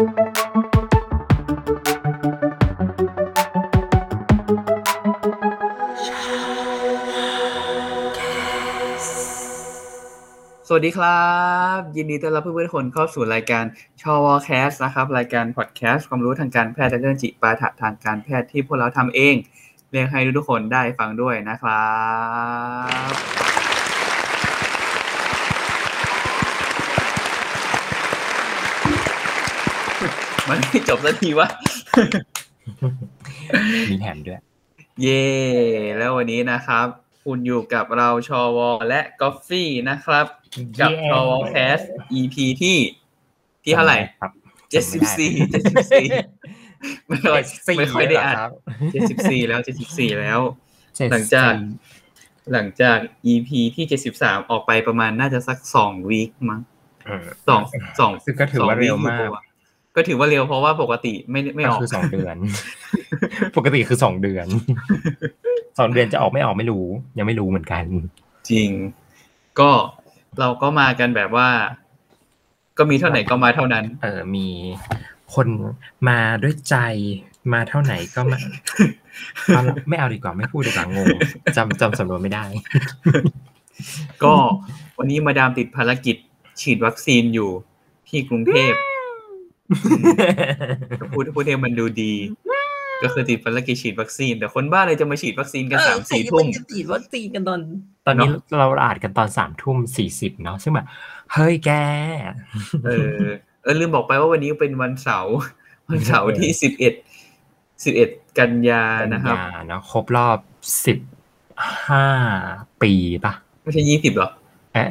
สวัสดีครับ ยินดีต้อนรับเพื่อนๆทุกคนเข้าสู่รายการชอวแคสนะครับ รายการพอดแคสต์ความรู้ทางการแพทย์และเรื่องจิปาถะทางการแพทย์ที่พวกเราทำเอง เรียกให้ทุกคนได้ฟังด้วยนะครับ มันไม่จบสักทีวะมีแถมด้วย เย่แล้ววันนี้นะครับ คุณอยู่กับเราชอวและกอฟฟี่นะครับ กับเย้ชอวแคส EP ที่ ที่เท่าไหร่ครับเจ็ดสิบสี่เจ็ดสิบสี่ไม่ค่อยไม่ค่อยได้อ่านครับเจ็ดสิบสี่แล้วเจ็ดสิบสี่แล้วเจ็ดหลังจาก หลังจาก EP ที่เจ็ดสิบสามออกไปประมาณน่าจะสักสองวีคมั้งเออสองสองซึ่งก็ถือว่าเร็วมาก ก็ถือว่าเร็วเพราะว่าปกติไม่ไม่อก็อกคือสองเดือน ปกติคือสองเดือนสองเดือนจะออกไม่ออกไม่รู้ ยังไม่รู้เหมือนกัน จริง ก็เราก็มากันแบบว่า ก็มีเท่าไหร่ก็มาเท่านั้น เออมีคนมาด้วยใจมาเท่าไหนก็มาเอาละไม่เอาดีกว่าไม่พูดดีกว่างงจำจำสำนวนไม่ได้ ก็วันนี้มาดามติดภารกิจฉีดวัคซีนอยู่ที่กรุงเทพ พูดพูดให้มันดูดี ก็คือติดภารกิจฉีดวัคซีน แต่คนบ้าเลยจะมาฉีดวัคซีนกันสามสี่ทุ่มฉีดวัคซีนกันตอน ตอนนี้เนอะเราอ่านกันตอนสามทุ่มสี่สิบเนาะซึ่งแบบเฮ้ยแก เออ เออลืมบอกไปว่าวันนี้เป็นวันเสาร์วันเสาร์ที่สิบเอ็ดสิบเอ็ดกันยานะครับกัยาเนาะครบรอบสิบห้าปีปะไม่ใช่ยี่สิบหรอเอ๊ะ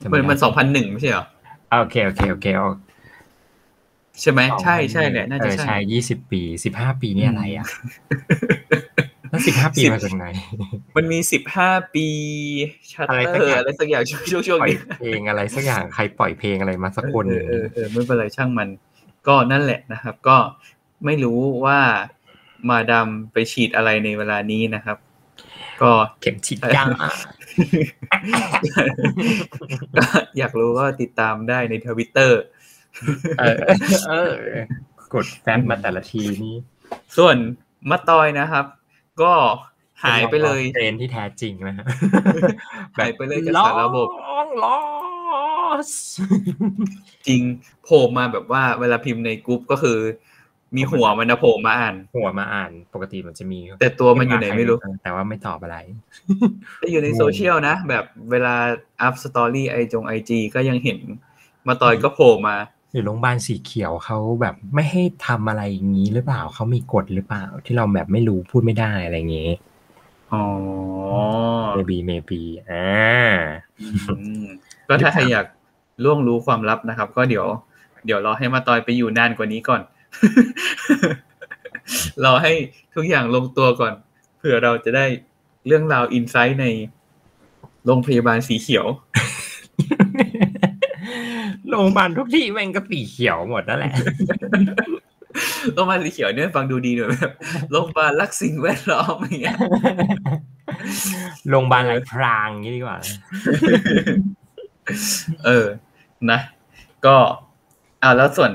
จำมันไได้มันสองพันหนึ่งไม่ใช่เหรอโอเคโอเคโอเคเอา ใช่ไหมใช่ใช่แหละน่าจะเออใช่ใช่ยี่สิบปีสิบห้าปีนี่อะไรอะแล้วสิบห้าปีสิบมาจากไหน มันมีสิบห้าปีชัตอะไรเตสัอกอย่างร์อะไรสักอย่างช่วงช่วงช่วงปล่อยนี้เพลงอะไรสักอย่างใครปล่อยเพลงอะไรมาสักคนหเอนึ่องเออเออไม่เป็นไรช่างมัน ก็นั่นแหละนะครับ ก็ไม่รู้ว่ามาดามไปฉีดอะไรในเวลานี้นะครับ ก็เข็มฉีดยาก็อยากรู้ก็ติดตามได้ในทวิตเตอร์ เออเออกดแฟนมาแต่ละทีนี่ ส่วนมะตอยนะครับ ก็หายไปเลยเทรนที่แท้จริงนะฮะหายไปเลยจากสารระบบลอสจริงโผล่มาแบบว่าเวลาพิมพ์ในกรุ๊ปก็คือ มีหัวมันนะโผล่มาอ่าน หัวมาอ่านปกติมันจะมี แต่ตัวมันอยู่ไหนไม่รู้ แต่ว่าไม่ตอบอะไรแต่อยู่ในโซเชียลนะ แบบเวลาอัพ story ไอจง IG ก็ยังเห็นมาตอยก็โผล่มา หรือโรงพยาบาลสีเขียวเขาแบบไม่ให้ทำอะไรอย่างนี้หรือเปล่าเขามีกฎหรือเปล่า ที่เราแบบไม่รู้พูดไม่ได้อะไรอย่างงี้อ๋อ maybe maybe อ่าอืมก็ถ้าใครอยากล่วงรู้ความลับนะครับ ก็เดี๋ยว เดี๋ยวรอให้มาตอยไปอยู่นานกว่านี้ก่อนรอให้ทุกอย่างลงตัวก่อนเผื่อเราจะได้เรื่องราวอินไซต์ในโรงพยาบาลสีเขียว โรงพยาบาลทุกที่แม่งก็สีเขียวหมดนั่นแหละโรงพยาบาลสีเขียวเนี่ยฟังดูดีหน่อยแบบโรงพยาบาลรักสิ่งแวดล้อมอย่างเงี้ยโรงพยาบาลไรพรางอย่างนี้ดีกว่า เออ นะ ก็อ่าแล้วส่วน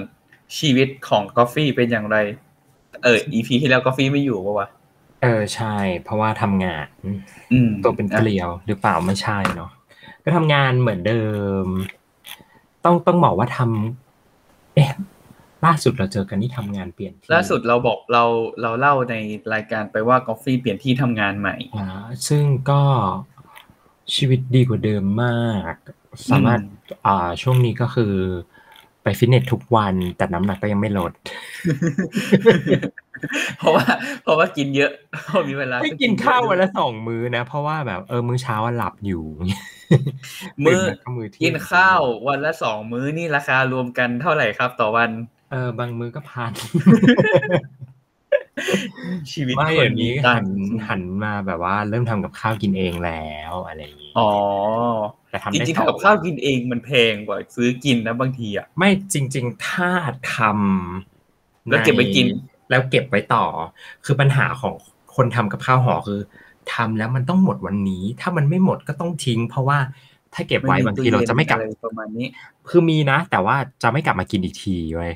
ชีวิตของกอฟฟี่เป็นอย่างไร เอออีพีที่แล้วกอฟฟี่ไม่อยู่ปะวะเออใช่ เพราะว่าทำงานอืมตัวเป็นเกลียวหรือเปล่าไม่ใช่เนาะก็ทำงานเหมือนเดิม ต้องต้องบอกว่าทำเอ๊ะล่าสุดเราเจอกันที่ทำงานเปลี่ยนที่ล่าสุดเราบอกเราเราเล่าในรายการไปว่ากอฟฟี่เปลี่ยนที่ทำงานใหม่อ่าซึ่งก็ชีวิตดีกว่าเดิมมาก สามารถอืมอ่าช่วงนี้ก็คือ ไปฟิตเนสทุกวันแต่น้ำหนักก็ยังไม่ลด เพราะว่า เพราะว่ากินเยอะเพราะมีเวลาไม่กินข้าววันละสองมื้อนะ เพราะว่าแบบเออมื้อเช้าอะหลับอยู่ มื้อตื่ามื้อเที่ยงกินข้าววันละสองมื้อนี่ราคารวมกันเท่าไหร่ครับ ต่อวัน เออบางมื้อก็พัน ชีวิตไม่คเดี๋นยวมีนี้ตัหังนค์หันมาแบบว่า เริ่มทำกับข้าวกินเองแล้วอะไรอย่างงี้อ๋อแต่ทำจได้ริงๆต่อทำกับข้าวกินเองมันแพงกว่าซื้อกินนะบางทีอะไม่จริง ๆ ถ้าทำแล้วเก็บไว้กิน แล้วเก็บไว้ต่อ คือปัญหาของคนทำกับข้าวห่อคือทำแล้วมันต้องหมดวันนี้ ถ้ามันไม่หมดก็ต้องทิ้ง เพราะว่าถ้าเก็บไว้บางทีเราจะไม่กลับอะไรประมาณนี้ คือมีนะ แต่ว่าจะไม่กลับมากินอีกทีเว้ย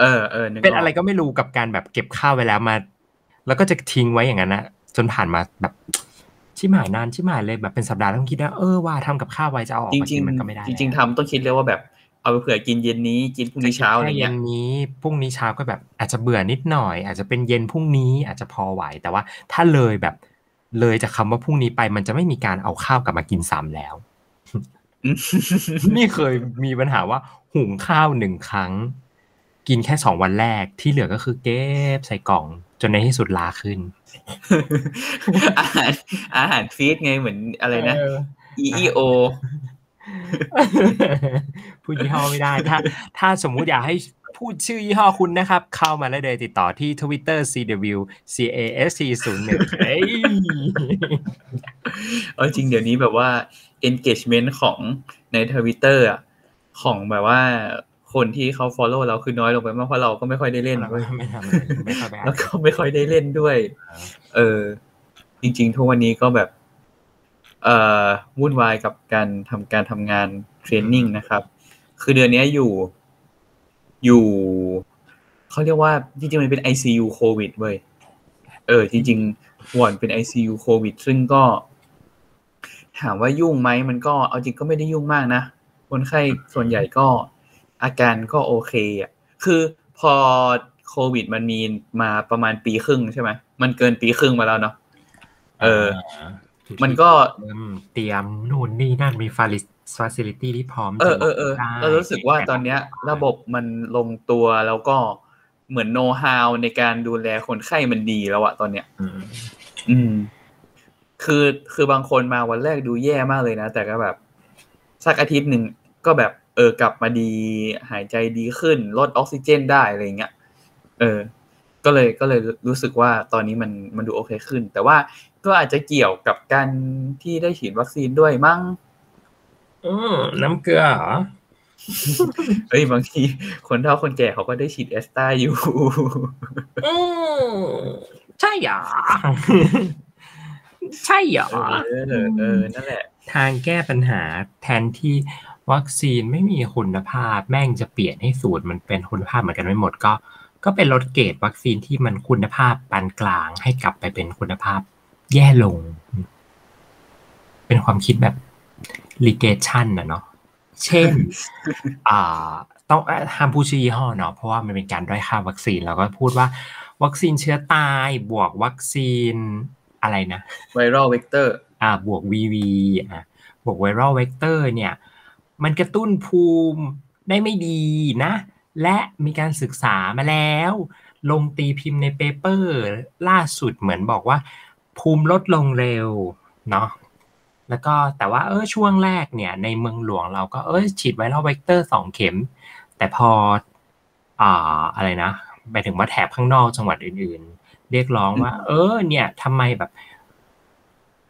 เออเออนึกเป็นอะไรก็ไม่รู้กับการแบบเก็บข้าวไว้แล้วมา แล้วก็จะทิ้งไว้อย่างนั้นนะจนผ่านมาแบบชิมหายนานชิมหายเลยแบบเป็นสัปดาห์ต้องคิดว่าเออว่าทำกับข้าวไว้จะเอาออกจมาริกิงนมันก็ไม่ได้ๆจริงๆทำต้องคิดเลยว่าแบบเอาไปเผื่อกินเย็นนี้กินพรุ่งนี้เช้าอะไรแค่เย็เงี้ยนนี้พรุ่งนี้เช้าก็แบบอาจจะเบื่อนิดหน่อย อาจจะเป็นเย็นพรุ่งนี้อาจจะพอไหวแต่ว่า ถ้าเลยแบบ เลยจากคำว่าพรุ่งนี้ไป มันจะไม่มีการเอาข้าวกลับมากินซ้ำแล้ว นี่เคยมีปัญหาว่าหุงข้าวหนึ่งครั้ง กินแค่สองวันแรกที่เหลือก็คือเก็บใส่กล่อง จนในที่สุดลาขึ้น อาหารอาหารฟีดไงเหมือนอะไรนะเออ EEO พูดยี่ห้อไม่ได้ ถ้า ถ้าสมมุติอยากให้พูดชื่อยี่ห้อคุณนะครับ เข้ามาได้เลยติดต่อที่ Twitter CW CAST 0 1เฮ้ยเอาจริงเดี๋ยวนี้แบบว่า engagement ของในทวิตเตอร์อะของแบบว่า คนที่เขา follow เราคือน้อยลงไปมากเพราะเราก็ไม่ค่อยได้เล่นเราก็เว้ยไม่ทำอะไรไม่เข้าไปอ่านแล้วก็ไม่ค่อยได้เล่นด้วย เออ จริง ๆ ทุกวันนี้ก็แบบ เอ่อวุ่นวายกับการทำการทำงานเทรนนิ่งนะครับ คือเดือนนี้อยู่ อยู่เขาเรียกว่า จริง ๆ มันเป็น ICU โควิดเว้ยเออ จริง ๆวอนเป็น ICU โควิด ซึ่งก็ถามว่ายุ่งไหมมันก็เอาจริงก็ไม่ได้ยุ่งมากนะคนไข้ส่วนใหญ่ก็ อาการก็โอเคอะคือพอโควิดมันมีมาประมาณปีครึ่งใช่ไหมมันเกินปีครึ่งมาแล้วเนาะเออ มันก็เริ่มเตรียมนู่นนี่นั่นมีฟาลิฟาซิลิตี้ที่พร้อม เออเออเออได้เรารู้สึกว่าตอนเนี้ย ระบบมันลงตัวแล้วก็เหมือนโน้ตฮาวในการดูแลคนไข้มันดีแล้วอะตอนเนี้ย อืมอืมคือคือบางคนมาวันแรกดูแย่มากเลยนะ แต่ก็แบบ สักอาทิตย์หนึ่งก็แบบ เออกลับมาดีหายใจดีขึ้น ลดออกซิเจนได้อะไรเงี้ยเออ ก็เลยก็เลยรู้สึกว่าตอนนี้มันมันดูโอเคขึ้น แต่ว่าก็อาจจะเกี่ยวกับการที่ได้ฉีดวัคซีนด้วยมั้งอืมน้ำเกลือเหรอเฮ้ยบางทีคนเฒ่าคนแก่เขาก็ได้ฉีดแอสตราอยู่อืมใช่เหรอใช่เหรอเออเออนั่นแหละ ทางแก้ปัญหาแทนที่ วัคซีนไม่มีคุณภาพแม่งจะเปลี่ยนให้สูตรมันเป็นคุณภาพเหมือนกันไม่หมดก็ ก็เป็นลดเกรดวัคซีนที่มันคุณภาพปานกลางให้กลับไปเป็นคุณภาพแย่ลง เป็นความคิดแบบ relegation นะเนาะเช่นอ่าต้องเอ่อห้ามพูดชื่อยี่ห้อเนาะเพราะว่ามันเป็นการด้อยค่าวัคซีนเราก็พูดว่า วัคซีนเชื้อตายบวกวัคซีนอะไรนะ viral vector อ่าบวก VV อะบวก viral vector เนี่ย มันกระตุ้นภูมิได้ไม่ดีนะ และมีการศึกษามาแล้ว ลงตีพิมพ์ใน paper ล่าสุดเหมือนบอกว่า ภูมิลดลงเร็วเนาะแล้วก็แต่ว่าเออช่วงแรกเนี่ย ในเมืองหลวงเราก็เออฉีด viral vector สองเข็ม แต่พออ่าอะไรนะหมายถึงว่าแถบข้างนอกจังหวัดอื่นๆ เรียกร้องว่า เออ เนี่ยทำไมแบบ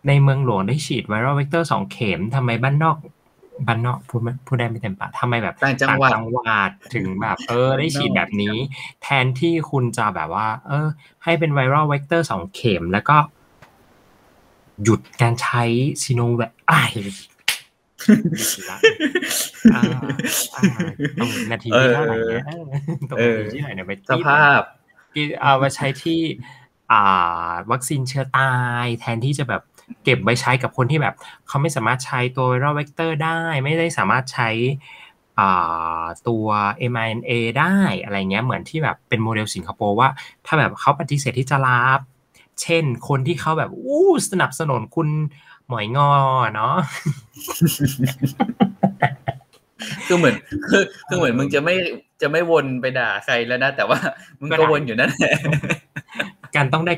ในเมืองหลวงได้ฉีด viral vector สองเข็มทำไมบ้านนอก บ้านนอกพูดไม่พูดได้ไม่เต็มปากทำไมแบบต่างจังหวัดจังหวัดถึงแบบ เออ ได้ฉีดแบบนี้ แทนที่คุณจะแบบว่า เออ ให้เป็นไวรัลเวกเตอร์สองเข็มแล้วก็ หยุดการใช้ซีโนแวคอ้ายละอ่าอ่าตรงนาทีที่เท่าไหร่เนี่ยตรงเออนาทีที่เท่าไหร่เนี่ยไปสตีภาพที่เอามาใช้ที่ อ่า วัคซีนเชื้อตาย แทนที่จะแบบ เก็บไว้ใช้กับคนที่แบบ เขาไม่สามารถใช้ตัว viral vector ได้ ไม่ได้สามารถใช้อ่าตัว mRNA ได้อะไรเงี้ยเหมือนที่แบบเป็นโมเดลสิงคโปร์ว่า ถ้าแบบเขาปฏิเสธที่จะรับ เช่นคนที่เขาแบบอู้สนับสนุนคุณหมอยงอเนาะคือเหมือนคือคือเหมือนมึงจะไม่จะไม่วนไปด่าใครแล้วนะ แต่ว่ามึงก็วนอยู่นั่นแหละ การต้องได้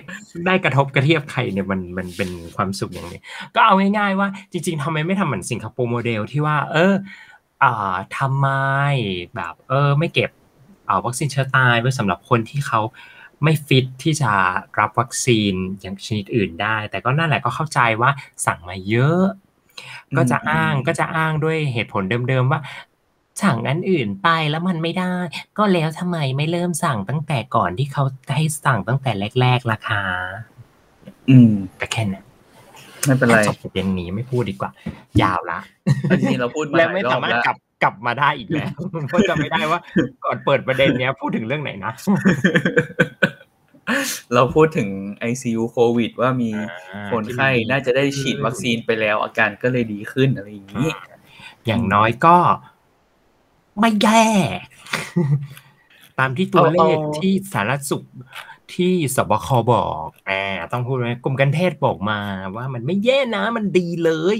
ได้กระทบกระเทียบใครเนี่ยมันมันเป็นความสุขอย่างนี้ก็เอาง่ายๆว่าจริง ๆทำไมไม่ทำเหมือนสิงคโปร์โมเดลที่ว่า เอออ่าทำไมแบบ เออ ไม่เก็บอ่าวัคซีนเชื้อตายไว้สำหรับคนที่เขาไม่ฟิตที่จะรับวัคซีนอย่างชนิดอื่นได้ แต่ก็นั่นแหละก็เข้าใจว่าสั่งมาเยอะ ก็จะอ้างก็จะอ้างด้วยเหตุผลเดิมๆว่า สั่งอันอื่นไปแล้วมันไม่ได้ ก็แล้วทำไมไม่เริ่มสั่งตั้งแต่ก่อนที่เขาให้สั่งตั้งแต่แรกๆราคา อืมก็แค่นั้นไม่เป็นไรจบประเด็นนี้ไม่พูดดีกว่า ยาวละอันนี้เราพูดมาหแล้วลาไม่ยรอสาบมารถแล้วกลับกลับมาได้อีกแล้วเพราะจำไม่ได้ว่าก่อนเปิดประเด็นเนี้ยพูดถึงเรื่องไหนนะ เราพูดถึง ICU โควิด ว่ามีคนไข้น่าจะได้ฉีดวัคซีนไปแล้ว อาการก็เลยดีขึ้นอะไรอย่างนี้ อย่างน้อยก็ ไม่แย่ ตามที่ตัวเลขที่สาธารณสุขที่สบคบอกอ่าต้องพูดไหมกรมการแพทย์บอกมาว่ามันไม่แย่นะ มันดีเลย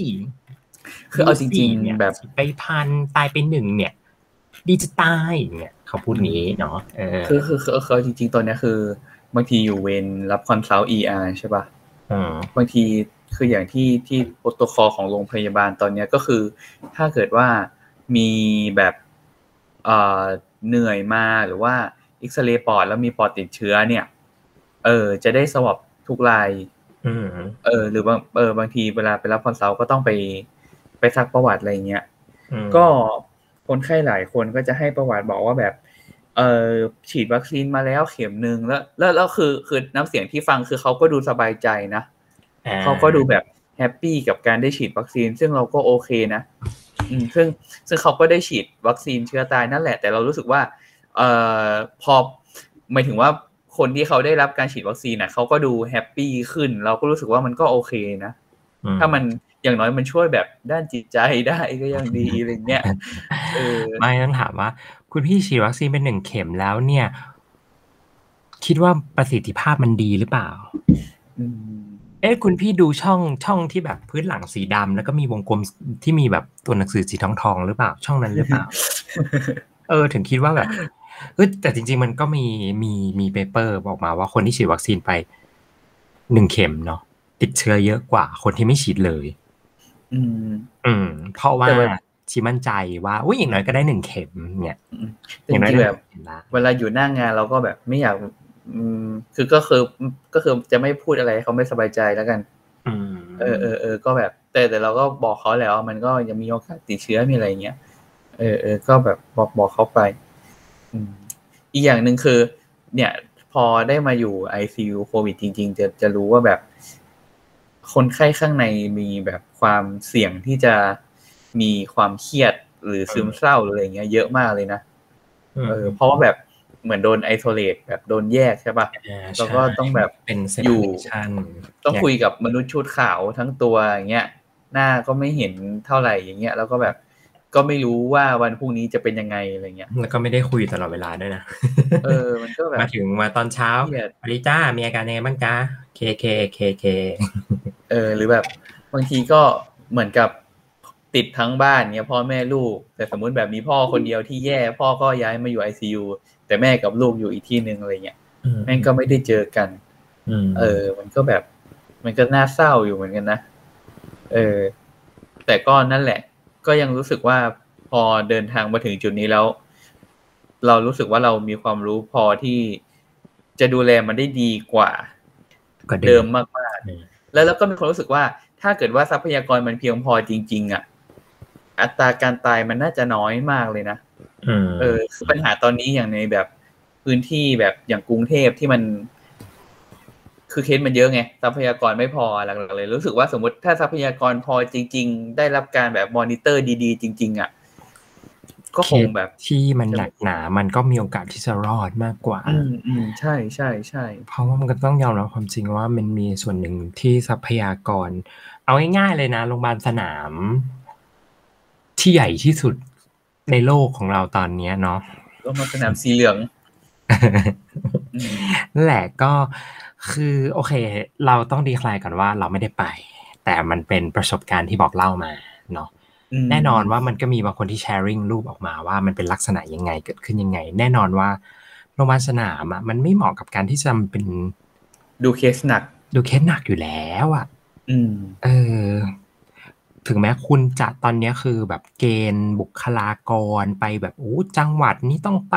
คือเอาจริงๆแบบไปพันตายไปหนึ่งเนี่ย ดีจะตายเนี่ยเขาพูดนี้เนาะเออคือคือคือคือจริงๆตอนนี้คือบางทีอยู่เวรรับคอนซัลท์ ER ใช่ป่ะอืมบางทีคืออย่างที่ที่โปรโตคอลของโรงพยาบาลตอนเนี้ยก็คือ ถ้าเกิดว่ามีแบบ เอ่อเหนื่อยมาหรือว่าเอ็กซเรย์ปอดแล้วมีปอดติดเชื้อเนี่ย เออ จะได้ swab ทุกรายอืมเออ หรือบางเออบางทีเวลาไปรับ consult ก็ต้องไปไปซักประวัติอะไรเงี้ยอืมก็คนไข้หลายคนก็จะให้ประวัติบอกว่าแบบ เออฉีดวัคซีนมาแล้วเข็มหนึ่งแล้ว แล้วแล้วคือคือน้ำเสียงที่ฟังคือเขาก็ดูสบายใจนะอ่เขาก็ดูแบบแฮปปี้กับการได้ฉีดวัคซีน ซึ่งเราก็โอเคนะอืม ซึ่งซึ่งเขาก็ได้ฉีดวัคซีนเชื้อตายนั่นแหละ แต่เรารู้สึกว่าเอ่อพอหมายถึงว่าคนที่เขาได้รับการฉีดวัคซีนน่ะเขาก็ดูแฮปปี้ขึ้น เราก็รู้สึกว่ามันก็โอเคนะอืถ้ามันอย่างน้อยมันช่วยแบบด้านจิตใจได้ก็ยังดีอะไรเงี้ยเออไม่ต้องถามว่า คุณพี่ฉีดวัคซีนเป็นหนึ่งเข็มแล้วเนี่ย คิดว่าประสิทธิภาพมันดีหรือเปล่าอืม เอ๊ะคุณพี่ดูช่องช่องที่แบบพื้นหลังสีดำแล้วก็มีวงกลมที่มีแบบตัวหนังสือสีทองทองๆหรือเปล่าช่องนั้นหรือเปล่า เออ ถึงคิดว่าแบบเออแต่จริง ๆ มันก็มีมีมีเปเปอร์บอกมาว่าคนที่ฉีดวัคซีนไปหนึ่งเข็มเนาะติดเชื้อเยอะกว่าคนที่ไม่ฉีดเลย อืม อืม เพราะว่าแต่ว่าชีมั่นใจว่าอุ้ยอย่างน้อยก็ได้หนึ่งเข็มเนี่ยจริงน้อยๆได้แบบหนึ่งเข็มละเวลาอยู่หน้างานเราก็แบบไม่อยาก อืม คือก็คือก็คือจะไม่พูดอะไรให้เขาไม่สบายใจแล้วกันอืมเออเออเออก็แบบ แต่แต่เราก็บอกเขาแล้วว่ามันก็ยังมีโอกาสติดเชื้อมีอะไรเงี้ยเออเออก็แบบบอกบอกเขาไปอืมอีกอย่างหนึ่งคือ เนี่ย พอได้มาอยู่ ICU โควิดจริง ๆ จะจะรู้ว่าแบบ คนไข้ข้างในมีแบบความเสี่ยงที่จะมีความเครียดหรือซึมเศร้าหรืออะไรเงี้ยเยอะมากเลยนะเออเพราะว่าแบบ เหมือนโดน isolate แบบโดนแยกใช่ปะาแล้วก็ใช่ต้องแบบเป็นอยู่ separation ต้องคุยกับมนุษย์ชุดขาวทั้งตัวอย่างเงี้ย หน้าก็ไม่เห็นเท่าไหร่อย่างเงี้ย แล้วก็แบบก็ไม่รู้ว่าวันพรุ่งนี้จะเป็นยังไงอะไรเงี้ย แล้วก็ไม่ได้คุยตลอดเวลาด้วยนะ เออ มันก็แบบ มาถึงมาตอนเช้าเครียดอริจ้า มีอาการยังไงบ้างจ๊ะเคเคเคเค เออ หรือแบบบางทีก็เหมือนกับติดทั้งบ้านเงี้ยพ่อแม่ลูก แต่สมมุติแบบมีพ่อคนเดียวที่แย่ พ่อก็ย้ายมาอยู่ไอซียู แต่แม่กับลูกอยู่อีกที่หนึ่งอะไรเงี้ยแม่งก็ไม่ได้เจอกันมเออ มันก็แบบ มันก็น่าเศร้าอยู่เหมือนกันนะเออ แต่ก็นั่นแหละ ก็ยังรู้สึกว่าพอเดินทางมาถึงจุดนี้แล้ว เรารู้สึกว่าเรามีความรู้พอที่จะดูแลมันได้ดีกว่าก็เดิมมากอืมๆแล้วเราก็มีความรู้สึกว่า ถ้าเกิดว่าทรัพยากรมันเพียงพอจริง ๆ อะ อัตราการตายมันน่าจะน้อยมากเลยนะอืม เออคือปัญหาตอนนี้อย่างในแบบพื้นที่แบบอย่างกรุงเทพที่มัน คือเคสมันเยอะไงทรัพยากรไม่พอหลักๆเลย รู้สึกว่าสมมติถ้าทรัพยากรพอจริง ๆ ได้รับการแบบมอนิเตอร์ดี ๆ จริง ๆ อะ ก็คงแบบที่มันหนักหนา มันก็มีโอกาสที่จะรอดมากกว่า อืมอืมใช่ใช่ใช่เพราะว่ามันก็ต้องยอมรับความจริงว่ามันมีส่วนหนึ่งที่ทรัพยากร เอาง่ายๆเลยนะโรงพยาบาลสนาม ที่ใหญ่ที่สุด ในโลกของเราตอนเนี้ยเนาะก็มาสนามสีเหลืองอืมนั่นแหละก็คือโอเค เราต้องดีคลายก่อนว่าเราไม่ได้ไป แต่มันเป็นประสบการณ์ที่บอกเล่ามาเนาะมแน่นอนว่ามันก็มีบางคนที่แชร์ริงรูปออกมาว่ามันเป็นลักษณะยังไงเกิดขึ้นยังไง แน่นอนว่าโรงพยาบาลสนามอะมันไม่เหมาะกับการที่จะเป็นดูเคสหนัก ดูเคสหนักอยู่แล้วอะอืมเออ ถึงแม้คุณจะตอนเนี้ยคือแบบเกณฑ์บุคลากรไปแบบโอ้จังหวัดนี้ต้องไป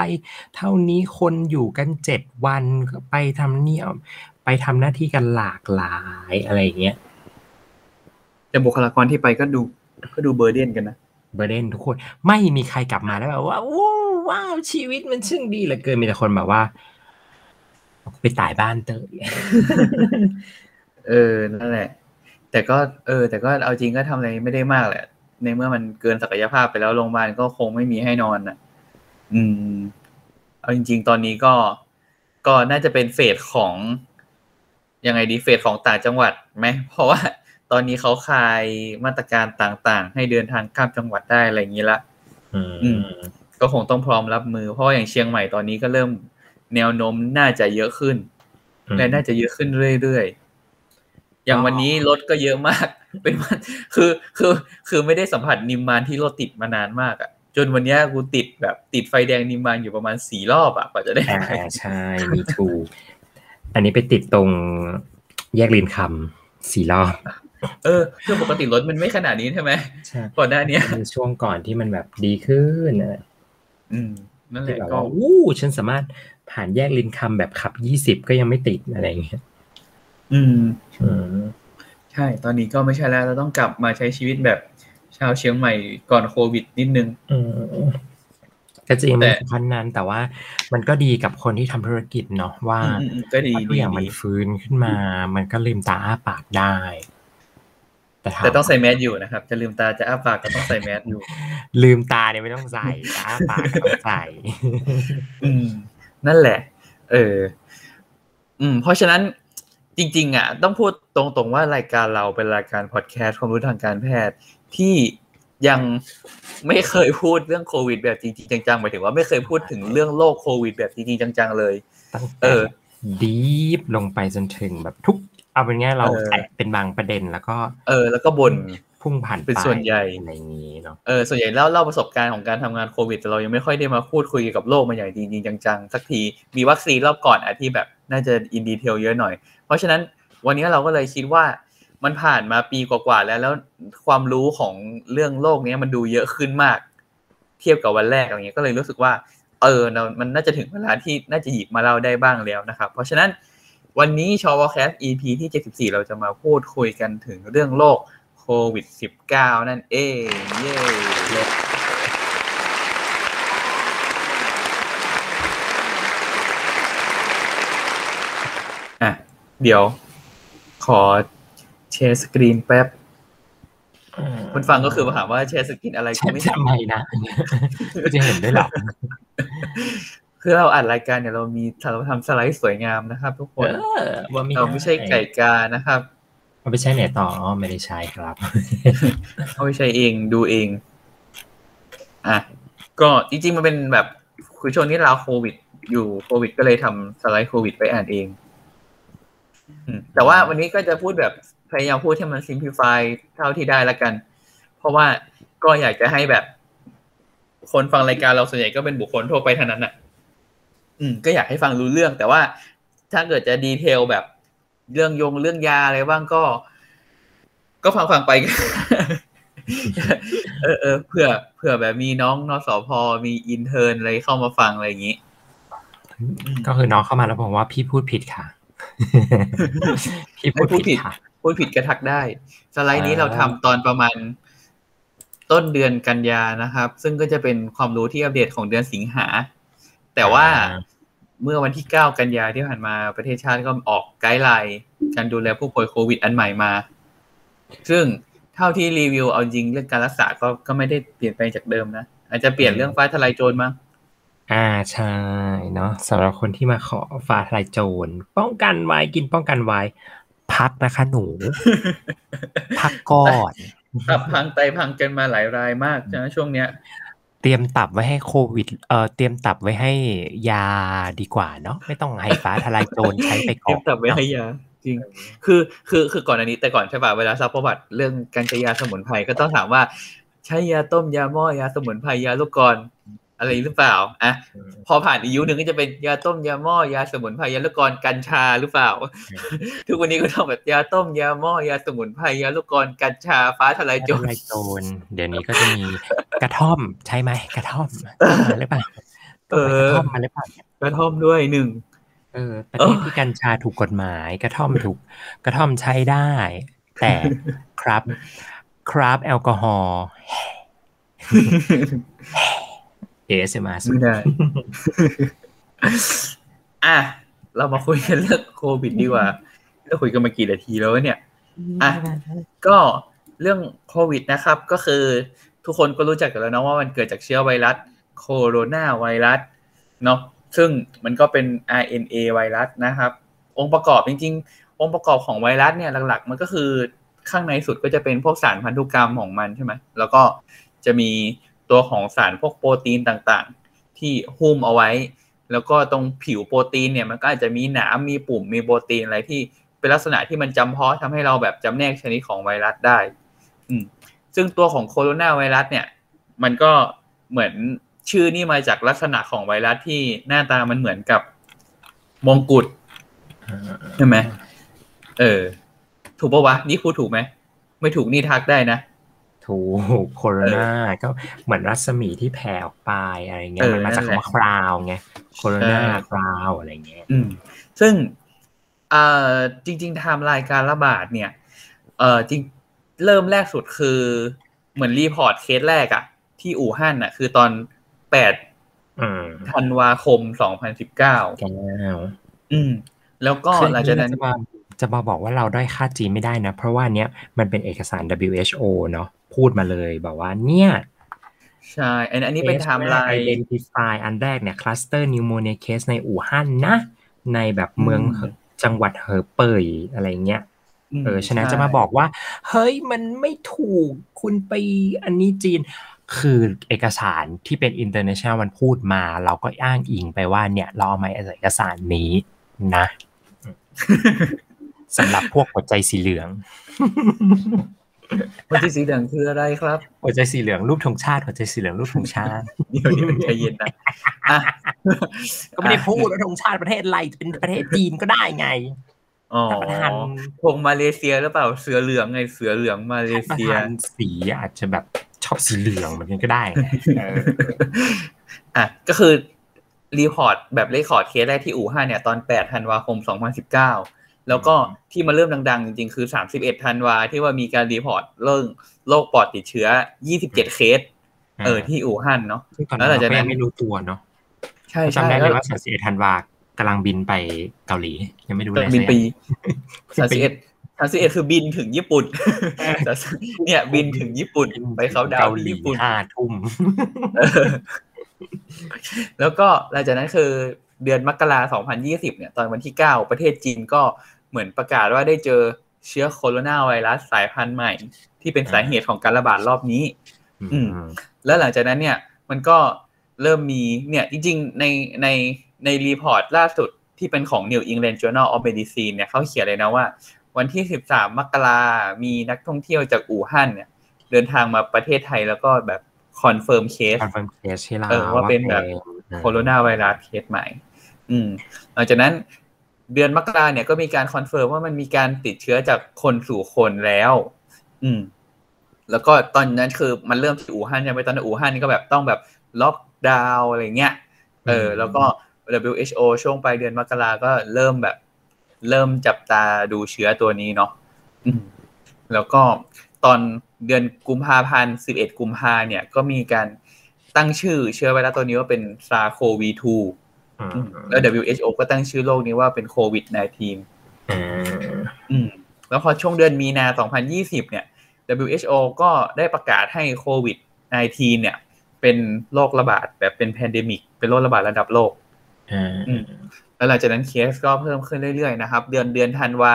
เท่านี้คนอยู่กันเจ็ดวันก็ไปทำเนียบไปทำหน้าที่กันหลากหลายอะไรอย่างเงี้ยแต่บุคลากรที่ไปก็ดูก็ดูเบอร์เดนกันนะเบอร์เดนทุกคนไม่มีใครกลับมาแล้วแบบว่าว้าวว้าวชีวิตมันช่างดีเหลือเกินมีแต่คนแบบว่า ไปตายบ้านเตยเออนั่นแหละ แต่ก็เออ แต่ก็เอาจริงก็ทำอะไรไม่ได้มากแหละ ในเมื่อมันเกินศักยภาพไปแล้วโรงพยาบาลก็คงไม่มีให้นอนอะ อืม เอาจริง ๆ ตอนนี้ก็ก็น่าจะเป็นเฟสของยังไงดีเฟสของต่างจังหวัดไหมเพราะว่าตอนนี้เขาคลายมาตรการต่างๆ ให้เดินทางข้ามจังหวัดได้อะไรอย่างนี้ละอือืมมก็คงต้องพร้อมรับมือ เพราะว่าอย่างเชียงใหม่ตอนนี้ก็เริ่มแนวโน้มน่าจะเยอะขึ้นและน่าจะเยอะขึ้นเรื่อยๆ อย่างวันนี้รถก็เยอะมาก เป็นวันคือคือคือไม่ได้สัมผัสนิมมานที่รถติดมานานมากอะจนวันเนี้ยกูติดแบบติดไฟแดงนิมมานอยู่ประมาณสี่รอบอะกว่าจะได้อ่าอ่าใช่มีทูอันนี้ไปติดตรงแยกลินคำสี่รอบ เออคือปกติรถมันไม่ขนาดนี้ใช่ไหมใช่ก่อนหน้าเนี้ยในช่วงก่อนที่มันแบบดีขึ้นนะอืมนั่นแหที่ละแบบก็ว่าอู้ฉันสามารถผ่านแยกลินคำแบบขับยี่สิบก็ยังไม่ติดอะไรอย่างเงี้ย อืมอืมใช่ ตอนนี้ก็ไม่ใช่แล้วเราต้องกลับมาใช้ชีวิตแบบชาวเชียงใหม่ก่อนโควิดนิดนึงอืมก็จริงแต่มันขั้นนั้นแต่ว่ามันก็ดีกับคนที่ทำธุรกิจเนาะว่าอืมอืมอืมก็ดีถ้าทุกดีอย่างมันดีฟื้นขึ้นมา มันก็ลืมตาอ้าปากได้ แต่ถามแต่ต้องใส่แมสอยู่นะครับ จะลืมตาจะอ้าปากก็ต้องใส่แมสอยู่ ลืมตาเนี่ยไม่ต้องใส่แต่อ้าปากก็ต้องใส่อืมนั่นแหละ เออ อืม เพราะฉะนั้น จริง ๆ อะ ต้องพูดตรงๆว่ารายการเราเป็นรายการพอดแคสต์ความรู้ทางการแพทย์ที่ยังไม่เคยพูดเรื่องโควิดแบบจริงๆจังๆหมายถึงว่าไม่เคยพูดถึงเรื่องโรคโควิดแบบจริงๆจังๆเลยตั้งเอแต่อดีฟลงไปจนถึงแบบทุก เอาเป็นง่ายเราเออแตะเป็นบางประเด็นแล้วก็ เออ แล้วก็บ่น พุ่งผ่านไปเป็นส่วนใหญ่อะไรอย่างนี้เนาะเออส่วนใหญ่เล่าเล่าประสบการณ์ของการทำงานโควิดแต่เรายังไม่ค่อยได้มาพูดคุยเกี่ยวกับโรคมาอย่างจริงๆจังๆสักทีมีวัคซีนรอบก่อนอะที่แบบน่าจะอินดีเทลเยอะหน่อย เพราะฉะนั้นวันนี้เราก็เลยคิดว่ามันผ่านมาปีกว่าๆแล้วแล้วความรู้ของเรื่องโรคเนี้ยมันดูเยอะขึ้นมาก เทียบกับวันแรกอะไรเงี้ยก็เลยรู้สึกว่า เออเรามันน่าจะถึงเวลาที่น่าจะหยิบมาเล่าได้บ้างแล้วนะครับ เพราะฉะนั้นวันนี้ชอวแคส EP ที่ 74 เราจะมาพูดคุยกันถึงเรื่องโรค โควิด -19 นั่นเองเย้อะเดี๋ยว ขอแชร์สกรีนแป๊บคุณฟังก็คือมาถามว่าแชร์สกรีนอะไรกูใช่ไม่เห็นทำไมนะจะเห็นด้วยเหรอคือเราอัดรายการเนี่ยเรามีเราทำสไลด์สวยงามนะครับ ทุกคเอนอว่าไม่เราไม่ใช่ไก่กานะครับ เอาไปใช้ไหนต่ออ๋อไม่ได้ใช้ครับเอาไปใช้เองดูเอง อะก็จริงๆมันเป็นแบบคือช่วงนี้เราโควิด อยู่โควิด ก็เลยทำสไลด์โควิดไปอ่านเองแต่ว่าวันนี้ก็จะพูดแบบพยายามพูดให้มัน simplify เท่าที่ได้ละกัน เพราะว่าก็อยากจะให้แบบ คนฟังรายการเราส่วนใหญ่ก็เป็นบุคคลทั่วไปเท่านั้นอะ อืม ก็อยากให้ฟังรู้เรื่อง แต่ว่าถ้าเกิดจะดีเทลแบบ เรื่องยงเรื่องยาอะไรบ้างก็ ก็ฟังฟังๆไปเออเออเผื่อเผื่อแบบมีน้องนสพมี intern อะไรเข้ามาฟังอะไรอย่างนี้ ก็คือน้องเข้ามาแล้วบอกว่าพี่พูดผิดค่ะ พี่พูดไม่พูดผิผิดดค่ะพูดผิดกระทักได้ สไลด์นี้อ่าเราทำตอนประมาณต้นเดือนกันยานะครับ ซึ่งก็จะเป็นความรู้ที่อัปเดตของเดือนสิงหา แต่ว่า เมื่อวันที่ 9 กันยาที่ผ่านมาประเทศชาติก็ออก guideline การดูแลผู้ป่วยโควิดอันใหม่มา ซึ่งเท่าที่รีวิวเอาจริงเรื่องการรักษาก็ก็ไม่ได้เปลี่ยนไปจากเดิมนะ อาจจะเปลี่ยนเรื่องฟ้าทลายโจรมั้งอ่าใช่เนาะสำหรับคนที่มาขอฟ้าทลายโจรป้องกันไว้กินป้องกันไว้ พักนะคะหนู พักก่อนตับพังไตพังกันมาหลายรายมากนะช่วงเนี้ย เตรียมตับไว้ให้โควิด เอ่อ เตรียมตับไว้ให้ยาดีกว่าเนาะ ไม่ต้องให้ฟ้าทลายโจรใช้ไปเก็ก่อบนตับไว้ให้ยา จริง คือ คือ คือก่อนอันนี้ แต่ก่อนใช่ป่ะ เวลาซักประวัติเรื่องการใช้ยาสมุนไพรก็ต้องถามว่า ใช้ยาต้ม ยาหม้อ ยาสมุนไพร ยาลูกกร อนอะไรหรือเปล่าอะพอผ่านอีกยุคหนึ่งก็จะเป็นยาต้มยาหม้อยาสมุนไพรยาลูกกรอนกัญชาหรือเปล่า ทุกวันนี้ก็ต้องแบบยาต้มยาหม้อยาสมุนไพรยาลูกกรอนกัญชาฟ้าทลายโจฟ้ารทลายโจรเดี๋ยวนี้ก็จะมีกระท่อมใช่ไหมกระท่อมต้องมาหรือเปล่าต้องไปกระท่อมมาหรือเปล่ากระท่อมด้วยหนึ่งเออประเทศที่กัญชาถูกกฎหมาย กระท่อมถูกกระท่อมใช้ได้ แต่ครับ ครับแอลกอฮอล์ เอสมาสุไม่ได้ อะ เรามาคุยกันเรื่องโควิดดีกว่าเราคุยกันมากี่นาทีแล้ววะเนี่ย อะ ก็เรื่องโควิดนะครับ ก็คือทุกคนก็รู้จักกันแล้วเนาะว่ามันเกิดจากเชื้อไวรัสโคโรนาไวรัสเนาะซึ่งมันก็เป็น RNA ไวรัสนะครับ องค์ประกอบจริง ๆ องค์ประกอบของไวรัสเนี่ยหลักๆ มันก็คือข้างในสุดก็จะเป็นพวกสารพันธุกรรมของมันใช่ไหมแล้วก็จะมี ตัวของสารพวกโปรตีนต่างๆ ที่หุ้มเอาไว้ แล้วก็ตรงผิวโปรตีนเนี่ยมันก็อาจจะมีหนามมีปุ่มมีโปรตีนอะไรที่เป็นลักษณะที่มันจำเพาะทำให้เราแบบจำแนกชนิดของไวรัสได้ อืมซึ่งตัวของโคโรนาไวรัสเนี่ย มันก็เหมือนชื่อนี่มาจากลักษณะของไวรัสที่หน้าตามันเหมือนกับมงกุฎใช่ไหมเออ ถูกปะวะ นี่พูถูกไหม ไม่ถูกนี่ทักได้นะ ถูกโคโรนาก็เหมือนรัศมีที่แผ่ออกไปอะไรเงี้เอยอมันมาจากนั่นแหละคำว่าคราวไงโคโรนาใช่คราวอะไรเงี้ยอืมซึ่งเอ่อจริงๆไทม์ไลน์การระบาดเนี่ยเอ่อจริงเริ่มแรกสุดคือเหมือน report case แรกอะที่อู่ฮั่นอะคือตอนแปดอืมธันวาคมสองพันสิบเก้าแก้วอืม แล้วก็คือหลังจากนั้น จะมาจะมาบอกว่าเราได้ค่าจีนไม่ได้นะ เพราะว่าเนี้ยมันเป็นเอกสาร WHO เนาะพูดมาเลยบอกว่าเนี่ยใช่อันอันนี้เป็น timeline identify อันแรกเนี่ย cluster pneumonia case ในอู่ฮั่นนะ ในแบบเมืองอืมจังหวัดเหอเป่ยอะไรเงี้ยมเออฉะนั้นใช่จะมาบอกว่า เฮ้ยมันไม่ถูกคุณไปอันนี้จีน คือเอกสารที่เป็น international มันพูดมา เราก็อ้างอิงไปว่าเนี่ย เราเอามาเอกสารนี้นะ สำหรับพวกหัวใจสีเหลืองวันที่สีเหลืองคืออะไรครับ หัวใจสีเหลืองรูปธงชาติหัวใจสีเหลืองรูปธงชาติเดี๋ยวนี้มันใจเย็นนะอะก็ไม่ได้พูดว่าธงชาติประเทศอะไรเป็นประเทศจีนก็ได้ไงอ๋อท่านประธานธงมาเลเซียหรือเปล่าเสือเหลืองไงเสือเหลืองมาเลประเซียธานสีอาจจะแบบชอบสีเหลืองเหมือนกันก็ได้ไงเอออะก็คือ report แบบ record case แรกที่อู่ฮั่นเนี่ยตอน 8 ธันวาคม 2019 แล้วก็ที่มาเริ่มดังๆ จริงๆ คือ 31ธันวาที่ว่ามีการ report เรื่องโรคปอดติดเชื้อ 27 เคส เออที่อู่ฮั่นเนาะซึ่งตอนแล้นั้วนหลังเราจากก็นั้ยันงไม่รู้ตัวเนาะใช่ใช่จำได้เลแล้ยวว่า31ธันวากำลังบินไปเกาหลี ยังไม่รู้เลยบินสักปีอย่าง31 31คือบินถึงญี่ปุ่นเนี่ยบินถึงญี่ปุ่นไปเขาดาวน์ที่ญี่ปุ่นห้าทุ่มเออแล้วก็หลังจากนั้นคือ เดือนมกราคม2020เนี่ย ตอนวันที่9ประเทศจีนก็เหมือนประกาศว่าได้เจอเชื้อโคโรนาไวรัสสายพันธุ์ใหม่ ที่เป็นสาเหตุของการระบาดรอบนี้ อืม แล้วหลังจากนั้นเนี่ย มันก็เริ่มมีเนี่ยจริงๆในในใน report ล่าสุดที่เป็นของ New England Journal of Medicine เนี่ยเขาเขียนเลยนะว่า วันที่ 13 มกรามีนักท่องเที่ยวจากอู่ฮั่นเนี่ย เดินทางมาประเทศไทยแล้วก็แบบ confirm case confirm case ให้เราเออว่าเป็นแบบโคโรนาไวรัสเคสใหม่ อืมหลังจากนั้นเดือนมกราเนี่ยก็มีการ confirm ว่ามันมีการติดเชื้อจากคนสู่คนแล้ว อืม แล้วก็ตอนนั้นคือมันเริ่มที่อู่ฮั่นใช่ไหมตอนนั้นอู่ฮั่นนี่ก็แบบต้องแบบล็อกดาวน์อะไรเงี้ย เออ แล้วก็ WHO ช่วงปลายเดือนมกราก็เริ่มแบบ เริ่มจับตาดูเชื้อตัวนี้เนาะอืมแล้วก็ตอนเดือนกุมภาพันธ์11 กุมภาเนี่ย ก็มีการตั้งชื่อเชื้อไวรัสตัวนี้ว่าเป็น SARS-CoV-2อืม แล้ว WHO ก็ตั้งชื่อโรคนี้ว่าเป็นโควิด -19 อืมอืมแล้วพอช่วงเดือนมีนา 2020 เนี่ย WHO ก็ได้ประกาศให้โควิด -19 เนี่ย เป็นโรคระบาดแบบเป็น pandemic เป็นโรคระบาดระดับโลกอ่าอืมแล้วหลังจากนั้นเคสก็เพิ่มขึ้นเรื่อยๆนะครับ เดือนเดือนธันวา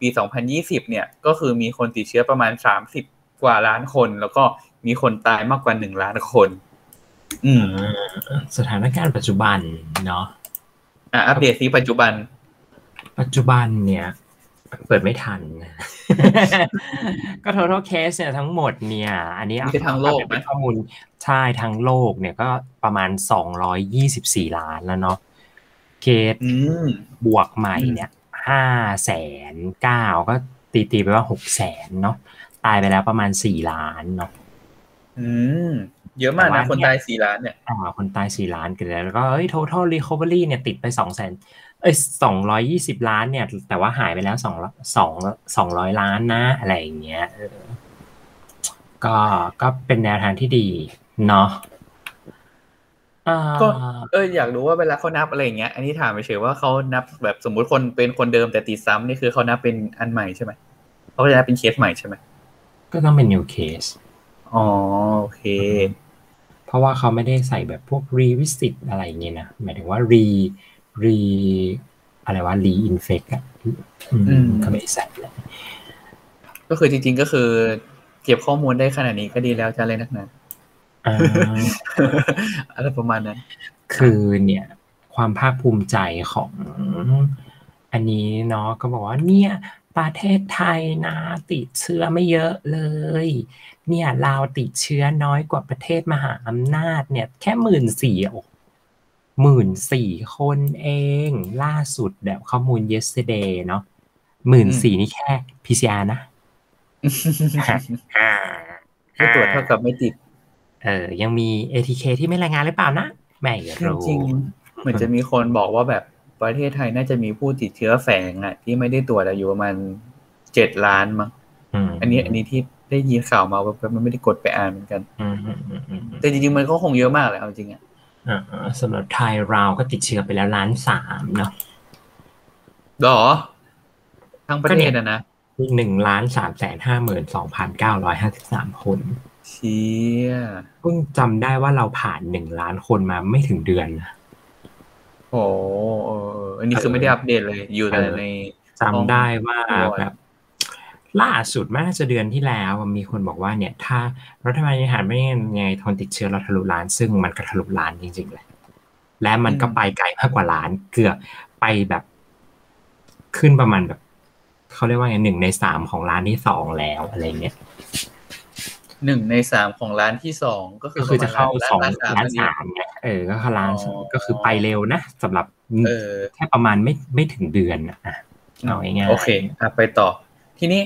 ปี 2020 เนี่ย ก็คือมีคนติดเชื้อประมาณ 30 กว่าล้านคน แล้วก็มีคนตายมากกว่า 1 ล้านคน อืมสถานการณ์ปัจจุบันเนาะอะอัปเดตซีปัจจุบัน ปัจจุบันเนี่ย เปิดไม่ทัน ก็ total case เนี่ยทั้งหมดเนี่ย อันนี้นี่คือทั้งโลกไหมเป็นข้อมูลใช่ทั้งโลกเนี่ยก็ประมาณ224ล้านแล้วเนาะเคสอืมบวกใหม่เนี่ยห้าแสนเก้าก็ตีตีๆไปว่าหกแสนเนาะตายไปแล้วประมาณสี่ล้านเนาะอืม เยอะมากแต่นะว่าคนเนี่ยตายสี่ล้านเนี่ยอ่าคนตายสี่ล้านกันแล้วแล้วก็เอ้ย total recovery เนี่ยติดไปสองแสนเอ้ยสองร้อยยี่สิบล้านเนี่ย แต่ว่าหายไปแล้วสองสองสองร้อยล้านนะอะไรอย่างเงี้ยเออก็ก็เป็นแนวทางที่ดีเนาะอ่าก็เอออยากรู้ว่าเวลาเขานับอะไรอย่างเงี้ย อันนี้ถามไปเฉยๆว่าเขานับแบบสมมุติคนเป็นคนเดิมแต่ติดซ้ำนี่คือเขานับเป็นอันใหม่ใช่ไหมเขาจะนับเป็นเคสใหม่ใช่ไหมก็ต้องเป็น new case อ๋อโอเค เพราะว่าเขาไม่ได้ใส่แบบพวก revisit อะไรอย่างเงี้ยนะ หมายถึงว่า re re อะไรว่า reinfect อะอืมอืมเขาไม่ได้ใส่เลยก็คือจริงๆก็คือ เก็บข้อมูลได้ขนาดนี้ก็ดีแล้วจะเลยนักหนาอ่าอะไรประมาณนั้น คือเนี่ย ความภาคภูมิใจของ อันนี้เนาะก็บอกว่าเนี่ยประเทศไทยนะติดเชื้อไม่เยอะเลย เนี่ยลาวติดเชื้อน้อยกว่าประเทศมหาอำนาจเนี่ยแค่หมื่นสี่หมื่นสี่คนเองล่าสุดแบบข้อมูล yesterday เนาะหมื่นสี่นี่แค่ PCR นะอ่าไม่ตรวจเท่ากับไม่ติด เออ ยังมี ATK ที่ไม่รายงานหรือเปล่านะ ไม่จรู้ริงๆเหมือนจะมีคนบอกว่าแบบ ประเทศไทยน่าจะมีผู้ติดเชื้อแฝงอะที่ไม่ได้ตรวจอะอยู่ประมาณเจ็ดล้านมั้งมอันนี้อันนี้ที่ได้ยินข่าวมาแบบมันไม่ได้กดไปอ่านเหมือนกันอืมอืมอืมอืมแต่จริงๆมันก็คงเยอะมากแหละเอาจริงอะอ่าสำหรับไทยเราก็ติดเชื้อไปแล้วล้านสามเนาะหรอ ทั้งประเทศอะนะอีกหนึ่งล้านสามแสนห้าหมื่นสองพันเก้าร้อยห้าสิบสามคนเชี่ยเพิ่งจำได้ว่าเราผ่านหนึ่งล้านคนมาไม่ถึงเดือนนะ โอ้เออเอออันนี้คือไม่ได้อัปเดตเลย อยู่แต่ในจำได้ว่าอ๋อแบบล่าสุดน่าจะเดือนที่แล้วมีคนบอกว่าเนี่ย ถ้ารัฐบาลบริหารไม่ยังไงทนติดเชื้อเราทะลุล้าน ซึ่งมันก็ทะลุล้านจริงๆเลย และมันก็ไปไกลมากกว่าล้าน เกือบไปแบบขึ้นประมาณแบบเขาเรียกว่าไงหนึ่งในสามของล้านที่สองแล้วอะไรเงี้ย หนึ่งในสามของร้านที่สองก็คืก็อคือจะเข้าประสองมณล้านนั่นเองสามไงเออก็เข้าล้านอ๋อก็คือไปเร็วนะสำหรับเออแค่ประมาณไม่ไม่ถึงเดือนนะอะเอาง่ายๆโอเคอะไปต่อ ทีนี้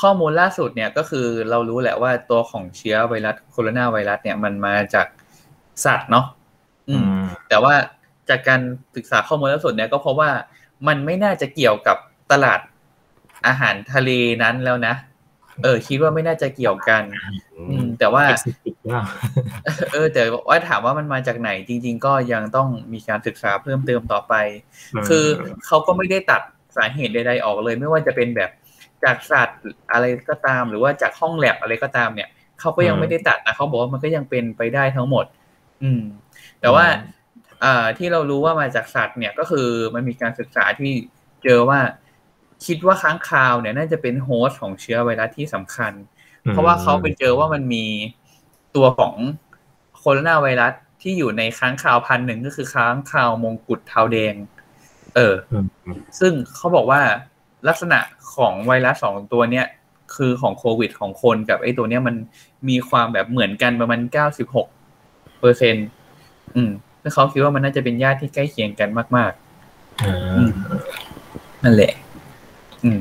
ข้อมูลล่าสุดเนี่ยก็คือเรารู้แหละว่าตัวของเชื้อไวรัสโคโรนาไวรัสเนี่ยมันมาจากสัตว์เนาะอือืมมแต่ว่าจากการศึกษาข้อมูลล่าสุดเนี่ยก็เพราะว่ามันไม่น่าจะเกี่ยวกับตลาดอาหารทะเลนั้นแล้วนะ เออ คิดว่าไม่น่าจะเกี่ยวกัน อืม แต่ว่าเอ็กซิติกหรือเปล่า เออ แต่ว่าถามว่ามันมาจากไหน จริง ๆ ก็ยังต้องมีการศึกษาเพิ่มเติมต่อไป คือเขาก็ไม่ได้ตัดสาเหตุใดๆออกเลย ไม่ว่าจะเป็นแบบจากสัตว์อะไรก็ตาม หรือว่าจากห้องแลบอะไรก็ตามเนี่ยเขาก็ยังไม่ได้ตัดนะเขาบอกว่ามันก็ยังเป็นไปได้ทั้งหมด อืม แต่ว่าอ่าที่เรารู้ว่ามาจากสัตว์เนี่ยก็คือมันมีการศึกษาที่เจอว่า คิดว่าค้างคาวเนี่ยน่าจะเป็นโฮสต์ของเชื้อไวรัสที่สำคัญ เพราะว่าเขาไปเจอว่ามันมีตัวของโคโรนาไวรัสที่อยู่ในค้างคาวพันธุ์หนึ่งก็คือค้างคาวมงกุฎเทาแดง เอออืมซึ่งเขาบอกว่าลักษณะของไวรัสสองตัวเนี้ยคือของโควิดของคนกับไอ้ตัวเนี้ยมันมีความแบบเหมือนกันประมาณเก้าสิบหกเปอร์เซ็นอืมซึ่งเขาคิดว่ามันน่าจะเป็นญาติที่ใกล้เคียงกันมากๆอ่าอืมนั่นแหละ อืม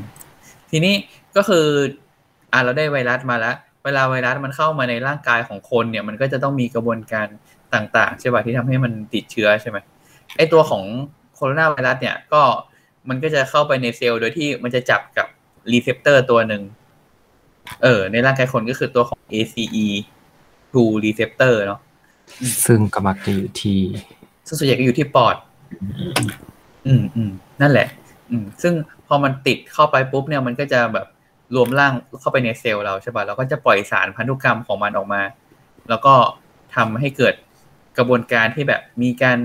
ทีนี้ก็คือ อ่าเราได้ไวรัสมาแล้ว เวลาไวรัสมันเข้ามาในร่างกายของคนเนี่ย มันก็จะต้องมีกระบวนการต่างๆใช่ป่ะที่ทำให้มันติดเชื้อใช่ไหมไอตัวของโคโรนาไวรัสเนี่ยก็มันก็จะเข้าไปในเซลล์โดยที่มันจะจับกับ receptor ตัวหนึ่ง เออ ในร่างกายคนก็คือตัวของ ACE2 receptor เนาะซึ่งก็มักจะอยู่ที่ซึ่งส่วนใหญ่ก็อยู่ที่ปอด อืมอืมนั่นแหละ อืมซึ่งพอมันติดเข้าไปปุ๊บเนี่ยมันก็จะแบบรวมร่างเข้าไปในเซลล์เราใช่ป่ะเราก็จะปล่อยสารพันธุกรรมของมันออกมา แล้วก็ทำให้เกิดกระบวนการที่แบบมีการ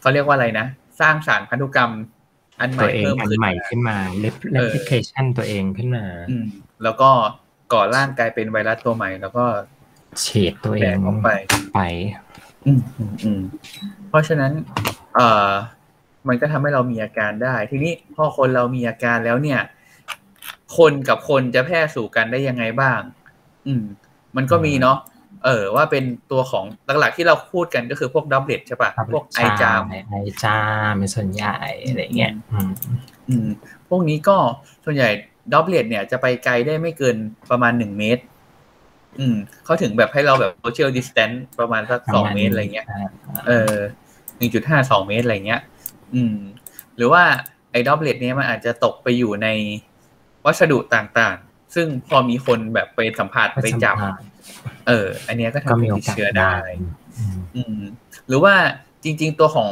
เขาเรียกว่าอะไรนะ สร้างสารพันธุกรรม อันใหตัม่วเองเพิ่มอันขึ้นใหม่มาขึ้นมา replication ตัวเองขึ้นมา อืมแล้วก็ก่อร่างกลายเป็นไวรัสตัวใหม่ แล้วก็เฉดตัวเอแบงกออกไปไปอืมอืมอืมเพราะฉะนั้น เอ่อ มันก็ทำให้เรามีอาการได้ ทีนี้พอคนเรามีอาการแล้วเนี่ย คนกับคนจะแพร่สู่กันได้ยังไงบ้าง อืม มันก็มีเนาะเออว่าเป็นตัวของหลักๆที่เราพูดกันก็คือพวก droplet ใช่ปะพวกไอจามไอจามเป็นส่วนใหญ่อะไรเงี้ยอืมอืมพวกนี้ก็ส่วนใหญ่ droplet เนี่ยจะไปไกลได้ไม่เกินประมาณหนึ่งเมตร อืมเขาถึงแบบให้เราแบบ social distance ประมาณสักสองเมตรอะไรเงี้ยเออหนึ่งจุดห้าสองเมตรอะไรเงี้ย อืม หรือว่าไอ้ droplet เนี้ยมันอาจจะตกไปอยู่ในวัสดุต่างๆ ซึ่งพอมีคนแบบไปสัมผัสไปจับ เออ อันเนี้ยก็ก็ทำให้มีโอติดกาสเชื้อได้ได้ อืม หรือว่าจริง ๆ ตัวของ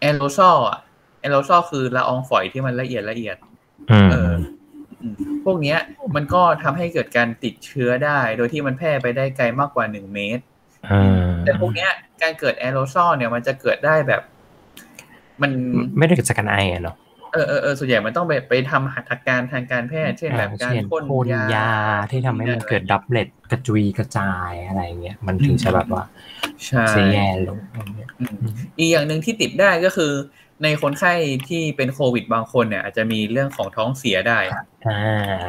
แอโรซอลอะแอโรซอลคือละอองฝอยที่มันละเอียดละเอียดอืมเอออืมพวกเนี้ยมันก็ทำให้เกิดการติดเชื้อได้ โดยที่มันแพร่ไปได้ไกลมากกว่าหนึ่งเมตรอ่าแต่พวกเนี้ยการเกิดแอโรซอลเนี่ยมันจะเกิดได้แบบ มันไม่ได้เกิดจากการไออะเนาะเออเออเออส่วนใหญ่มันต้องไปไปทำหัตถการทางการแพทย์เช่นแบบการเช่นพ่นพ่นยายาที่ทำให้มันเกิด droplet กระจุยกระจายอะไรเงี้ยมันถึงจะแบบว่าใช่เสียแย่ลงอะไรเงี้ยอืมอีกอย่างหนึ่งที่ติดได้ก็คือ ในคนไข้ที่เป็นโควิดบางคนเนี่ย อาจจะมีเรื่องของท้องเสียได้อ่า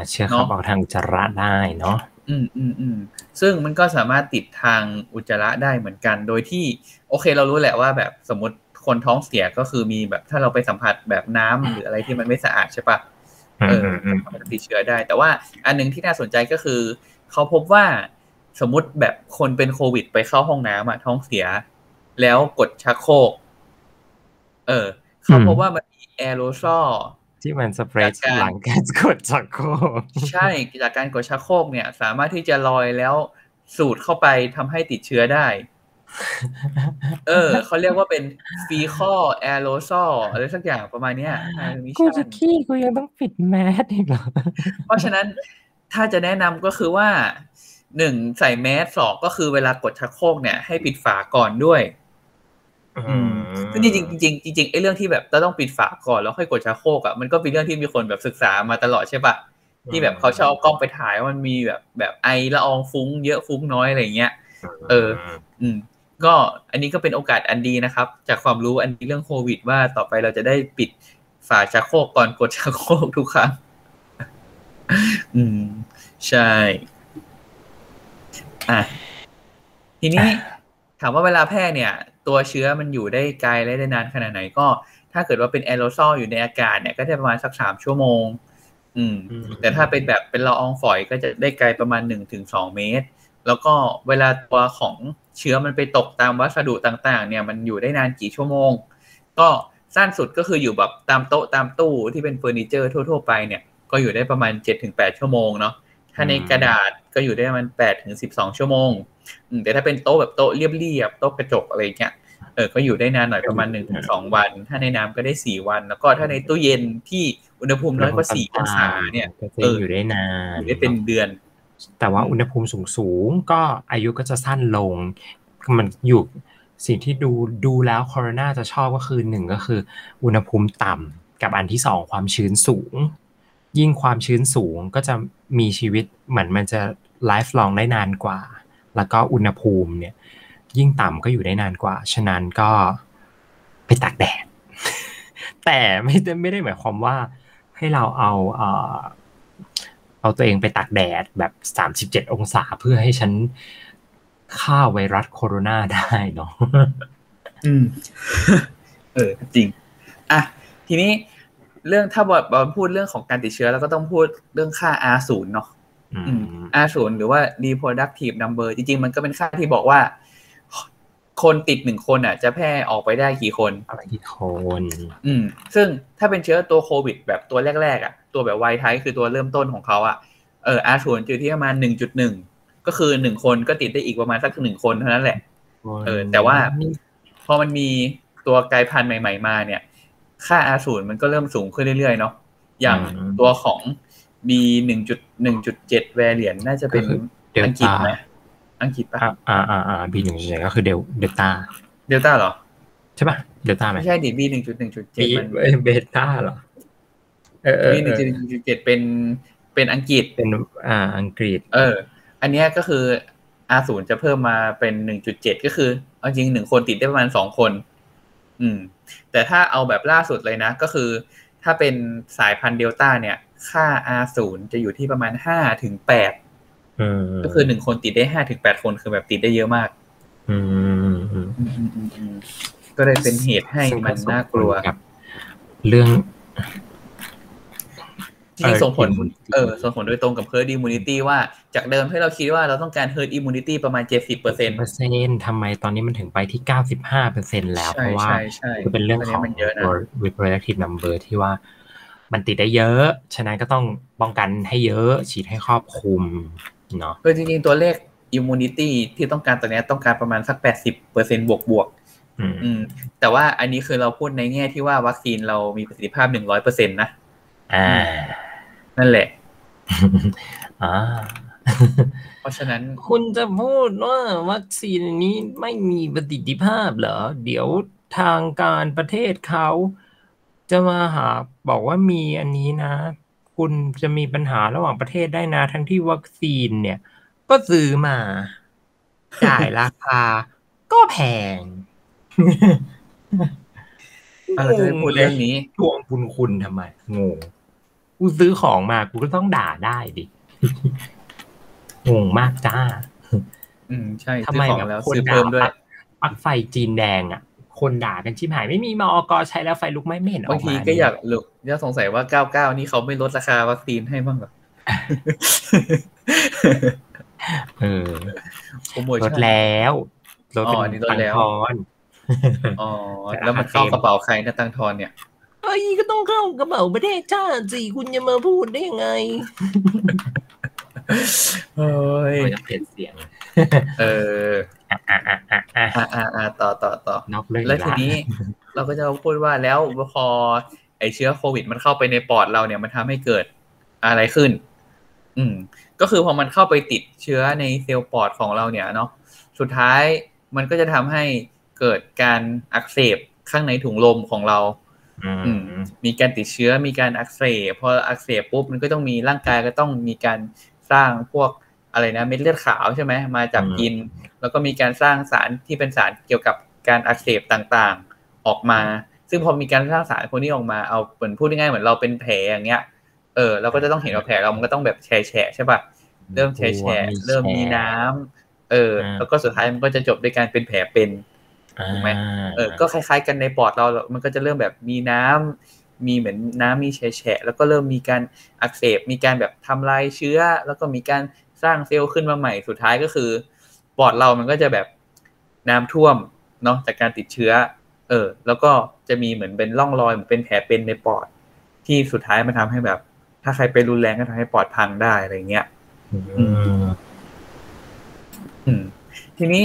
เชื้อเข้าเนาะออกทางอุจจาระได้เนาะอืมอืมอืมซึ่งมันก็สามารถติดทางอุจจาระได้เหมือนกัน โดยที่ โอเคเรารู้แหละว่าแบบสมมติ คนท้องเสียก็คือมีแบบถ้าเราไปสัมผัสแบบน้ำหรืออะไรที่มันไม่สะอาดใช่ปะอืเอมออืมอืมมันติดเชื้อได้ แต่ว่าอันหนึงที่น่าสนใจก็คือ เขาพบว่าสมมติแบบคนเป็นโควิดไปเข้าห้องน้ำอะท้องเสีย แล้วกดชักโครกเออ เขาพบว่ามันมีแอโรซอลที่มันสเปรย์จากการหลังการกดชักโครกใช่จากการกดชักโครกเนี่ย สามารถที่จะลอยแล้วสูดเข้าไปทำให้ติดเชื้อได้ เออเขาเรียกว่าเป็น fecal aerosol อะไรสักอย่างประมาณเนี้ยทางมิชกูจะชั่นขี้กูยังต้องปิดแมสอีกเหรอ เพราะฉะนั้นถ้าจะแนะนำก็คือว่าหนึ่งใส่แมสสองก็คือเวลากดชักโครกเนี่ยให้ปิดฝาก่อนด้วยอืมซึ่งจริงๆจริงๆจริงๆไอ้เรื่องที่แบบเราต้องปิดฝาก่อนแล้วค่อยกดชักโครกอะมันก็เป็นเรื่องที่มีคนแบบศึกษามาตลอดใช่ปะที่แบบเขาชอบเอากล้องไปถ่ายว่ามันมีแบบแบบไอละอองฟุ้งเยอะฟุ้งน้อยอะไรอย่างเงี้ย เออ อืม ก็อันนี้ก็เป็นโอกาสอันดีนะครับ จากความรู้อันนี้เรื่องโควิด ว่าต่อไปเราจะได้ปิดฝาชักโครกก่อนกดชักโครกทุกครั้ง อืม ใช่ อะ ทีนี้ถามว่าเวลาแพร่เนี่ย ตัวเชื้อมันอยู่ได้ไกลและได้นานขนาดไหนก็ ถ้าเกิดว่าเป็นแอโรซอลอยู่ในอากาศเนี่ย ก็จะประมาณสักสามชั่วโมง อืมอืมแต่ถ้าเป็นแบบเป็นละอองฝอยก็จะได้ไกลประมาณหนึ่งถึงสองเมตร แล้วก็เวลาตัวของ เชื้อมันไปตกตามวัสดุต่างๆ เนี่ยมันอยู่ได้นานกี่ชั่วโมง ก็สั้นสุดก็คืออยู่แบบตามโต๊ะตามตู้ที่เป็นเฟอร์นิเจอร์ทั่ว ๆ ไปเนี่ยก็อยู่ได้ประมาณเจ็ดถึงแปดชั่วโมงเนาะถ้าในกระดาษก็อยู่ได้ประมาณแปดถึงสิบสองชั่วโมงอืมแต่ถ้าเป็นโต๊ะแบบโต๊ะเรียบๆโต๊ะกระจกอะไรเงี้ยเออก็อยู่ได้นานหน่อยประมาณหนึ่งถึงสองวัน ถ้าในน้ำก็ได้สี่วัน แล้วก็ถ้าในตู้เย็นที่อุณหภูมิน้อยกว่าสี่องศาเนี่ยก็จะอยู่ได้นาอนยู่ได้เป็นเดือน แต่ว่าอุณหภูมิสูงสูงก็อายุก็จะสั้นลง มันอยู่สิ่งที่ดูดูแล้วโคโรนาจะชอบก็คือหนึ่งก็คือ อุณหภูมิต่ำกับอันที่สองความชื้นสูง ยิ่งความชื้นสูงก็จะมีชีวิตเหมือนมันจะไลฟ์ลองได้นานกว่า แล้วก็อุณหภูมิเนี่ย ยิ่งต่ำก็อยู่ได้นานกว่า ฉะนั้นก็ไปตากแดด แต่ไม่ได้ไม่ได้หมายความว่าให้เราเอา เอ่อเอาตัวเองไปตากแดดแบบสามสิบเจ็ดองศาเพื่อให้ฉันฆ่าไวรัสโคโรนาได้เนาะอืม เออ จริง อะ ทีนี้เรื่องถ้าบอลพูดเรื่องของการติดเชื้อ แล้วก็ต้องพูดเรื่องค่า R ศูนย์เนาะอือืมม R ศูนย์หรือว่า reproductive number จริง ๆ มันก็เป็นค่าที่บอกว่า คนติดหนึ่งคนอะ จะแพร่ออกไปได้กี่คนอะไรที่คน อืม ซึ่งถ้าเป็นเชื้อตัวโควิดแบบตัวแรก ๆ อะ ตัวแบบไวท์ไทป์คือตัวเริ่มต้นของเขาอะเออ R ศูนย์อยู่ที่ประมาณหนึ่งจุดหนึ่งก็คือหนึ่งคนก็ติดได้อีกประมาณสักหนึ่งคนเท่านั้นแหละ เออ แต่ว่าพอมันมีตัวกลายพันธุ์ใหม่ ๆ มาเนี่ย ค่า R ศูนย์มันก็เริ่มสูงขึ้นเรื่อยๆเนาะอย่างตัวของ B หนึ่งจุดหนึ่งจุดเจ็ด variant น่าจะเป็นเดลอังกฤษต้าไหมอังกฤษปะอ่าอ่าอ่าอ่า B หนึ่งจุดก็คือเดลเดลต้าเดลต้าเหรอ ใช่ป่ะเดลต้าไหมไม่ใช่ดิ B หนึ่งจุดหนึ่งจุดเจ็ดบีมันเบต้าเหรอ เออเออ B หนึ่งจุดหนึ่งจุดเจ็ดเป็นเป็นอังกฤษเป็นอ่าอังกฤษ เออ อันเนี้ยก็คือ R ศูนย์จะเพิ่มมาเป็นหนึ่งจุดเจ็ดก็คือ เอาจริงหนึ่งคนติดได้ประมาณสองคน อืม แต่ถ้าเอาแบบล่าสุดเลยนะ ก็คือ ถ้าเป็นสายพันธุ์เดลต้าเนี่ย ค่า R ศูนย์จะอยู่ที่ประมาณห้าถึงแปดอืมก็คือหนึ่งคนติดได้ห้าถึงแปดคนคือแบบติดได้เยอะมาก อืมอืมก็เลยเป็นเหตุให้มันน่ากลัวกับเรื่อง ที่ส่งผล herd immunity เออส่งผลโดยตรงกับ herd immunity ว่าจากเดิมที่เราคิดว่าเราต้องการ herd immunity ประมาณเจ็ดสิบเปอร์เซ็นต์เปอร์เซ็นต์ทำไมตอนนี้มันถึงไปที่เก้าสิบห้าเปอร์เซ็นแล้วใช่เพราะว่าใช่ใช่คือเป็นเรื่องของอันนี้มันเยอะนะตัว reproductive number ที่ว่ามันติดได้เยอะ ฉะนั้นก็ต้องป้องกันให้เยอะฉีดให้ครอบคลุมเนาะคือจริงๆ ตัวเลข immunity ที่ต้องการตัวเนี้ยต้องการประมาณสักแปดสิบเปอร์เซ็นบวกบวกอืมๆอืมแต่ว่าอันนี้คือเราพูดในแง่ที่ว่าวัคซีนเรามีประสิทธิภาพหนึ่งร้อยเปอร์เซ็นต์นะ อ่า นั่นแหละอ่าเพราะฉะนั้นคุณจะพูดว่าวัคซีนนี้ไม่มีประสิทธิภาพเหรอ เดี๋ยวทางการประเทศเขาจะมาหาบอกว่ามีอันนี้นะ คุณจะมีปัญหาระหว่างประเทศได้นะ ทั้งที่วัคซีนเนี่ย ก็ซื้อมา จ่ายราคา ก็แพงอะเราจะไม่พูดเรื่องนี้ทวงบุญคุณทำไมงง กูซื้อของมากูก็ต้องด่าได้ดิงงมากจ้า อืมใช่ทำซื้อไมของแบบแล้วคนซื้อด่าเพิ่มด้วยปลั๊กปลั๊กไฟจีนแดงอะ คนด่ากันชิบหายไม่มีมอกใช้แล้วไฟลุกไหม่ไม่เห็นออบางกทีมาก็อยากหลุกอยากสงสัยว่า99นี่เขาไม่ลดราคาวัคซีนให้บ้างเหรอเออโปรโมลชั่ดนแล้วลดอ๋เป็อนอันนี้ลดตังแล้วค์ทอนอ๋อแล้วมันเข้ากระเป๋าใครนะตังทอนเนี่ย เอ้ยก็ต้องเข้ากระเป๋าประเทศชาติสิคุณจะมาพูดได้ยังไงเฮ้ยเราจะเปลี่ยนเสียง เอออะอะอะอะอะอ่าอ่าอ่าต่อต่อต่อนอกเรื่องแล้วอีกทีละนี้ เราก็จะพูดว่าแล้วพอไอเชื้อโควิดมันเข้าไปในปอดเราเนี่ยมันทำให้เกิดอะไรขึ้น อืม ก็คือพอมันเข้าไปติดเชื้อในเซลล์ปอดของเราเนี่ยเนาะสุดท้ายมันก็จะทำให้เกิดการอักเสบข้างในถุงลมของเราอือื มมมีการติดเชื้อมีการอักเสบพออักเสบปุ๊บมันก็ต้องมีร่างกายก็ต้องมีการสร้างพวกอะไรนะเม็ดเลือดขาวใช่ไหมมาจับกิน แล้วก็มีการสร้างสารที่เป็นสารเกี่ยวกับการอักเสบต่างๆออกมา ซึ่งพอมีการสร้างสารพวกนี้ออกมาเอาเหมือนพูดง่ายๆเหมือนเราเป็นแผลอย่างเงี้ยเออเราก็จะต้องเห็นว่าแผลเรามันก็ต้องแบบแฉะๆใช่ป่ะเริ่มแฉะๆเริ่มมีน้ำเออ แล้วก็สุดท้ายมันก็จะจบด้วยการเป็นแผลเป็น ถูกไหมเออก็คล้ายๆกันในปอดเรา มันก็จะเริ่มแบบมีน้ำมีเหมือนน้ำมีแฉะๆแล้วก็เริ่มมีการอักเสบ มีการแบบทำลายเชื้อ แล้วก็มีการสร้างเซลล์ขึ้นมาใหม่สุดท้ายก็คือ ปอดเรามันก็จะแบบน้ำท่วมเนาะจากการติดเชื้อ เออ แล้วก็จะมีเหมือนเป็นร่องรอยเหมือนเป็นแผลเป็นในปอด ที่สุดท้ายมันทำให้แบบ ถ้าใครไปรุนแรงก็ทำให้ปอดพังได้อะไรเงี้ยอืมอืมทีนี้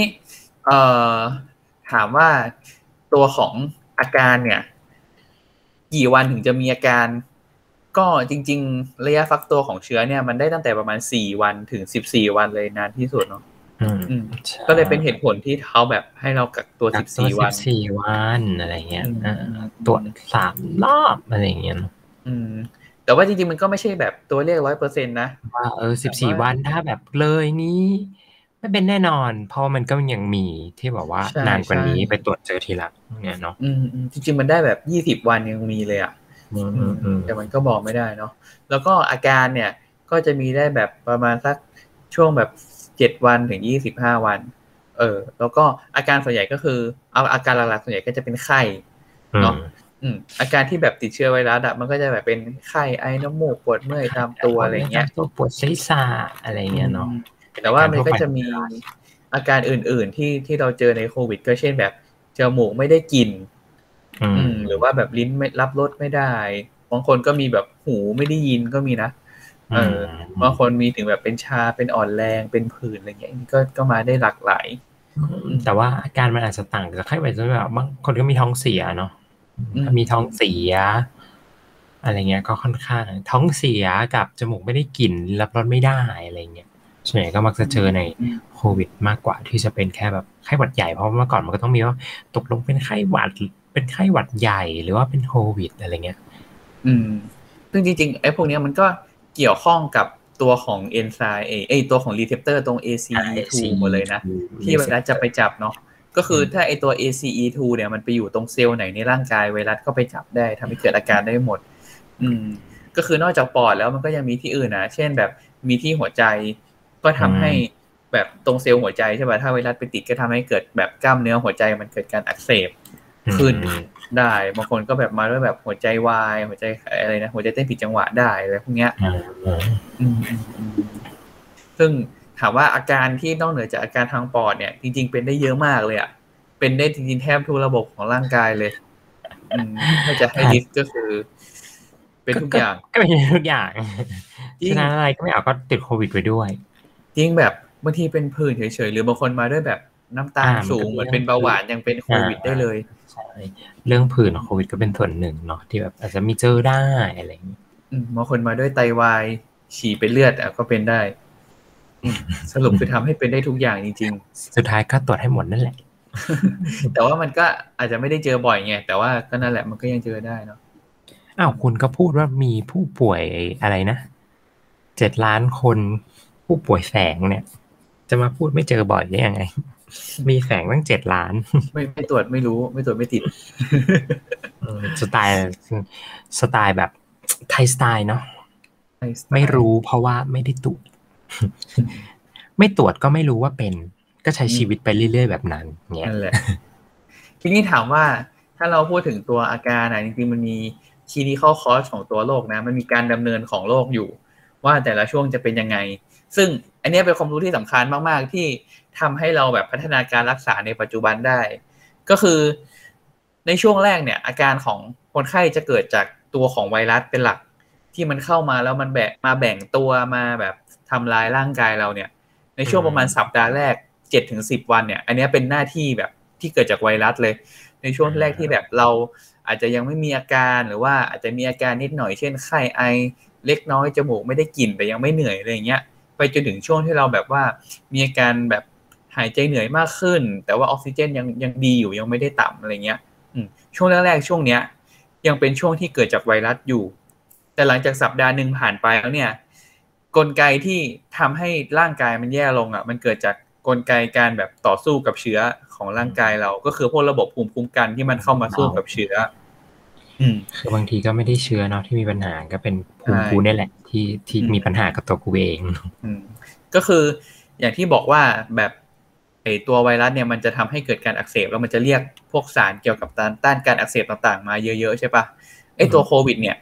เอ่อ ถามว่าตัวของอาการเนี่ยกี่วันถึงจะมีอาการ ก็จริง ๆ ระยะฟักตัวของเชื้อเนี่ยมันได้ตั้งแต่ประมาณสี่วันถึงสิบสี่วันเลยนานที่สุดเนาะอืมอืมก็เลยเป็นเหตุผลที่เขาแบบให้เรากักตัวกัสิกบตัวสี่สิวันบสี่วันอะไรเงี้ยอืมเออตรวจสามรอบอะไรเงี้ยเนอะอืม แต่ว่าจริงๆมันก็ไม่ใช่แบบตัวเลขร้อยเปอร์เซ็นต์นะว่าเออแต่สิบสี่ว่าวันถ้าแบบเลยนี้ ไม่เป็นแน่นอน เพราะมันก็ยังมีที่แบบว่าใช่นานกว่านี้ใช่ไปตรวจเจอทีหลังเนี่ยเนาะอืมอืมจริง ๆ มันได้แบบยี่สิบวันยังมีเลยอะอืมอืมอืมแต่มันก็บอกไม่ได้เนาะแล้วก็อาการเนี่ยก็จะมีได้แบบประมาณสักช่วงแบบเจ็ดวันถึงยี่สิบห้าวัน เออ แล้วก็อาการส่วนใหญ่ก็คือ เอาอาการหลักๆส่วนใหญ่ก็จะเป็นไข้เนาะอืมอาการที่แบบติดเชื้อไวรัสอะมันก็จะแบบเป็นไข้ไอน้ำมูกปวดเมื่อยตามตัวอะไรเงี้ยตัวปวดศีรษะอะไรเงี้ยเนาะอืม แต่ว่ามันก็จะมีอาการอื่น ๆ ที่ที่เราเจอในโควิด ก็เช่นแบบจมูกไม่ได้กลิ่นอือืมมหรือว่าแบบลิ้นไม่รับรสไม่ได้ บางคนก็มีแบบหูไม่ได้ยินก็มีนะเออบางคนมีถึงแบบเป็นชาเป็นอ่อนแรงเป็นผื่นอะไรเงี้ยก็ก็มาได้หลากหลายแต่ว่าอาการมันอาจจะต่างจากไข้หวัดใหญ่แบบบางคนก็มีท้องเสียเนาะอืมถ้ามีท้องเสีย อะไรเงี้ยก็ค่อนข้าง ท้องเสียกับจมูกไม่ได้กลิ่นรับรสไม่ได้อะไรเงี้ย ส่วนใหญ่ก็มักจะเจอในโควิดมากกว่าที่จะเป็นแค่แบบไข้หวัดใหญ่เพราะเมื่อก่อนมันก็ต้องมีว่าตกลงเป็นไข้หวัด เป็นไข้หวัดใหญ่หรือว่าเป็นโควิดอะไรเงี้ย อืม ซึ่งจริงๆไอ้พวกเนี้ยมันก็เกี่ยวข้องกับตัวของเอนไซม์เอยเอยตัวของ receptor ตรง ACE2 หมดเลยนะ ที่ไวรัสจะไปจับเนาะก็คือถ้าไอตัว ACE2 เนี่ยมันไปอยู่ตรงเซลล์ไหนในร่างกายไวรัสก็ไปจับได้ทำให้เกิดอาการได้หมด อืม ก็คือนอกจากปอดแล้วมันก็ยังมีที่อื่นนะ เช่นแบบมีที่หัวใจ ก็ทำให้แบบตรงเซลล์หัวใจใช่ป่ะถ้าไวรัสไปติดก็ทำให้เกิดแบบกล้ามเนื้อหัวใจมันเกิดการอักเสบขึ้นได้บางคนก็แบบมาด้วยแบบหัวใจวาย หัวใจอะไรนะหัวใจเต้นผิดจังหวะได้อะไรพวกเนี้ยอืมอืมอืมอืมอืมซึ่งถามว่าอาการที่นอกเหนือจากอาการทางปอดเนี่ย จริง ๆ เป็นได้เยอะมากเลยอะเป็นได้จริงๆแทบทุกระบบของร่างกายเลยอืมถ้าจะให้ลิสต์ก็คือ เป็นทุกอย่างก็เป็นทุกอย่างจริงฉะนั้นอะไรก็ไม่เอาก็ติดโควิดไปด้วย จริงแบบบางทีเป็นผื่นเฉยๆหรือบางคนมาด้วยแบบน้ำตาลอ่ามันก็สูงมีเหมือนเป็นเบาหวานยังเป็นโควิดได้เลยใช่เรื่องผื่นของโควิดก็เป็นส่วนหนึ่งเนาะที่แบบอาจจะมีเจอได้อะไรอย่างนี้อืมบางคนมาด้วยไตวายฉี่เป็นเลือดอะก็เป็นได้อืมสรุปคือทำให้เป็นได้ทุกอย่างจริงสุดท้ายก็ตรวจให้หมดนั่นแหละๆแต่ว่ามันก็อาจจะไม่ได้เจอบ่อยไงแต่ว่าก็นั่นแหละมันก็ยังเจอได้เนาะอ้าวคุณก็พูดว่ามีผู้ป่วยอะไรนะเจ็ดล้านคน ผู้ป่วยแฝงเนี่ย จะมาพูดไม่เจอบ่อยได้ยังไง มีแฝงตั้งเจ็ดล้าน ไม่ไม่ตรวจไม่รู้ ไม่ตรวจไม่ติดเออสไตล์สไตล์แบบไทยสไตล์เนาะไม่รู้เพราะว่าไม่ได้ตรวจไม่ตรวจก็ไม่รู้ว่าเป็น ก็ใช้ชีวิตไปเรื่อย ๆ แบบนั้นเนี่ยนั่นแหละทีนี้ถามว่าถ้าเราพูดถึงตัวอาการนะจริงๆมันมี clinical course ของตัวโรคนะ มันมีการดำเนินของโรคอยู่ ว่าแต่ละช่วงจะเป็นยังไง ซึ่งอันเนี้ยเป็นความรู้ที่สำคัญมาก ๆ ที่ทำให้เราแบบพัฒนาการรักษาในปัจจุบันได้ ก็คือในช่วงแรกเนี่ย อาการของคนไข้จะเกิดจากตัวของไวรัสเป็นหลัก ที่มันเข้ามาแล้วมันแบกมาแบ่งตัวมาแบบทำลายร่างกายเราเนี่ย ในช่วงประมาณสัปดาห์แรกเจ็ดถึงสิบวันเนี่ย อันเนี้ยเป็นหน้าที่แบบที่เกิดจากไวรัสเลย ในช่วงแรกที่แบบเราอาจจะยังไม่มีอาการหรือว่าอาจจะมีอาการนิดหน่อยเช่นไข้ไอเล็กน้อยจมูกไม่ได้กลิ่นแต่ยังไม่เหนื่อยอะไรอย่างเงี้ย ไปจนถึงช่วงที่เราแบบว่ามีอาการแบบหายใจเหนื่อยมากขึ้น แต่ว่าออกซิเจนยังยังดีอยู่ยังไม่ได้ต่ำอะไรเงี้ยช่วงแรกๆช่วงเนี้ย ยังเป็นช่วงที่เกิดจากไวรัสอยู่ แต่หลังจากสัปดาห์หนึ่งผ่านไปแล้วเนี่ย กลไกที่ทำให้ร่างกายมันแย่ลงอะ มันเกิดจากกลไกการแบบต่อสู้กับเชื้อของร่างกายเรา ก็คือพวกระบบภูมิคุ้มกันที่มันเข้ามาสู้กับเชื้อ คือบางทีก็ไม่ได้เชื้อเนาะที่มีปัญหาก็เป็นภูมิใช่กูนี่แหละ ที่ที่อืมมีปัญหากับตัวกูเองอืมก็คืออย่างที่บอกว่าแบบไอตัวไวรัสเนี่ยมันจะทำให้เกิดการอักเสบแล้วมันจะเรียกพวกสารเกี่ยวกับต้านต้านการอักเสบต่างๆ มาเยอะๆใช่ปะไอตัวโควิด เนี่ย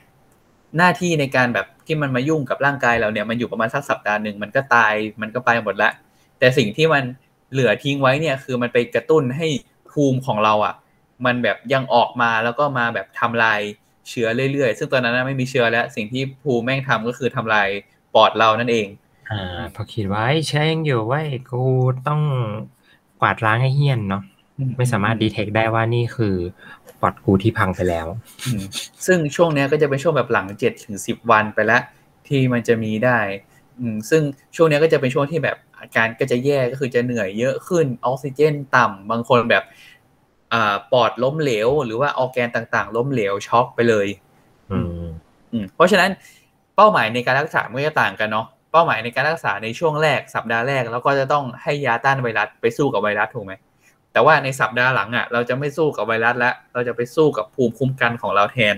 หน้าที่ในการแบบที่มันมายุ่งกับร่างกายเราเนี่ยมันอยู่ประมาณสักสัปดาห์หนึ่งมันก็ตายมันก็ไปหมดละแต่สิ่งที่มันเหลือทิ้งไว้เนี่ยคือมันไปกระตุ้นให้ภูมิของเราอะ มันแบบยังออกมาแล้วก็มาแบบทำลายเชื้อเรื่อยๆ ซึ่งตอนนั้นนะไม่มีเชื้อแล้ว สิ่งที่ภูมิแม่งทำก็คือทำลายปอดเรานั่นเอง อ่า พอคิดว่าไอ้เชื้อยังอยู่ไว้ยกูต้องกวาดล้างให้เฮี้ยนเนาะไม่สามารถดีเทคได้ว่านี่คือปอดกูที่พังไปแล้วอืมซึ่งช่วงเนี้ยก็จะเป็นช่วงแบบหลังเจ็ดถึงสิบวันไปแล้ว ที่มันจะมีได้อืมซึ่งช่วงเนี้ยก็จะเป็นช่วงที่แบบอาการก็จะแย่ก็คือจะเหนื่อยเยอะขึ้นออกซิเจน ต่ำบางคนแบบอ่า ปอดล้มเหลว หรือว่าออร์แกนต่างๆ ล้มเหลวช็อกไปเลยอืมอืมเพราะฉะนั้นเป้าหมายในการรักษามันก็จะต่างกันเนาะเป้าหมายในการรักษาในช่วงแรกสัปดาห์แรกแล้วก็จะต้องให้ยาต้านไวรัสไปสู้กับไวรัสถูกไหมแต่ว่าในสัปดาห์หลังอะ เราจะไม่สู้กับไวรัสแล้วเราจะไปสู้กับภูมิคุ้มกันของเราแทน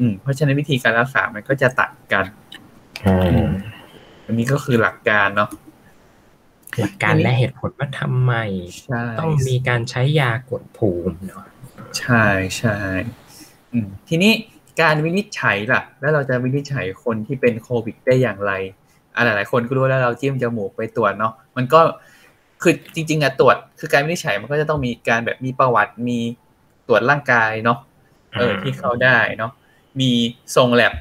อืม เพราะฉะนั้นวิธีการรักษามันก็จะต่างกันอืมอันนี้ก็คือหลักการเนาะ หลักการและเหตุผลว่าทำไมใช่ต้องมีการใช้ยากดภูมิเนาะใช่ใช่อืมทีนี้การวินิจฉัยล่ะ แล้วเราจะวินิจฉัยคนที่เป็นโควิดได้อย่างไรอะหลายๆคนก็รู้แล้วเราจิ้มจมูกไปตรวจเนาะมันก็คือจริงๆอะตรวจคือการวินิจฉัยมันก็จะต้องมีการแบบมีประวัติมีตรวจร่างกายเนาะเออที่เข้าได้เนาะมีส่งแลบ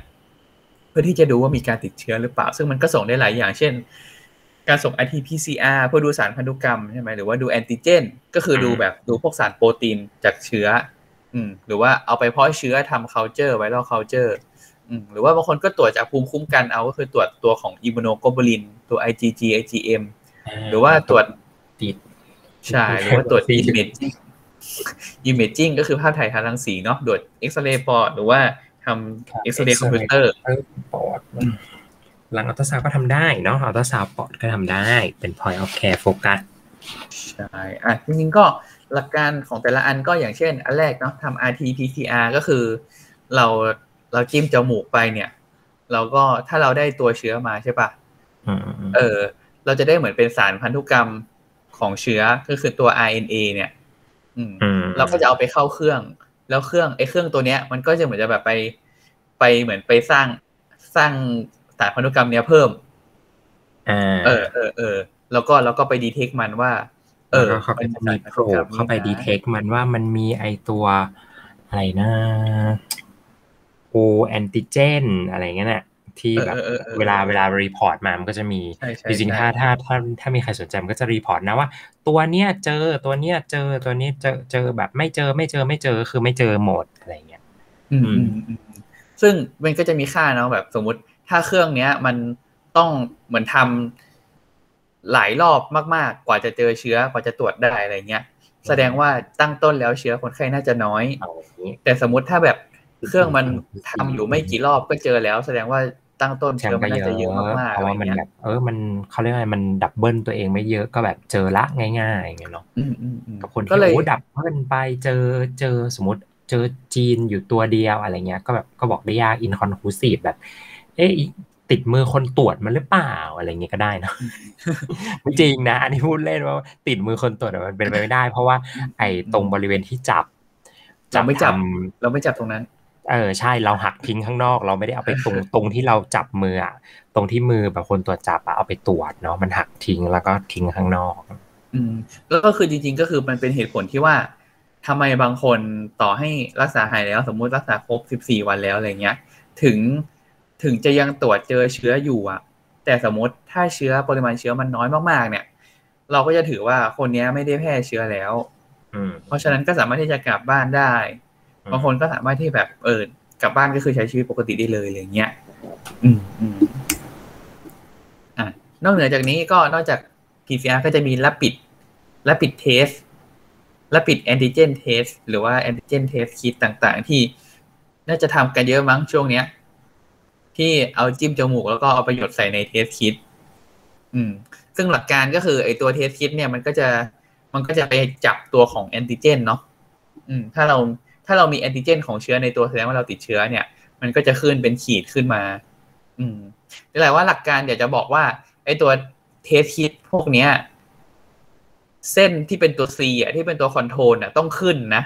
เพื่อที่จะดูว่ามีการติดเชื้อหรือเปล่า ซึ่งมันก็ส่งได้หลายอย่าง เช่น การส่ง RT-PCR เพื่อดูสารพันธุกรรมใช่ไหมหรือว่าดูแอนติเจน ก็คือดูแบบดูพวกสารโปรตีนจากเชื้อ อืม หรือว่าเอาไปเพาะเชื้อทำ culture viral culture อืม หรือว่าบางคนก็ตรวจจากภูมิคุ้มกันเอาก็คือตรวจตัวของ immunoglobulin ตัว IgG IgM หรือว่าตรวจติดใช่ หรือว่าตรวจ imaging imaging ก็คือภาพถ่ายทางรังสีเนาะตรวจเอ็กซเรย์ปอดหรือว่าทำเอ็กซเรย์คอมพิวเตอร์ปอด หลังอัลตราซาวด์ก็ทำได้เนาะอัลตราซาวด์ปอดก็ทำได้เป็น point of care focus ใช่อะจริงๆก็หลักการของแต่ละอันก็อย่างเช่น อันแรกเนาะทำ RT-PCR ก็คือ เราเราจิ้มจมูกไปเนี่ย เราก็ถ้าเราได้ตัวเชื้อมาใช่ปะอืมเออ เราจะได้เหมือนเป็นสารพันธุกรรมของเชื้อก็คือตัว RNA เนี่ยอืมอืม เราก็จะเอาไปเข้าเครื่อง แล้วเครื่องไอ้เครื่องตัวเนี้ย มันก็จะเหมือนจะแบบไป ไปเหมือนไปสร้างสร้าง สารพันธุกรรมเนี้ยเพิ่มอ่าเออเออเออแล้วก็แล้วก็ไป detect มันว่า เออแล้วก็เขาก็จะมี probe เข้าไป detect มันว่ามันมีไอตัวอะไรนะโอแอนติเจนอะไรเงี้ยน่ะที่แบบเวลาเวลา report มา มันก็จะมีใช่ใช่จริงๆถ้าถ้าถ้าถ้ามีใครสนใจมันก็จะ report นะว่า ตัวเนี้ยเจอตัวเนี้ยเจอตัวนี้เจอเจอแบบไม่เจอไม่เจอไม่เจอคือไม่เจอหมดอะไรเงี้ย อืมอืมอืมซึ่งมันก็จะมีค่าเนาะแบบสมมติ ถ้าเครื่องเนี้ยมันต้องเหมือนทำหลายรอบมากๆ กว่าจะเจอเชื้อกว่าจะตรวจได้อะไรเงี้ย แสดงว่าตั้งต้นแล้วเชื้อคนไข้น่าจะน้อยเอาอย่างนี้แต่สมมติถ้าแบบเครื่องมันทำอยู่ไม่กี่รอบก็เจอแล้ว แสดงว่าตั้งต้นแชเชื้มอป์มัก็นเยน่าจะเยอะอะมากๆเพอะไรราะว่ามันเงี้ยแบบเออมันเขาเรียกอะไรมันดับเบิลตัวเองไม่เยอะก็แบบเจอละง่ายๆอย่างเงี้ยเนาะอืมอืมอืมกับคนก็ที่เลยโอ้ดับเบิลไปเจอเจอสมมติเจอจีนอยู่ตัวเดียวอะไรเงี้ย ก็แบบก็บอกได้ยากอินคอนคูซีฟแบบ เอ๊ะอีติดมือคนตรวจมันหรือเปล่าอะไรเงี้ยก็ได้เนอะไม่จริงนะอันนี้พูดเล่นว่าติดมือคนตรวจอะมันเป็นไปไม่ได้ เพราะว่า ไอ้ตรงบริเวณที่จับเราไม่จับทเราไม่จับตรงนั้นำเออใช่เราหักทิ้งข้างนอก เราไม่ได้เอาไปตรงตรงที่เราจับมืออะตรงที่มือแบบคนตรวจจับอะเอาไปตรวจเนาะมันหักทิ้งแล้วก็ทิ้งข้างนอก อืมแล้วก็คือจริง ๆ ก็คือมันเป็นเหตุผลที่ว่าทำไมบางคนต่อให้รักษาหายแล้ว สมมุติรักษาครบ14วันแล้วอะไรเงี้ย ถึง ถึงจะยังตรวจเจอเชื้ออยู่อะแต่สมมติถ้าเชื้อปริมาณเชื้อมันน้อยมากๆ เนี่ย เราก็จะถือว่าคนเนี้ยไม่ได้แพร่เชื้อแล้วอืมเพราะฉะนั้นก็สามารถที่จะกลับบ้านได้บางคนก็สามารถที่แบบเออกลับบ้านก็คือใช้ชีวิตปกติได้เลยอะไรเงี้ยอืมอืมอะนอกเหนือจากนี้ก็นอกจาก PCR ก็จะมี rapid rapid test rapid antigen test หรือว่า antigen test kit ต่างๆ ที่น่าจะทำกันเยอะมั้งช่วงเนี้ย ที่เอาจิ้มจมูกแล้วก็เอาประโยชน์ใส่ใน test kit อืม ซึ่งหลักการก็คือไอตัว test kit เนี่ยมันก็จะมันก็จะไปจับตัวของ antigen เนาะ อืม ถ้าเราถ้าเรามีแอนติเจน ของเชื้อในตัวแสดงว่าเราติดเชื้อเนี่ย มันก็จะขึ้นเป็นขีดขึ้นมา อืมนี่แหละว่าหลักการอยากจะบอกว่า ไอตัวเทสคิดพวกเนี้ย เส้นที่เป็นตัว C อะที่เป็นตัวคอนโทรลอะต้องขึ้นนะ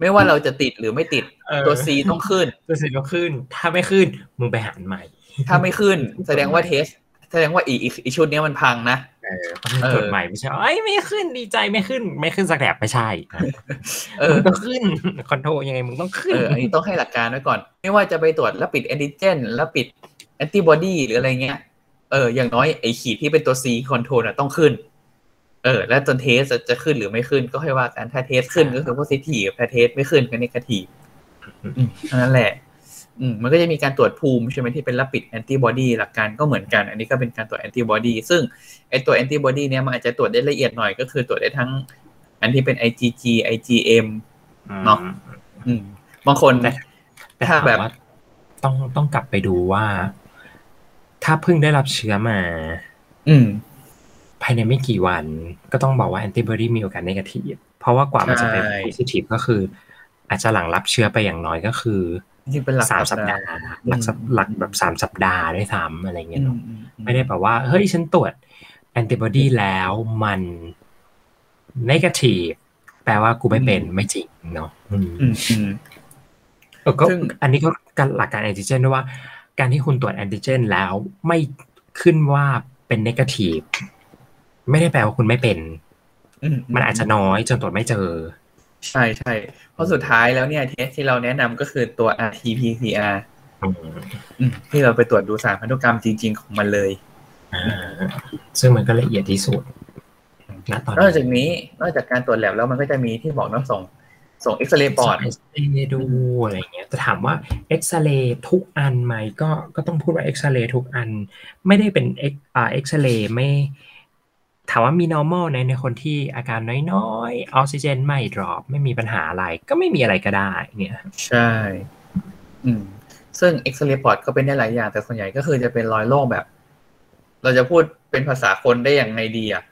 ไม่ว่าเราจะติดหรือไม่ติดเออตัว C ต้องขึ้น ตัวสิก็ขึ้น ถ้าไม่ขึ้นมึงไปหารใหม่ ถ้าไม่ขึ้น แสดงว่าเทส แสดงว่าอีอีอีชุดเนี้ยมันพังนะเออเออจดใหม่ไม่ใช่เอ้ยไม่ขึ้นดีใจไม่ขึ้น ไม่ขึ้นสักแถบไม่ใช่เออมึงต้องขึ้น control ยังไงมึงต้องขึ้นเอออันนี้ต้องให้หลักการไว้ก่อน ไม่ว่าจะไปตรวจ rapid แอนติเจน rapid แอนติบอดีหรืออะไรเงี้ยเอออย่างน้อยไอขีดที่เป็นตัว C control ต้องขึ้น เออ แล้วตอน test จะขึ้นหรือไม่ขึ้นก็ค่อยว่ากัน ถ้า test ขึ้นก็คือ positive ถ้า test ไม่ขึ้นก็ negative อืมเท่านั้นแหละ อืมมันก็จะมีการตรวจภูมิใช่ไหมที่เป็น rapid แอนติบอดีหลักการก็เหมือนกัน อันนี้ก็เป็นการตรวจแอนติบอดีซึ่งไอตัวแอนติบอดีเนี้ยมันอาจจะตรวจได้ละเอียดหน่อยก็คือตรวจได้ทั้ง อันที่เป็น IgG IgM เนาะอืมบางคนแต่แต่ถ้าถามแบบว่าต้องต้องกลับไปดูว่า ถ้าเพิ่งได้รับเชื้อมา อืมภายในไม่กี่วันก็ต้องบอกว่าแอนติบอดีมีโอกาสนกาทีฟเพราะว่ากว่ามันจะเป็นใช่โพซิทีฟก็คือ อาจจะหลังรับเชื้อไปอย่างน้อยก็คือจริงๆเป็นหลักสามสัสัปปดาดาห์ห์หลักสัปอืมหลักแบบสามสัปดาห์ด้วยซ้ำอะไรเงี้ยอืเนาะมอืมอืไม่ได้แบบว่า เฮ้ยฉันตรวจแอนติบอดีแล้วมันนกาทีฟแปลว่ากูไม่เป็นไม่จริงเนาะอืมอืมอืมเออก็ซึ่งอันนี้ก็การหลักการแอนติเจนด้วยว่า การที่คุณตรวจแอนติเจนแล้วไม่ขึ้นว่าเป็นนกาทีฟ ไม่ได้แปลว่าคุณไม่เป็นอืมมันอาจจะน้อยจนตรวจไม่เจอ ใช่ใช่เพราะสุดท้ายแล้วเนี่ยเทสที่เราแนะนำก็คือตัว RT-PCR อืมอืมที่เราไปตรวจดูสารพันธุกรรมจริง ๆ ของมันเลยอ่าซึ่งมันก็ละเอียดที่สุดณตอนนอกจากนี้นอกจากการตรวจแลบแล้วมันก็จะมีที่บอกน้องส่ง ส่งเอ็กซเรย์ปอดเอ็กซเรย์ดูอะไรเงี้ยจะถามว่าเอ็กซเรย์ทุกอันไหมก็ก็ต้องพูดว่าเอ็กซเรย์ทุกอัน ไม่ได้เป็นเอ็กอ่าเอ็กซเรย์ไม่ ถามว่ามี normal ในในคนที่อาการน้อยๆ ออกซิเจนไม่ drop ไม่มีปัญหาอะไร ก็ไม่มีอะไรก็ได้ เนี่ย ใช่ อืม ซึ่งเอ็กซเรย์ปอดก็เป็นได้หลายอย่าง แต่ส่วนใหญ่ก็คือจะเป็นรอยโรคแบบ เราจะพูดเป็นภาษาคนได้อย่างไงดีอะ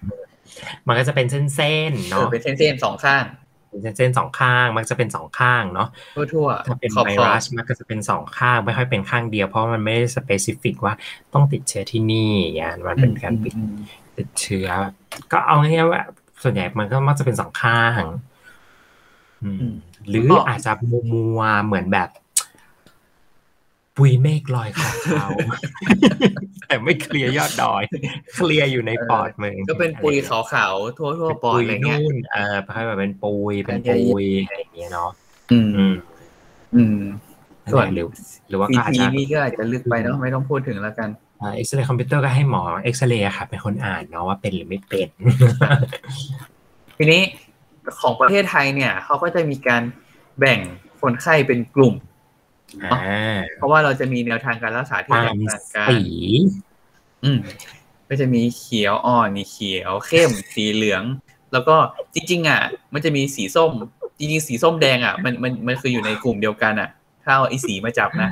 มันก็จะเป็นเส้นๆเออเนาะเป็นเส้นๆสองข้างเป็นเส้นๆสองข้าง มันจะเป็นสองข้างเนาะทั่วๆถ้าเป็นของไวรัสมันก็จะเป็นสองข้าง ไม่ค่อยเป็นข้างเดียวเพราะมันไม่ได้ specific ว่าต้องติดเชื้อที่นี่อย่างนั้นมันเป็นการปิดอืม ติดเชื้อ ก็เอาง่ายๆว่า ส่วนใหญ่มันก็มักจะเป็นสองข้างอืมอืมหรือแล้วก็อาจจะมัวมัวๆเหมือนแบบ ปุยเมฆลอยขาวเขาแต่ไม่เคลียร์ยอดดอย เคลียร์อยู่ในปอดมึงก็เป็นปุยอะไรขาวๆทั่วทั่วเป็นๆปอดปุยอะไรเงี้ยนู่นเออให้แบบเป็นปุยเป็นใหญ่ปุๆยอะไรอย่างเงี้ยเนาะอืม อืมอืมนั่นส่แหวนละหรือหรือว่าซีก็อาจทีจะนี่ก็อาจจะลึกไปเนาะไม่ต้องพูดถึงแล้วกัน เอ็กซเรย์คอมพิวเตอร์ก็ให้หมอเอ็กซเรย์ค่ะเป็นคนอ่านเนาะว่าเป็นหรือไม่เป็น ทีนี้ของประเทศไทยเนี่ยเขาก็จะมีการแบ่งคนไข้เป็นกลุ่มอ่าเพราะว่าเราจะมีแนวทางการรักษาที่ตาแตมกต่างกันสีอืมก็จะมีเขียวอ่อนมีเขียวเข้มสีเหลือง แล้วก็จริงๆอะ มันจะมีสีส้ม จริงๆสีส้มแดงอะมันมันมันคืออยู่ในกลุ่มเดียวกันอะ ถ้าเอาไอ้สีมาจับนะ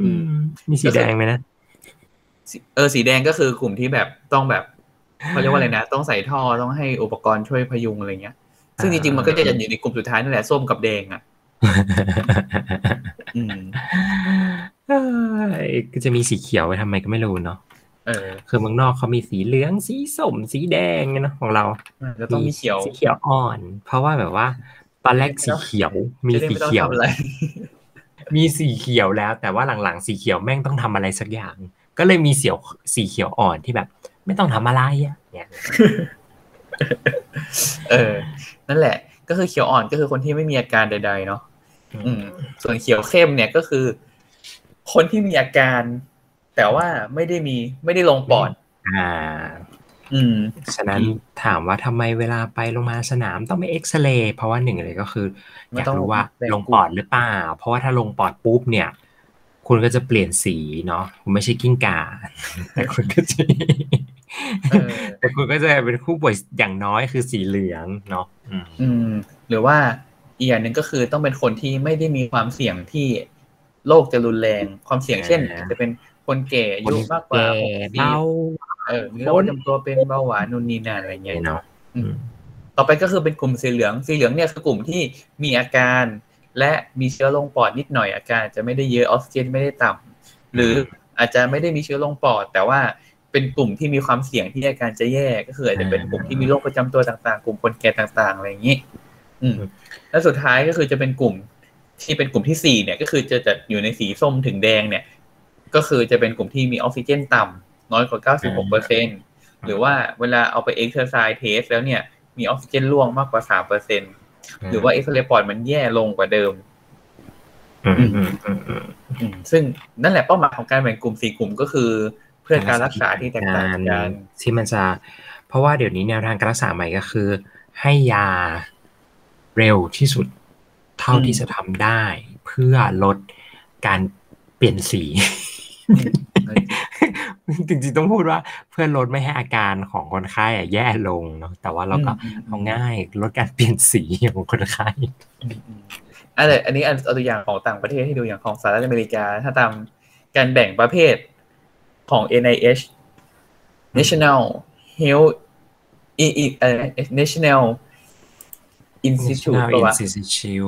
อืม มีสีแดงไหมนะสี เออสีแดงก็คือกลุ่มที่แบบต้องแบบเขาเรียกว่าอะไรนะ ต้องใส่ท่อต้องให้อุปกรณ์ช่วยพยุงอะไรเงี้ย ซึ่งจริงๆมันก็จะอยู่ในกลุ่มสุดท้ายนั่นแหละส้มกับแดงอะอืมเอ้ยก็จะมีสีเขียวไว้ทำไมก็ไม่รู้เนาะเออคือเมืองนอกเขามีสีเหลืองสีส้มสีแดงเนาะของเราก็ต้องมีเขียวสีเขียวอ่อน เพราะว่าแบบว่าตอนแรกสีเขียว มีจะได้สีไม่ต้องเขียวทำอะไรมีสีเขียวแล้ว แต่ว่าหลังๆ สีเขียวแม่งต้องทำอะไรสักอย่าง ก็เลยมีเสียวสีเขียวอ่อนที่แบบ ไม่ต้องทำอะไรอะเนี่ยเออ นั่นแหละ ก็คือเขียวอ่อนก็คือคนที่ไม่มีอาการใด ๆ เนาะอืม ส่วนเขียวเข้มเนี่ยก็คือ คนที่มีอาการ แต่ว่าไม่ได้มีไม่ได้ลงปอด อ่า อืม ฉะนั้นถามว่าทำไมเวลาไปโรงพยาบาลสนามต้องไปเอ็กซเรย์เพราะว่าหนึ่งเลยก็คือไม่อยากต้องรู้ว่าแบ่งลงปอดหรือเปล่า เพราะว่าถ้าลงปอดปุ๊บเนี่ย คุณก็จะเปลี่ยนสีเนาะคุณไม่ใช่กิ้งก่าแต่คุณก็จะเออแต่คุณก็จะเป็นผู้ป่วยอย่างน้อยคือสีเหลืองเนาะอืมอืม หรือว่าอีกอย่างหนึ่งก็คือต้องเป็นคนที่ไม่ได้มีความเสี่ยงที่โรคจะรุนแรงความเสี่ยงเช่นอาจจะเป็นคนแก่อายุมากกว่าแก่หกสิบเบาเออมีโรคประจำตัวเป็นเบาหวานนู่นนี่นั่นอะไรเงี้ยเนาะอืมต่อไปก็คือเป็นกลุ่มสีเหลืองสีเหลืองเนี่ยคือกลุ่มที่มีอาการ และมีเชื้อลงปอดนิดหน่อยอาการอาจจะไม่ได้เยอะออกซิเจนไม่ได้ต่ำหรืออาจจะไม่ได้มีเชื้อลงปอด แต่ว่าเป็นกลุ่มที่มีความเสี่ยงที่อาการจะแย่ก็คืออาจจะเป็นกลุ่มที่มีโรคประจำตัวต่างๆ กลุ่มคนแก่ต่างๆอะไรอย่างนี้อืม แล้วสุดท้ายก็คือจะเป็นกลุ่มที่เป็นกลุ่มที่สี่เนี่ย ก็คือจะจะอยู่ในสีส้มถึงแดงเนี่ย ก็คือจะเป็นกลุ่มที่มีออกซิเจนต่ำน้อยกว่า 96เปอร์เซ็นหรือว่าเวลาเอาไป exercise test แล้วเนี่ยมีออกซิเจนร่วงมากกว่า3เปอร์เซ็น หรือว่าเอ็กซ์เรย์ปอดมันแย่ลงกว่าเดิมอืมอืมอืมอืมอืมซึ่งนั่นแหละเป้าหมายของการแบ่งกลุ่มสี่กลุ่มก็คือ เพื่อการรักษาที่แตกต่างกันที่มันจะ เพราะว่าเดี๋ยวนี้แนวทางการรักษาใหม่ก็คือ ให้ยาเร็วที่สุดเท่าอืมที่จะทำได้ เพื่อลดการเปลี่ยนสี จริงๆต้องพูดว่าเพื่อลดไม่ให้อาการของคนไข้อะแย่ลงเนาะแต่ว่าเราก็อืมเอาง่ายลดการเปลี่ยนสีของคนไข้อืมอืมอันนี้อันนี้อันเอาตัวอย่างของต่างประเทศให้ดูอย่างของสหรัฐอเมริกา ถ้าตามการแบ่งประเภทของ NIH National Health อีอีเอ่อ National Institute นาปะวะอินซิชิว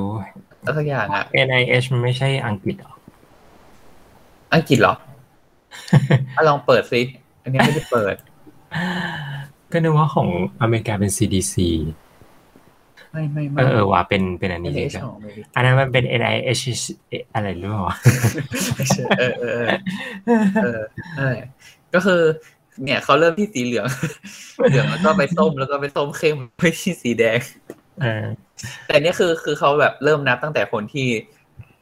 แล้วสักอย่างอะ NIH มันไม่ใช่อังกฤษเหรอ อังกฤษเหรอ อะลองเปิดซิ อันนี้ไม่ได้เปิด ก็นึกว่าของอเมริกาเป็น CDC ไม่ไม่เอไม่อเออว่าเป็นเป็นอันนี้เลย NIH กันของอเมริกาอันนั้นมันเป็น NIH อะไรหรือเปล่าไม่ใช่เออเออเออเออนั่นแหละก็คือ เนี่ยเขาเริ่มที่สีเหลือง เหลืองแล้วก็ไปส้มแล้วก็ไปส้มเข้มไปที่สีแดงเออแต่อันนี่คือคือเขาแบบเริ่มนับตั้งแต่คนที่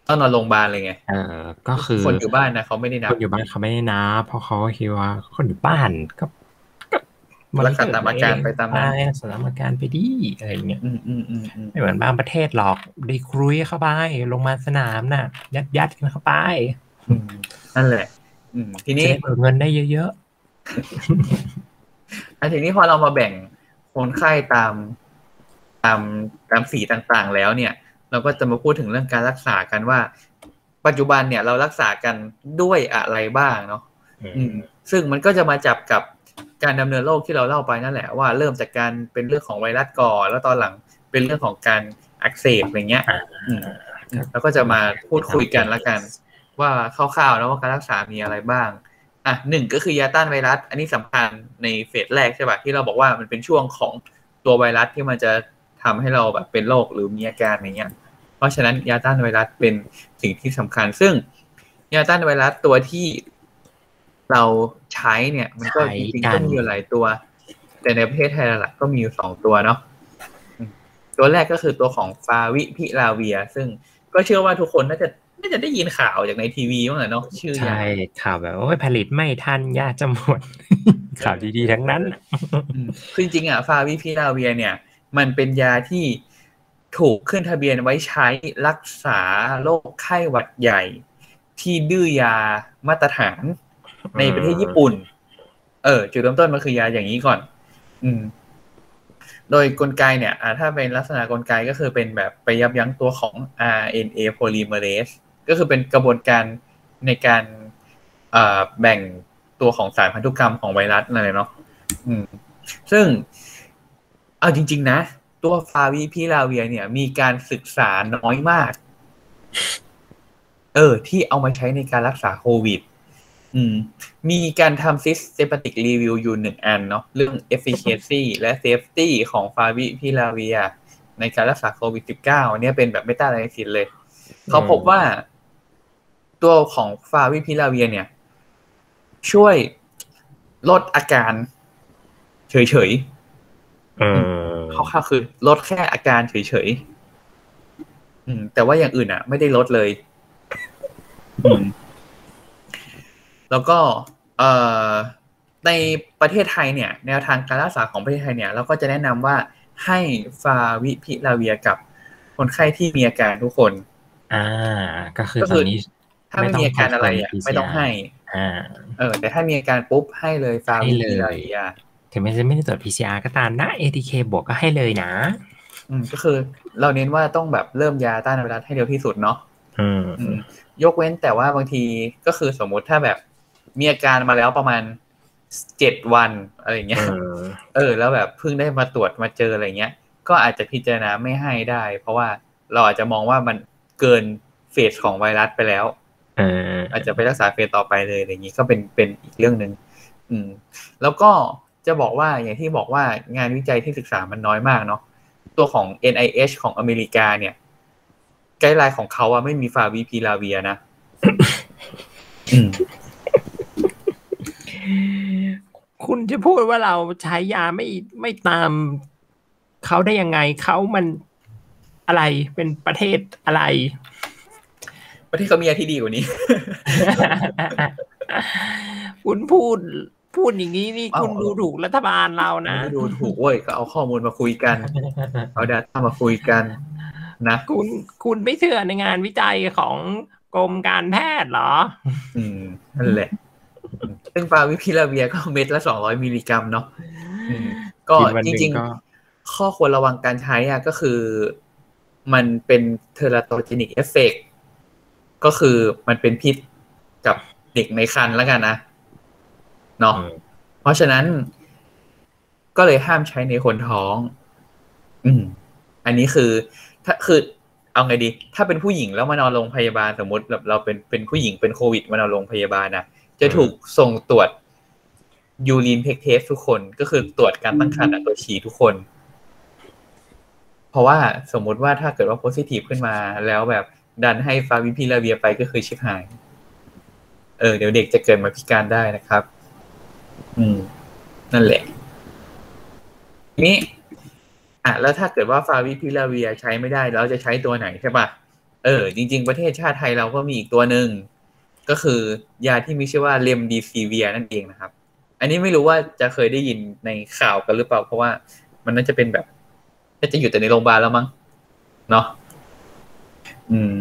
ต้องนอนโรงพยาบาลเลยไงเออก็คือคนอยู่บ้านนะเขาไม่ได้นัคบนอยู่บ้านเขาไม่ได้นะเพราะเขาก็คิดว่าคนอยู่บ้านก็ก็รักษาตามอาการไปตามนั้นใช่รักษาตามอาการไปดีอะไรอย่างเงี้ยอืมอืมอืมอืมไม่เหมือนบางประเทศหรอกได้ครุยเข้าไปลงมาลสนามน่ะ ยัดยัดกันเข้าไปอืมนั่นแหละอืมทีจะนี้ได้เบิกเงินได้เยอะอันทีนี้พอเรามาแบ่งคนไข้ตาม ตามตามสีต่างๆแล้วเนี่ย เราก็จะมาพูดถึงเรื่องการรักษากันว่า ปัจจุบันเนี่ยเรารักษากันด้วยอะไรบ้างเนาะๆอืมซึ่งมันก็จะมาจับกับการดำเนินโรคที่เราเล่าไปนั่นแหละว่าเริ่มจากการเป็นเรื่องของไวรัสก่อนแล้วตอนหลังเป็นเรื่องของการอักเสบอะไรเงี้ยอ่าอืมแล้วก็จะมาพูดคุยกันละกัน ว่าคร่าวๆแล้วว่าการรักษามีอะไรบ้างอะหนึ่งก็คือยาต้านไวรัส อันนี้สำคัญในเฟสแรกใช่ปะที่เราบอกว่ามันเป็นช่วงของตัวไวรัสที่มันจะทำให้เราแบบเป็นโรคหรือมีอาการอย่างเงี้ยเพ ราะฉะนั้นยาต้านไวรัสเป็นสิ่งที่สำคัญ ซึ่งยาต้านไวรัสตัวที่เราใช้เนี่ย มันก็จริงๆก็มีอยู่หลายตัว แต่ในประเทศไทยหลักๆก็มีอยู่สองตัวเนาะอืมตัวแรกก็คือตัวของฟาวิพิลาเวีย ซึ่งก็เชื่อว่าทุกคนน่าจะน่าจะได้ยินข่าวจากในทีวีบ้างแหละเนาะชื่อยาใช่ข่าวแบบโอ้ยผลิตไม่ทันยาจะหมด ข่าวดีๆทั้งนั้นอืมคือจริงๆอะฟาวิพิลาเวียเนี่ย มันเป็นยาที่ ถูกขึ้นทะเบียนไว้ใช้รักษาโรคไข้หวัดใหญ่ ที่ดื้อยามาตรฐาน ในประเทศญี่ปุ่น เออ จุดเริ่มต้นมันคือยาอย่างนี้ก่อน อืม โดยกลไกเนี่ยอ่าถ้าเป็นลักษณะกลไกก็คือเป็นแบบไปยับยั้งตัวของ RNA polymerase ก็คือเป็นกระบวนการในการอ่าแบ่งตัวของสารพันธุกรรมของไวรัสอะไรเนาะอืม ซึ่ง เอาจริง ๆ นะ ตัวฟาวิพิลาเวียเนี่ย มีการศึกษาน้อยมาก เออ ที่เอามาใช้ในการรักษาโควิด อืม มีการทำ systematic review อยู่หนึ่งอันเนาะเรื่อง efficacy และ safety ของฟาวิพิลาเวีย ในการรักษาโควิด -19 อันนี้เป็นแบบ meta analysis เลย เขาพบว่า ตัวของฟาวิพิลาเวีย เนี่ย ช่วยลดอาการ เฉยๆ คร่าวๆคือลดแค่อาการเฉยๆอืม แต่ว่าอย่างอื่นอะ ไม่ได้ลดเลย อืม แล้วก็ เอ่อ ในประเทศไทยเนี่ย แนวทางการรักษาของประเทศไทยเนี่ยเราก็จะแนะนำว่าให้ฟาวิพิลาเวียกับคนไข้ที่มีอาการทุกคน อ่า ก็คือก็ตคืออนนี้ถ้าไม่มีอาการอะไรอะไม่ต้องไม่ต้องให้ อ่า เออ แต่ถ้ามีอาการปุ๊บให้เลยฟาวิพิลาเวีย ถึงแม้จะไม่ได้ตรวจ PCR ก็ตามนะ ATK บวกก็ให้เลยนะ อืมก็คือ เราเน้นว่าต้องแบบเริ่มยาต้านไวรัสให้เร็วที่สุดเนาะอืมอืมยกเว้นแต่ว่าบางทีก็คือสมมุติถ้าแบบมีอาการมาแล้วประมาณเจ็ดวันอะไรเงี้ยเออเออ แล้วแบบเพิ่งได้มาตรวจมาเจออะไรเงี้ย ก็อาจจะพิจารณาไม่ให้ได้ เพราะว่าเราอาจจะมองว่ามันเกินเฟสของไวรัสไปแล้วเอออาจจะไปรักษาเฟสต่อไปเลยอะไรอย่างนี้ก็เป็นเป็นอีกเรื่องหนึ่งอืม แล้วก็ จะบอกว่าอย่างที่บอกว่างานวิจัยที่ศึกษามันน้อยมากเนาะตัวของ NIH ของอเมริกาเนี่ย ไกด์ไลน์ของเขาอะไม่มีฟาวิพิลาเวียนะอืมคุณจะพูดว่าเราใช้ยาไม่ไม่ตามเขาได้ยังไงเขามันอะไรเป็นประเทศอะไร ประเทศเขามียาที่ดีกว่านี้ คุณพูด พูดอย่างนี้นี่เอ้าคุณดูถูกรัฐบาลเรานะไม่ดูถูกเว้ยก็เอาข้อมูลมาคุยกัน เอา data มาคุยกัน นะคุณคุณไม่เชื่อในงานวิจัยของกรมการแพทย์เหรอ อืมนั่นแหละ ซึ่งฟาวิพิราเวียร์ก็เม็ดละสองร้อยมิลลิกรัมเนาะอืมก็กินวันหนึ่งก็จริงๆข้อควรระวังการใช้อะก็คือ มันเป็น teratogenic effect ก็คือมันเป็นพิษกับเด็กในครรภ์แล้วกันนะ เนาะอืมเพราะฉะนั้น ก็เลยห้ามใช้ในคนท้อง อืม อันนี้คือ ถ้าคือ เอาไงดี ถ้าเป็นผู้หญิงแล้วมานอนโรงพยาบาลสมมติแบบเราเป็นเป็นผู้หญิงเป็นโควิดมานอนโรงพยาบาลนะจะถูกส่งตรวจยูรีนเพกเทสทุกคนก็คือตรวจการตั้งครรภ์อะตรวจฉี่ทุกคน เพราะว่าสมมุติว่าถ้าเกิดว่าโพซิทีฟขึ้นมา แล้วแบบดันให้ฟาวิพิลาเวียไปก็คือชิบหาย เออเดี๋ยวเด็กจะเกิดมาพิการได้นะครับ อืม นั่นแหละทีนี้อะแล้วถ้าเกิดว่าฟาวิพิลาเวียใช้ไม่ได้แล้วจะใช้ตัวไหนใช่ปะเออ จริง ๆ ประเทศชาติไทยเราก็มีอีกตัวหนึ่งก็คือยาที่มีชื่อว่าเลมดีซีเวียนั่นเองนะครับ อันนี้ไม่รู้ว่าจะเคยได้ยินในข่าวกันหรือเปล่า เพราะว่ามันน่าจะเป็นแบบจะอยู่แต่ในโรงพยาบาลแล้วมั้งเนาะอืม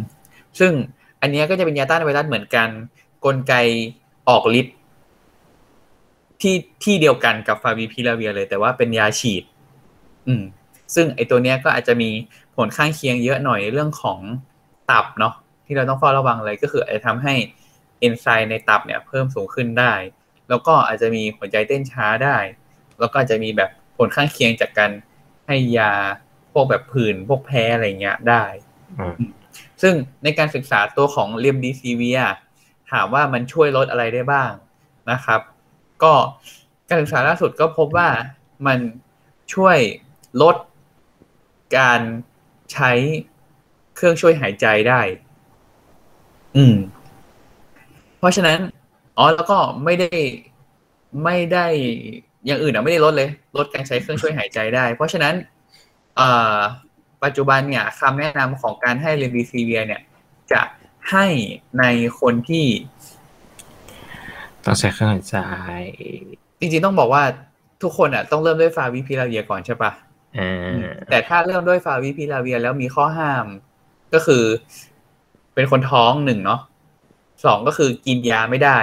ซึ่งอันเนี้ยก็จะเป็นยาต้านไวรัสเหมือนกัน กลไกออกฤทธิ์ ที่ที่เดียวกันกับฟาวิพิลาเวียเลย แต่ว่าเป็นยาฉีด อืม ซึ่งไอตัวเนี้ยก็อาจจะมีผลข้างเคียงเยอะหน่อยในเรื่องของตับเนาะที่เราต้องเฝ้าระวังเลยก็คืออาจจะทำให้เอนไซม์ในตับเนี่ยเพิ่มสูงขึ้นได้ แล้วก็อาจจะมีหัวใจเต้นช้าได้ แล้วก็อาจจะมีแบบผลข้างเคียงจากการให้ยาพวกแบบผื่นพวกแพ้อะไรเงี้ยได้อืมซึ่งในการศึกษาตัวของเลียมดีซีเวียถามว่ามันช่วยลดอะไรได้บ้างนะครับ ก็การศึกษาล่าสุดก็พบว่ามันช่วยลดการใช้เครื่องช่วยหายใจได้ อืม เพราะฉะนั้น อ๋อ แล้วก็ไม่ได้ไม่ได้อย่างอื่นอะไม่ได้ลดเลย ลดการใช้เครื่องช่วยหายใจได้ เพราะฉะนั้นปัจจุบันเนี่ยคำแนะนำของการให้เรมดีซีเวียเนี่ย จะให้ในคนที่ ต้องใช้เครื่องหายใจจริงๆต้องบอกว่าทุกคนอะต้องเริ่มด้วยฟาวิพิลาเวียก่อนใช่ปะอ่าแต่ถ้าเริ่มด้วยฟาวิพิลาเวียแล้วมีข้อห้าม ก็คือ เป็นคนท้องหนึ่งเนาะสองก็คือกินยาไม่ได้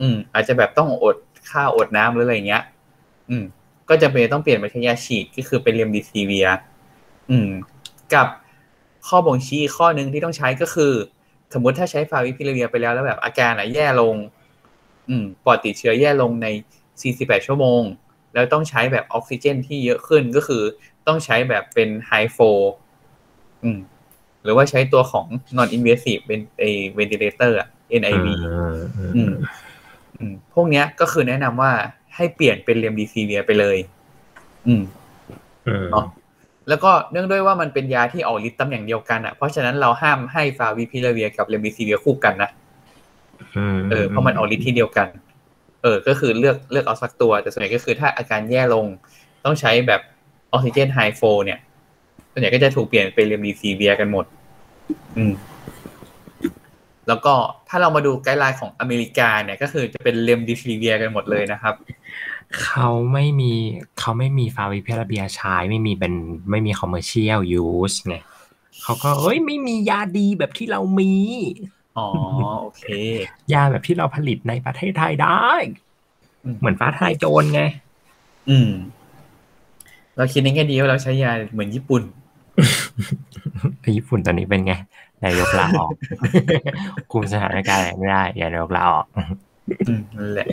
อืม อาจจะแบบต้องอดข้าวอดน้ำหรืออะไรเงี้ย อืม ก็จะเป็นต้องเปลี่ยนไปใช้ยาฉีดก็คือเป็นเรมดีซีเวีย อืม กับข้อบ่งชี้ข้อหนึ่งที่ต้องใช้ก็คือ สมมุติถ้าใช้ฟาวิพิลาเวียไปแล้วแล้วแบบอาการอะแย่ลง อืมปอดติดเชื้อแย่ลงใน 48 ชั่วโมง แล้วต้องใช้แบบออกซิเจนที่เยอะขึ้นก็คือต้องใช้แบบเป็นไฮโฟอืมหรือว่าใช้ตัวของ non invasive เป็นไอ ventilator อะ NIV อืมอืมอืมอืมพวกเนี้ยก็คือแนะนำว่าให้เปลี่ยนเป็นเรมเดซิเวียร์ไปเลย อืมอืมเนาะ แล้วก็เนื่องด้วยว่ามันเป็นยาที่ออกฤทธิ์ตำแหน่งเดียวกันอะเพราะฉะนั้นเราห้ามให้ฟาวิพิราเวียร์กับเรมเดซิเวียร์คู่กันนะเออเพราะมันออกฤทธิ์ที่เดียวกัน เออ ก็คือเลือกเลือกเอาสักตัว แต่ส่วนใหญ่ก็คือถ้าอาการแย่ลง ต้องใช้แบบออกซิเจน high flow เนี่ย ส่วนใหญ่ก็จะถูกเปลี่ยนเป็น remdesivir กันหมด อืมแล้วก็ถ้าเรามาดู guideline ของอเมริกาเนี่ย ก็คือจะเป็น remdesivir กันหมดเลยนะครับ เขาไม่มีเขาไม่มี favipiravir ใช้ไม่มีเป็นไม่มี commercial use ไงเขาก็เอ้ยไม่มียาดีแบบที่เรามี อ๋อโอเค ยาแบบที่เราผลิตในประเทศไทยได้อืมเหมือนฟ้าทลายโจรไง อืม เราคิดในแง่ดีว่าเราใช้ยาเหมือนญี่ปุ่น ญี่ปุ่นตอนนี้เป็นไงนายกลาออกคุมสถานการณ์อะไรไม่ได้อย่านายกลาออกอืมนั่นแหละ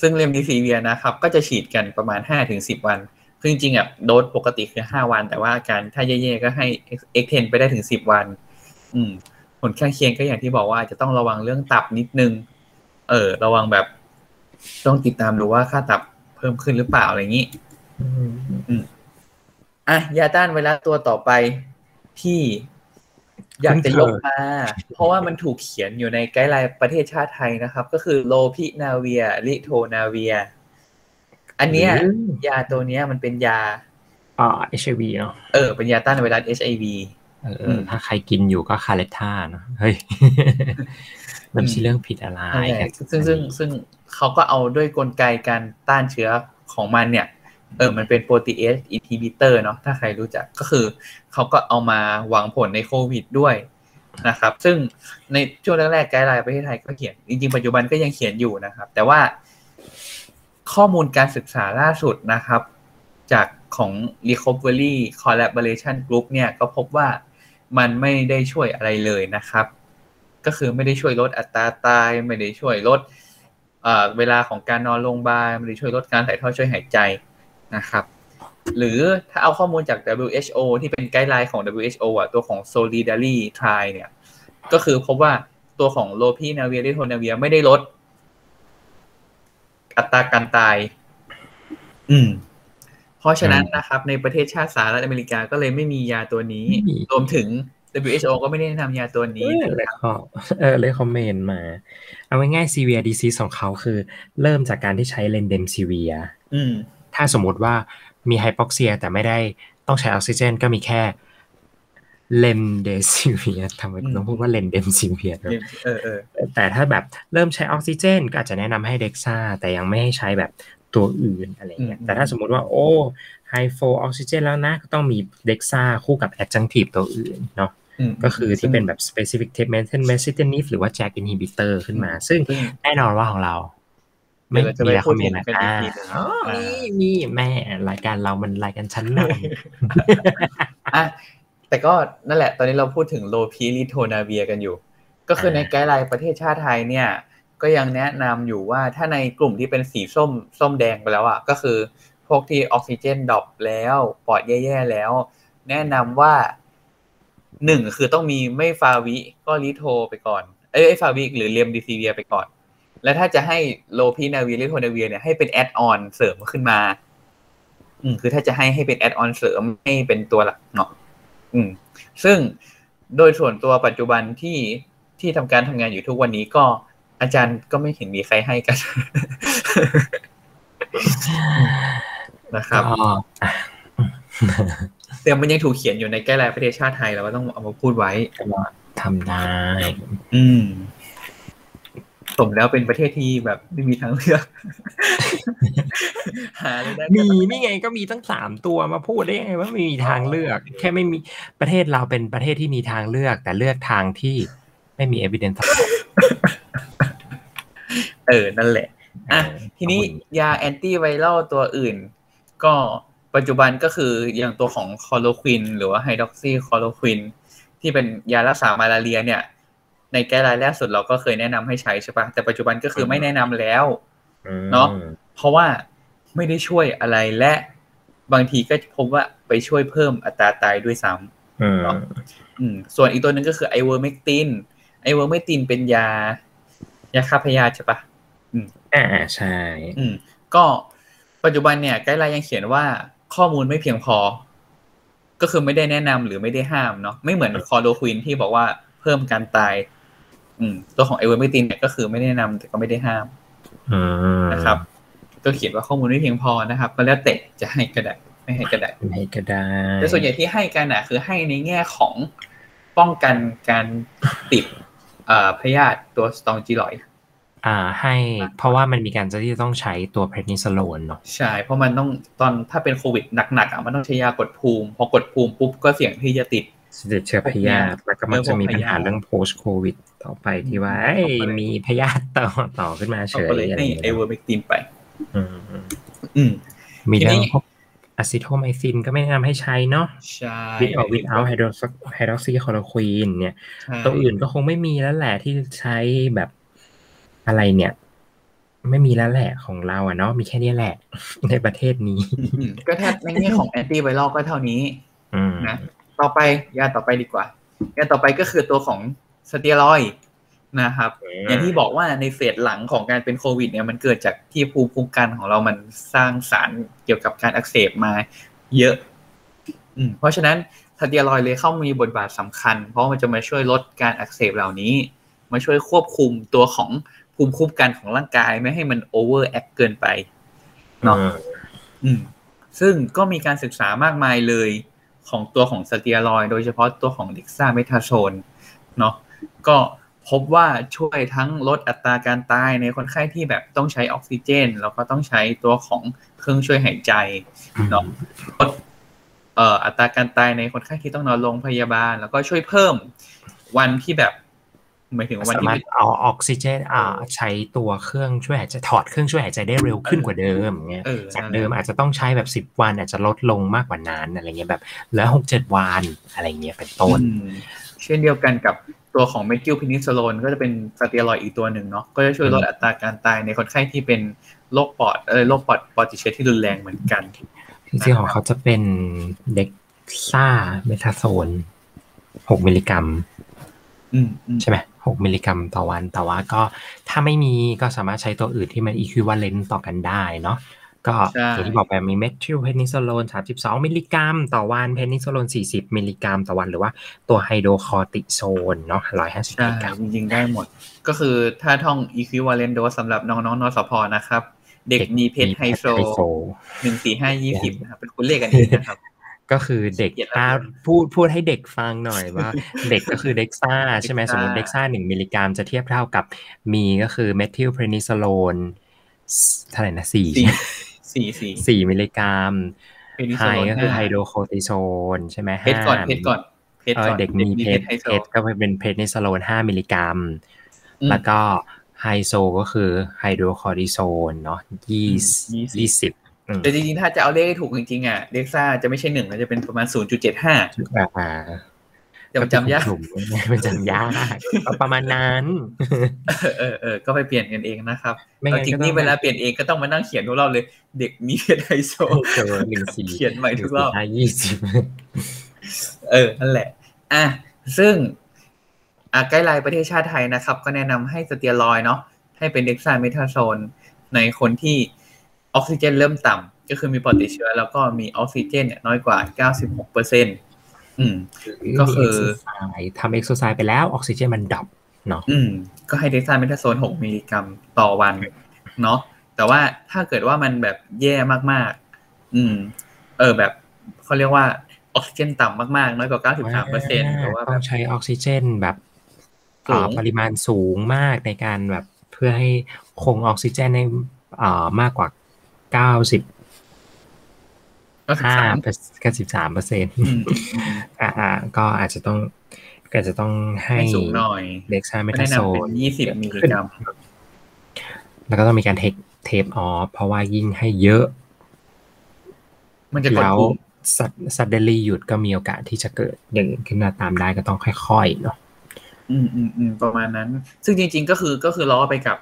ซึ่งเรมดีซีเวียนะครับ ก็จะฉีดกันประมาณห้าถึงสิบวัน คือจริงๆอะโดสปกติคือห้าวัน แต่ว่าอาการถ้าแย่ๆก็ให้เอ็กเทนไปได้ถึงสิบวัน อืม ผลข้างเคียงก็อย่างที่บอกว่าอาจจะต้องระวังเรื่องตับนิดนึง เออ ระวังแบบต้องติดตามดูว่าค่าตับเพิ่มขึ้นหรือเปล่าอะไรอย่างนี้อะยาต้านไวรัสตัวต่อไปที่ อยากจะยกมา เพราะว่ามันถูกเขียนอยู่ใน guideline ประเทศชาติไทยนะครับ ก็คือ lopinavir ritonavir อันเนี้ยอืมยาตัวเนี้ยมันเป็นยา อ่า HIV เนาะเออเป็นยาต้านไวรัส HIV เอออืมถ้าใครกินอยู่ก็ Kaletra เนาะเฮ้ยมันไม่ใช่เรื่องผิดอะไรนั่นแหละกันนซึ่งซึ่งซึ่งเขาก็เอาด้วยกลไกการต้านเชื้อของมันเนี่ย เออมันเป็น protease inhibitor เนาะถ้าใครรู้จักก็คือเขาก็เอามาหวังผลในโควิดด้วยนะครับ ซึ่งในช่วงแรกๆ guideline ประเทศไทยก็เขียน จริงๆ ปัจจุบันก็ยังเขียนอยู่นะครับ แต่ว่าข้อมูลการศึกษาล่าสุดนะครับ จากของ Recovery Collaborative Group เนี่ยก็พบว่ามันไม่ได้ช่วยอะไรเลยนะครับ ก็คือไม่ได้ช่วยลดอัตราตาย ไม่ได้ช่วยลดเอ่อเวลาของการนอนโรงพยาบาลไม่ได้ช่วยลดการถ่ายทอดช่วยหายใจ นะครับ หรือถ้าเอาข้อมูลจาก WHO ที่เป็นไกด์ไลน์ของ WHO อะตัวของ Solidary Try เนี่ย ก็คือพบว่าตัวของโลพีนาเวียดิโทนาเวียไม่ได้ลด อัตราการตาย อืม เพราะฉะนั้นนะครับ ในประเทศชาติสหรัฐอเมริกาก็เลยไม่มียาตัวนี้ไม่มีรวมถึง WHO ก็ไม่ได้แนะนำยาตัวนี้เออเลยเขาเออเลย recommend มา เอาง่ายๆซีเวียดีซีของเขาคือ เริ่มจากการที่ใช้เลนเดมซีเวีย อืม ถ้าสมมุติว่ามี hypoxia แต่ไม่ได้ต้องใช้ออกซิเจน ก็มีแค่ remdesivir ทำไมอืมต้องพูดว่าเลนเดมซิเวียเออเออแต่ถ้าแบบเริ่มใช้ออกซิเจน ก็อาจจะแนะนำให้ dexa แต่ยังไม่ให้ใช้แบบตัวอื่นอะไรเงี้ยอืมแต่ถ้าสมมุติว่าโอ้ไฮโฟออกซิเจนแล้วนะก็ต้องมีเด็กซ่าคู่กับแอดจังทีฟตัวอื่นเนาะมก็คือที่เป็นแบบ specific t e m e n t a n m e s i t a n i f หรือว่า JAK inhibitor ขึ้นมา ซึ่งซึ่งแน่นอนว่าของเรา เดี๋ยวเราจะไปมีพูดเมนถึนะงกันอ่าอีกทีหนึ่งอ๋ออ่ามีมีแม่รายการเรามันรายการชั้นนอะแต่ก็นั่นแหละ ตอนนี้เราพูดถึงโลพีลิโทนาเวียกันอยู่ ก็คือในไกด์ไลน์ประเทศชาติไทยเนี่ย ก็ยังแนะนำอยู่ว่าถ้าในกลุ่มที่เป็นสีส้มส้มแดงไปแล้วอะก็คือพวกที่ออกซิเจน drop แล้วปอดแย่ๆแล้ว แนะนำว่าหนึ่งคือต้องมีไม่ favi ก็ rito ไปก่อน เอ้ย favi หรือ remdesivir ไปก่อน แล้วถ้าจะให้ lopinavir ritonavir เนี่ยให้เป็น add-on เสริมขึ้นมา อืมคือถ้าจะให้ให้เป็น add-on เสริมให้เป็นตัวหลักเนาะอืม ซึ่งโดยส่วนตัวปัจจุบันที่ที่ทำการทำงานอยู่ทุกวันนี้ก็อาจารย์ก็ไม่เห็นมีใครให้กัน นะครับก็อะแต่มันยังถูกเขียนอยู่ในแก้ไลน์ประเทศชาติไทยแล้วว่าต้องเอามาพูดไว้ก็ทำได้ อืมโสมแล้วเป็นประเทศที่แบบไม่มีทางเลือกหาเลยได้มีนี่ไงก็มีตั้งสามตัวมาพูดได้ยังไงว่าไม่มีทางเลือก แค่ไม่มีประเทศเราเป็นประเทศที่มีทางเลือก แต่เลือกทางที่ไม่มี evidence support เออนั่นแหละอะเออทีนี้ยา antiviral ตัวอื่น ก็ปัจจุบันก็คืออย่างตัวของคอโลควิน หรือว่าไฮดรอกซี chloroquine ที่เป็นยารักษามาลาเรียเนี่ย ใน guideline แรกสุดเราก็เคยแนะนำให้ใช้ใช่ปะแต่ปัจจุบันก็คือไม่แนะนำแล้วอืมเนาะเพราะว่าไม่ได้ช่วยอะไรและบางทีก็พบว่าไปช่วยเพิ่มอัตราตายด้วยซ้ำอืมเนาะอืมส่วนอีกตัวหนึ่งก็คือ ivermectin ivermectin เป็นยายาฆ่าพยาธิใช่ปะอ่าใช่ อืม ก็ปัจจุบันเนี่ย guideline ยังเขียนว่าข้อมูลไม่เพียงพอ ก็คือไม่ได้แนะนำหรือไม่ได้ห้ามเนาะไม่เหมือน chloroquine ที่บอกว่าเพิ่มการตาย อืมตัวของ ivermectin เนี่ยก็คือไม่ได้แนะนำแต่ก็ไม่ได้ห้ามอืมนะครับ ก็เขียนว่าข้อมูลไม่เพียงพอนะครับ ก็แล้วแต่จะให้ก็ได้ไม่ให้ก็ได้ไม่ก็ได้แต่ส่วนใหญ่ที่ให้กันอะ คือให้ในแง่ของป้องกันการติดเอ่อพยาธิตัวสตองจีลอยด์อ่าให้เพราะว่ามันมีการจะที่ต้องใช้ตัวเพนิซิลลินเนาะใช่ เพราะมันต้องตอนถ้าเป็นโควิดหนักๆอะมันต้องใช้ยากดภูมิ พอกดภูมิปุ๊บก็เสี่ยงที่จะติด ติดเชื้อพยาธิแล้วก็มันจะมีปัญหาเรื่องพวกพยาธิเรื่อง post covid ต่อไปที่ว่าอืมเอ้ยต่อไปมีพยาธิต่อต่อขึ้นมาเฉเขาก็เลยอะไรอย่างไอเงี้ยให้ ivermectin ไปอืมอืมมีทีนี้เรื่องพวกอะซิโทไมซินก็ไม่แนะนำให้ใช้เนาะใช่ with or without hydro hydroxychloroquine เนี่ยใช่ตัวอื่นก็คงไม่มีแล้วแหละที่ใช้แบบอะไรเนี่ย ไม่มีแล้วแหละของเราอะเนาะมีแค่นี้แหละ ในประเทศนี้อืมก็แทบในแง่ของ antiviral ก็เท่านี้อืมนะ ต่อไปยาต่อไปดีกว่ายาต่อไปก็คือตัวของสเตียรอยด์นะครับ อย่างที่บอกว่าใน phase หลังของการเป็นโควิด เนี่ยมันเกิดจากที่ภูมิคุ้มกันของเรามันสร้างสารเกี่ยวกับการอักเสบมาเยอะ อืมเพราะฉะนั้นสเตียรอยด์เลยเข้ามีบทบาทสำคัญ เพราะมันจะมาช่วยลดการอักเสบเหล่านี้ มาช่วยควบคุมตัวของภูมิคุ้มกันของร่างกายไม่ให้มัน overact เกินไปเนาะอืมอืมซึ่งก็มีการศึกษามากมายเลย ของตัวของสเตียรอยโดยเฉพาะตัวของดิกซาเมทาโชนเนาะก็พบว่าช่วยทั้งลดอัตราการตายในคนไข้ที่แบบต้องใช้ออกซิเจน แล้วก็ต้องใช้ตัวของเครื่องช่วยหายใจเนาะลดเอ่ออัตราการตายในคนไข้ที่ต้องนอนโรงพยาบาล แล้วก็ช่วยเพิ่มวันที่แบบ หมายถึงวันสาที่มารถเอาออกซิเจนอ่าใช้ตัวเครื่องช่วยหายใจถอดเครื่องช่วยหายใจได้เร็วขึ้นกว่าเดิมเงี้ยเออจากเดิมอาจจะต้องใช้แบบสิบ10วันอาจจะลดลงมากกว่านั้นอะไรเงี้ยแบบเหลือหกเจ็ดวันอะไรเงี้ยเป็นต้นอืมเช่นเดียวกันกับตัวของ methyl prednisolone ก็จะเป็นสเตียรอยด์อีกตัวหนึ่งเนาะก็จะช่วยลดอืมอัตราการตายในคนไข้ที่เป็นโรคปอดเออโรคปอดปอดติดเชื้อที่รุนแรงเหมือนกันจริงๆของเขาจะเป็น dexamethasoneหกมิลลิกรัมอืมอืมใช่ไหม หกมิลลิกรัมต่อวัน แต่ว่าก็ถ้าไม่มีก็สามารถใช้ตัวอื่นที่มันอีคิว a เลนต์ต่อกันได้เนาะก็อย่างที่บอกไปมี methylprednisolone 32 มิลลิกรัม ต่อวัน prednisolone 40 มิลลิกรัม ต่อวันหรือว่าตัวไฮโดรคอร์ติโซนเนาะ150มิลลิกรัมใช่จริงๆ ได้หมด ก็คือถ้าท่อง equivalent dose สำหรับน้องๆนสพนะครับ dex me pred hydro หนึ่งสี่ห้ายี่สิบนะครับเป็นคุณเลขกันเองนะครับ ก็คือเด็กเกลียดอะไรอ่าพูดพูดให้เด็กฟังหน่อยว่า เด็กก็คือเด็กซ่าใช่ไหม Dexa สมมติเด็กซ่าหนึ่งมิลลิกรัมจะเทียบเท่ากับมีก็คือเมทิลเพนิซิลโลนเท่าไหร่นะสี่สี่สี่สี่สี่มิลลิกรัมเพนิไฮซิลโลนก็คือไฮโดรโคติโซนใช่ไหมเพชรก่อนห้าเพชรก่อนเพชรเอก่ออนเด็กมีเพชรไฮโซเพชรก็เป็นเพนิซิลโลนห้ามิลลิกรัมอืมแล้วก็ไฮโซก็คือไฮโดรคอร์ติโซนเนาะยี่อืมยี่สิบอืม แต่จริงๆ ถ้าจะเอาเลขให้ถูกจริงๆอะเด็กซ่าจะไม่ใช่หนึ่งแล้วจะเป็นประมาณศูนย์จุดเจ็ดห้าอ่าแต่มันจำยากกลุ่มๆมันจำยากก็ประมาณนั้นเออเออก็ไปเปลี่ยนกันเองนะครับไม่งั้นเอาจริงก็ต้องนี่เวลาเปลี่ยนเองก็ต้องมานั่งเขียนทุกรอบเลย เด็กมีเพชรไฮโซเจอหนึ่งสี่เขียนใหม่ทุกรอบห้ายี่สิบเออนั่นแหละ อะซึ่งอะไกด์ไลน์ประเทศชาติไทยนะครับ ก็แนะนำให้สเตียรอยด์เนาะให้เป็น dexamethasone ในคนที่ ออกซิเจนเริ่มต่ำก็คือมีปอดติดเชื้อ แล้วก็มีออกซิเจนเนี่ยน้อยกว่า 96เปอร์เซ็นต์อืมก็คือทำเอ็กซ์ไซส์ไปแล้วออกซิเจนมัน drop เนาะอืมก็ให้ dexamethasone 6 มิลลิกรัมต่อวันเนาะแต่ว่าถ้าเกิดว่ามันแบบแย่มากๆ อืม เออแบบเขาเรียกว่าออกซิเจนต่ำมากๆ น้อยกว่า 93เปอร์เซ็นต์หรือว่าต้องแบบใช้ออกซิเจนแบบสูงอ่าปริมาณสูงมากในการแบบพื่อให้คงออกซิเจนในอ่ามากกว่า เก้าสิบก็สิบห้าสามเก้าสิบสามเปอร์เซ็นต์อืมอืมอ่าอ่าก็อาจจะต้องก็อาจจะต้องให้ให้สูงหน่อยเด็กซาเมไม่ทาแนะโซนำเป็นยี่สิบมิลลิกรัมแล้วก็ต้องมีการเทคเทปออฟเพราะว่ายิ่งให้เยอะ มันจะกดแล้วปุ่มสัดสัดเดลี่หยุดก็มีโอกาสที่จะเกิดอย่างอื่นขึ้นมาตามได้ก็ต้องค่อยๆเนาะอืมอืมอืมประมาณนั้น ซึ่งจริง ๆ ก็คือก็คือล้อไปกับ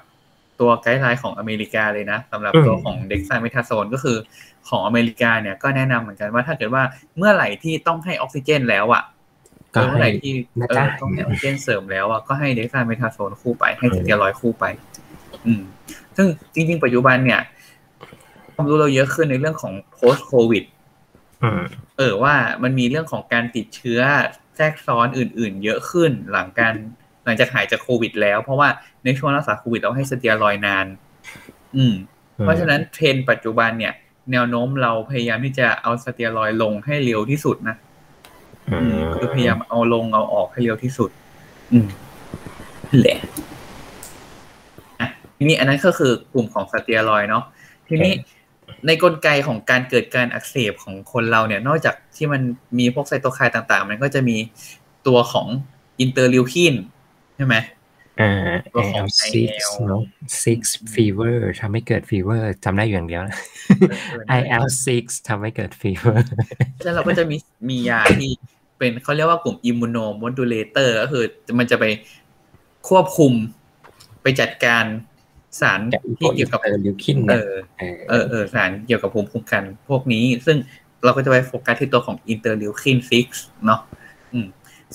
ตัว guideline ของอเมริกาเลยนะสำหรับตัวของ dexamethasone ก็คือของอเมริกาเนี่ยก็แนะนำเหมือนกันว่าถ้าเกิดว่าเมื่อไหร่ที่ต้องให้ออกซิเจนแล้วอะก็เมื่อไหให้ร่ที่นะเอจ๊ะอต้องให้ออกซิเจนเสริมแล้วอะก็ให้ dexamethasone คู่ไปให้สเตียรอยด์คู่ไป อืม ซึ่งจริง ๆ ปัจจุบันเนี่ยความรู้เราเยอะขึ้นในเรื่องของ post covid อืมเออว่ามันมีเรื่องของการติดเชื้อแทรกซ้อนอื่น ๆ เยอะขึ้นหลังการ หลังจากหายจากโควิด แล้วเพราะว่าในช่วงรักษาโควิดเราให้สเตียรอยด์นาน อืม เพราะฉะนั้นเทรนด์ปัจจุบันเนี่ย แนวโน้มเราพยายามที่จะเอาสเตียรอยด์ลงให้เร็วที่สุดนะอือืมมคือพยายามเอาลงเอาออกให้เร็วที่สุด อืมแหละอะทีนี้อันนั้นก็คือกลุ่มของสเตียรอยด์เนาะทีนี้ในกลไกของการเกิดการอักเสบของคนเราเนี่ย นอกจากที่มันมีพวกไซโตไคน์ต่าง ๆ มันก็จะมีตัวของ interleukin ใช่ไหมอ่าตัวของ IL6 IL เนาะ6 fever ทำให้เกิด fever จำได้อยู่อย่างเดียวนะ IL6 ทำให้เกิด fever แล้วเราก็จะมีมียาที่เป็นเขาเรียกว่ากลุ่ม immunomodulator ก็คือมันจะไปควบคุมไปจัดการสารจากที่เกี่ยวกับเออลิวคินเอเนี่ยอเออเออเออสารเกี่ยวกับภูมิคุ้มกันพวกนี้ ซึ่งเราก็จะไปโฟกัสที่ตัวของ interleukin 6เนาะอืม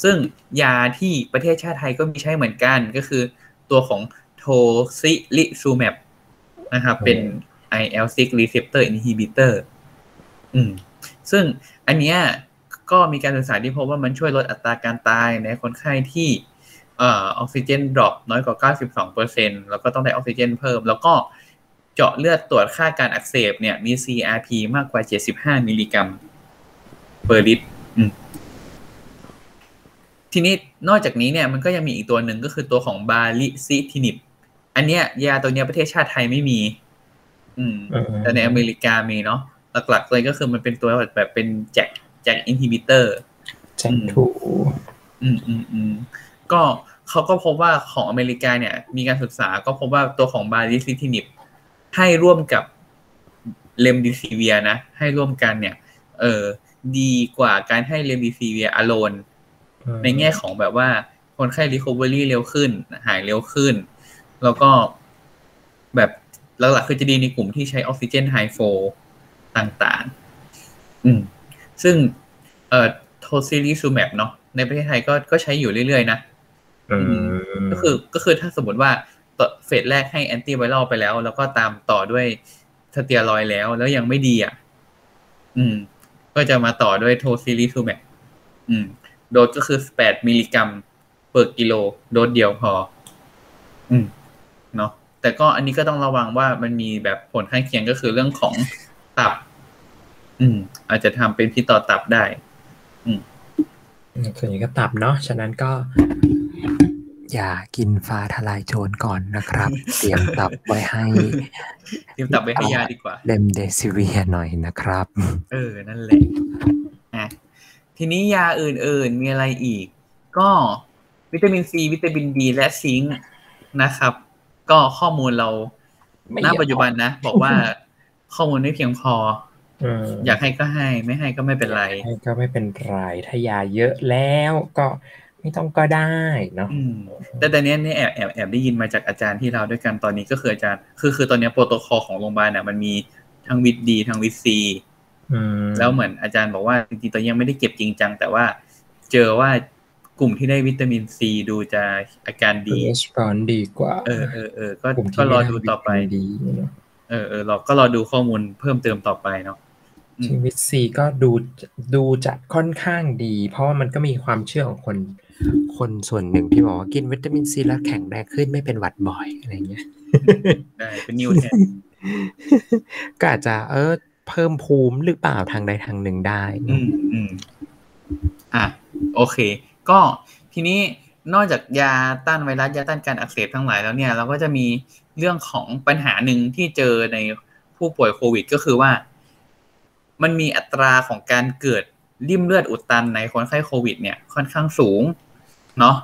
ซึ่งยาที่ประเทศชาติไทยก็มีใช้เหมือนกันก็คือ ตัวของ tocilizumab นะครับเป็น IL6 receptor inhibitor อืม ซึ่งอันเนี้ยก็มีการศึกษาที่พบว่ามันช่วยลดอัตราการตายในคนไข้ที่เอ่อออกซิเจน drop น้อยกว่า 92%แล้วก็ต้องได้ออกซิเจนเพิ่ม แล้วก็เจาะเลือดตรวจค่าการอักเสบเนี่ยมี CRP มากกว่า 75 มิลลิกรัมเปอร์ลิตรอืม ทีนี้นอกจากนี้เนี่ยมันก็ยังมีอีกตัวหนึ่งก็คือตัวของ baricitinib อันเนี้ยยาตัวเนี้ยประเทศชาติไทยไม่มี อืมเออแต่ในอเมริกามีเนาะหลักๆเลยก็คือมันเป็นตัวแบบเป็น JAK JAK inhibitor one two อืมอืมอืมก็เขาก็พบว่าของอเมริกาเนี่ย มีการศึกษาก็พบว่าตัวของ baricitinib ให้ร่วมกับ remdesivir นะ ให้ร่วมกันเนี่ย เออดีกว่าการให้ remdesivir alone ในแง่ของแบบว่าคนไข้ recovery เร็วขึ้น หายเร็วขึ้น แล้วก็แบบหลักๆคือจะดีในกลุ่มที่ใช้ออกซิเจน high flowต่างๆ อืม ซึ่งเอ่อ tocilizumab เนาะในประเทศไทยก็ก็ใช้อยู่เรื่อยๆนะอืมก็คือก็คือถ้าสมมติว่าต่อ phase แรกให้ antiviral ไปแล้ว แล้วก็ตามต่อด้วยสเตียรอยด์แล้ว แล้วยังไม่ดีอะ อืม ก็จะมาต่อด้วย tocilizumab อืม โดสก็คือ8มิลลิกรัมเปอร์กิโลโดสเดียวพอ อืมเนาะแต่ก็อันนี้ก็ต้องระวังว่ามันมีแบบผลข้างเคียงก็คือเรื่องของตับ อืม อาจจะทำเป็นพิษต่อตับได้ส่วนใหญ่ก็ตับเนาะฉะนั้นก็ อย่ากินฟ้าทลายโจรก่อนนะครับ เตรียมตับไว้ให้ เตรียมตับไว้ให้ยาดีกว่าเลมเดซิเวียหน่อยนะครับ เออ นั่นแหละอะ ทีนี้ยาอื่นๆมีอะไรอีก ก็วิตามินซีวิตามินดีและซิงค์นะครับ ก็ข้อมูลเราไม่ณเยอะปัจจุบันนะ บอกว่าข้อมูลไม่เพียงพออืมอยากให้ก็ให้ ไม่ให้ก็ไม่เป็นไรให้ก็ไม่เป็นไรถ้ายาเยอะแล้วก็ไม่ต้องก็ได้เนาะอืมแต่ตอนนี้เนี่ยแอบแอบแอบได้ยินมาจากอาจารย์ที่เราด้วยกันตอนนี้ก็คืออาจารย์ คือคือตอนนี้โปรโตคอลของโรงพยาบาลน่ะมันมีทั้งวิดดีทั้งวิดซีอืม แล้วเหมือนอาจารย์บอกว่าจริงๆตอนนยังไม่ได้เก็บจริงจัง แต่ว่าเจอว่ากลุ่มที่ได้วิตามินซีดูจะอาการดีรีสปอนดีกว่า เออเออเออก็กลุ่มที่ก็รอไม่ดูได้ต่อไปวิตามินดีเนาะเออเออรอก็รอดูข้อมูลเพิ่มเติมต่อไปเนาะอืมชีวิตซีก็ดูดูจะค่อนข้างดี เพราะว่ามันก็มีความเชื่อของคน คนส่วนหนึ่งที่บอกว่ากินวิตามินซีแล้วแข็งแรงขึ้นไม่เป็นหวัดบ่อยอะไรเงี้ยได้เป็นนิวแทนก็อาจจะเออ เพิ่มภูมิหรือเปล่าทางใดทางหนึ่งได้ อืมอืมอะโอเค ก็ทีนี้นอกจากยาต้านไวรัสยาต้านการอักเสบทั้งหลายแล้วเนี่ย เราก็จะมีเรื่องของปัญหาหนึ่งที่เจอในผู้ป่วยโควิด ก็คือว่า มันมีอัตราของการเกิดริ่มเลือดอุดตันในคนไข้โควิด เนี่ยค่อนข้างสูง เนาะ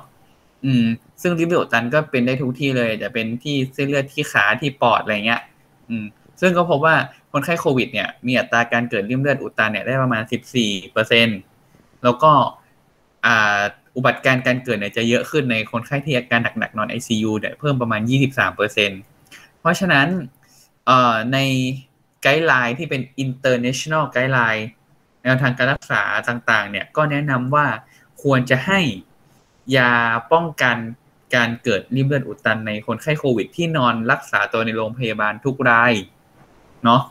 อืม ซึ่งริ่มเลือดอุดตันก็เป็นได้ทุกที่เลยจะเป็นที่เส้นเลือดที่ขาที่ปอดอะไรเงี้ย อืม ซึ่งก็พบว่า คนไข้โควิดเนี่ยมีอัตราการเกิดลิ่มเลือดอุดตันเนี่ยได้ประมาณ 14เปอร์เซ็นแล้วก็อุบัติการณ์การเกิดเนี่ยจะเยอะขึ้นในคนไข้ที่อาการหนักๆนอน ICU เนี่ยเพิ่มประมาณ 23เปอร์เซ็นเพราะฉะนั้นใน guideline ที่เป็น international ไกด์ไลน์แนวทางการรักษาต่างๆ เนี่ยก็แนะนำว่าควรจะให้ยาป้องกันการเกิดริ่มเลือดอุดตันในคนไข้โควิด ที่นอนรักษาตัวในโรงพยาบาลทุกรายเนาะ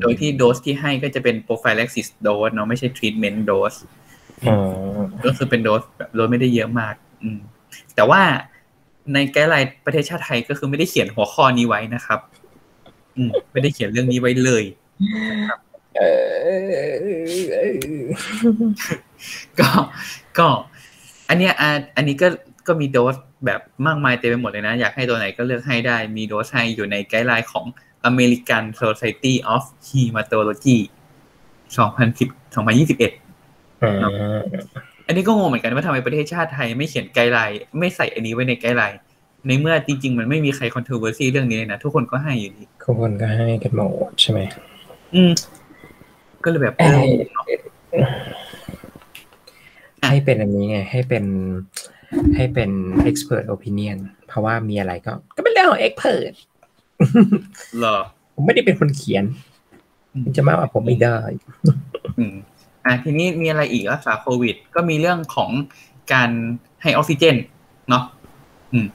โดยที่โดสที่ให้ก็จะเป็น prophylaxis dose เนาะไม่ใช่ treatment dose อ๋อก็คือเป็นโดสแบบโดสไม่ได้เยอะมาก อืมแต่ว่าในไกด์ไลน์ประเทศชาติไทยก็คือไม่ได้เขียนหัวข้อนี้ไว้นะครับ อืม ไม่ได้เขียนเรื่องนี้ไว้เลยเออก็ก็ อันเนี้ยอะอันนี้ก็ก็มีโดสแบบมากมายเต็มไปหมดเลยนะ อยากให้ตัวไหนก็เลือกให้ได้ มีโดสให้อยู่ใน guideline ของ American Society of Hematology 2010 2021อ่าอันนี้ก็งงเหมือนกันว่าทำไมประเทศชาติไทยไม่เขียน guideline ไม่ใส่อันนี้ไว้ใน guideline ในเมื่อจริง ๆ มันไม่มีใคร controversy เรื่องนี้เลยนะทุกคนก็ให้อยู่ดีทุกคนก็ให้กันหมดใช่ไหมอืม ก็เลยแบบเอเอ้อยเนาะให้เป็นอันนี้ไง ให้เป็นให้เป็น expert opinion เพราะว่ามีอะไรก็ ก็เป็นเรื่องของ expert เหรอ ผมไม่ได้เป็นคนเขียนมันจะมาว่าผมไม่ได้ อืมอะทีนี้มีอะไรอีกรักษาโควิด ก็มีเรื่องของการให้ออกซิเจน เนาะอืม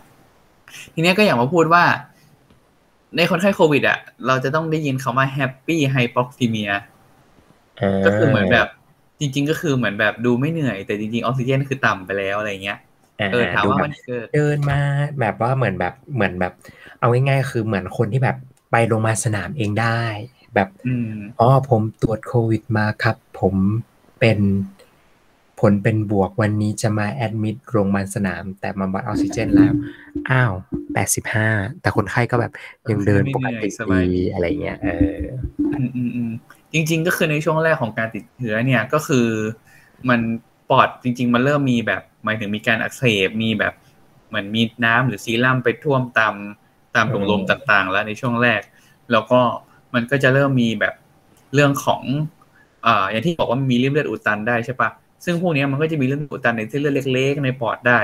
ทีนี้ก็อยากมาพูดว่า ในคนไข้โควิด อะ เราจะต้องได้ยินคำว่า happy hypoxemia ก็คือเหมือนแบบ จริง ๆ ก็คือเหมือนแบบดูไม่เหนื่อย แต่จริงๆออกซิเจนคือต่ำไปแล้วอะไรเงี้ยอ่าเออถามดูว่าแบบมันเกิดเดินมาแบบว่าเหมือนแบบเหมือนแบบ เอาง่ายๆคือเหมือนคนที่แบบไปโรงพยาบาลสนามเองได้ แบบอืมอ๋อผมตรวจโควิดมาครับ ผมเป็นผลเป็นบวกวันนี้จะมาแอดมิดโรงพยาบาลสนาม แต่มาวัดออกซิเจนแล้ว อ้าวแปดสิบห้าแต่คนไข้ก็แบบยังเดินปกติไม่เหนื่อยสบายดีอะไรเงี้ยเอออืมอืมอืมจริง ๆ ก็คือในช่วงแรกของการติดเชื้อเนี่ยก็คือมันปอดจริง ๆ มันเริ่มมีแบบหมายถึงมีการอักเสบมีแบบเหมือนมีน้ำหรือซีรั่มไปท่วมตาม ตามถุงลมต่างๆ แล้วในช่วงแรก แล้วก็มันก็จะเริ่มมีแบบเรื่องของอ่าอย่างที่บอกว่ามันมีริ่มเลือดอุดตันได้ใช่ปะซึ่งพวกนี้มันก็จะมีเริ่อดอุดตันในเส้นเลือดเล็ก ๆ ในปอดได้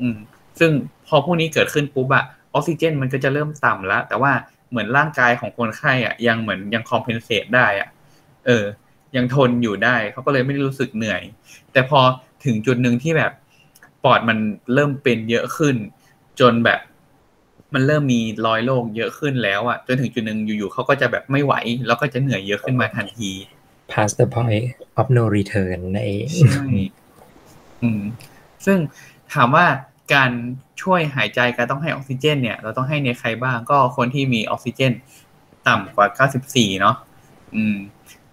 อืม ซึ่งพอพวกนี้เกิดขึ้นปุ๊บอะออกซิเจนมันก็จะเริ่มต่ำแล้วแต่ว่าเหมือนร่างกายของคนไข้อะยังเหมือนยังคอมเพนเซตได้อะเออ ยังทนอยู่ได้เขาก็เลยไม่ได้รู้สึกเหนื่อย แต่พอถึงจุดหนึ่งที่แบบปอดมันเริ่มเป็นเยอะขึ้น จนแบบ มันเริ่มมีรอยโรคเยอะขึ้นแล้วอะจนถึงจุดหนึ่งอยู่ๆเขาก็จะแบบไม่ไหว แล้วก็จะเหนื่อยเยอะขึ้นมาทันที pass the point of no return นั่นเองใช่อืมซึ่งถามว่าการช่วยหายใจการต้องให้ออกซิเจน เนี่ย เราต้องให้ในใครบ้างก็คนที่มีออกซิเจน ต่ำกว่า 94 เนาะอืม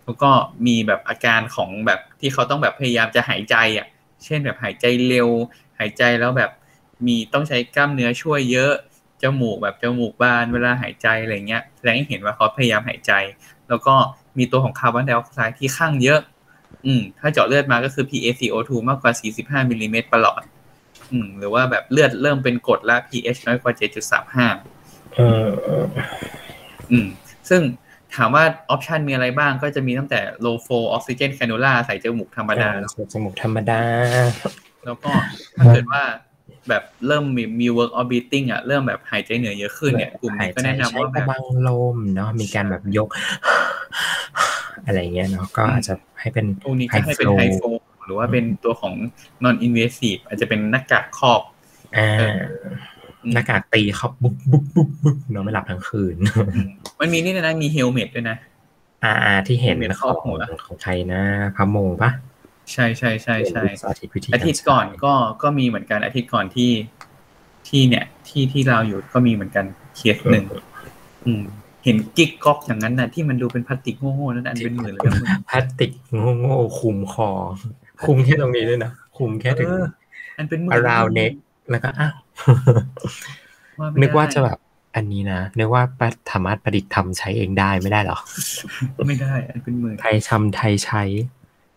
แล้วก็มีแบบอาการของแบบที่เขาต้องแบบพยายามจะหายใจอะ เช่นแบบหายใจเร็ว หายใจแล้วแบบมีต้องใช้กล้ามเนื้อช่วยเยอะ จมูกแบบจมูกบานเวลาหายใจอะไรเงี้ยแสดงให้เห็นว่าเขาพยายามหายใจ แล้วก็มีตัวของคาร์บอนไดออกไซด์ที่ข้างเยอะ อืม ถ้าเจาะเลือดมาก็คือ PaCO2 มากกว่า 45มิลลิเมตรประหลอด อืม หรือว่าแบบเลือดเริ่มเป็นกรดและ pH น้อยกว่า 7.35เอออืม ซึ่งถามว่าออปชันมีอะไรบ้างก็จะมีตั้งแต่ low flow oxygen cannula ใส่จมูกธรรมดาจมูกธรรมดา แล้วก็ถ้าเกิดว่า แบบเริ่มมีมี work orbiting อะเริ่มแบบหายใจเหนื่อยเยอะขึ้นเนี่ยกลุ่มนี้ก็แนะนำว่าใช้แบบบังลมเนาะมีการแบบยก อะไรเงี้ยเนาะก็อาจจะให้เป็นพวกนี้ก็ให้เป็น high high flow flow หรือว่าเป็นตัวของ non invasive อาจจะเป็นหน้ากากครอบอ่าเออหน้ากากตีเขาบุ๊บบุ๊บบุ๊บบุ๊บเนาะไม่หลับทั้งคืน มันมีนี่ด้วยนะมี helmet ด้วยนะอ่าอ่าที่เห็นเป็นขครออบงหัวของใครนะพระโมงปะ ใช่ใช่ใช่ใช่สาธิตวิธีอาทิตย์ก่อนก็ก็มีเหมือนกันอาทิตย์ก่อนที่ที่เนี่ย ที่ที่เราอยู่ก็มีเหมือนกันเคสหนึ่งอืมเห็นกิ๊กก๊อกอย่างนั้นน่ะที่มันดูเป็นพลาสติกโง่ๆนั่นอันเป็นหมื่นเลยนะมึงพลาสติกโง่ๆคุมคอ คุมแค่ตรงนี้ด้วยนะคุมแค่ถึงเอออันเป็นหมื่น around neck แล้วก็อ้าวว่าไม่นึกว่าได้จะแบบอันนี้นะนึกว่าสามารถประดิษฐ์ทำใช้เองได้ไม่ได้เหรอ ไม่ได้ อันเป็นหมื่นไทยชำไทยใช้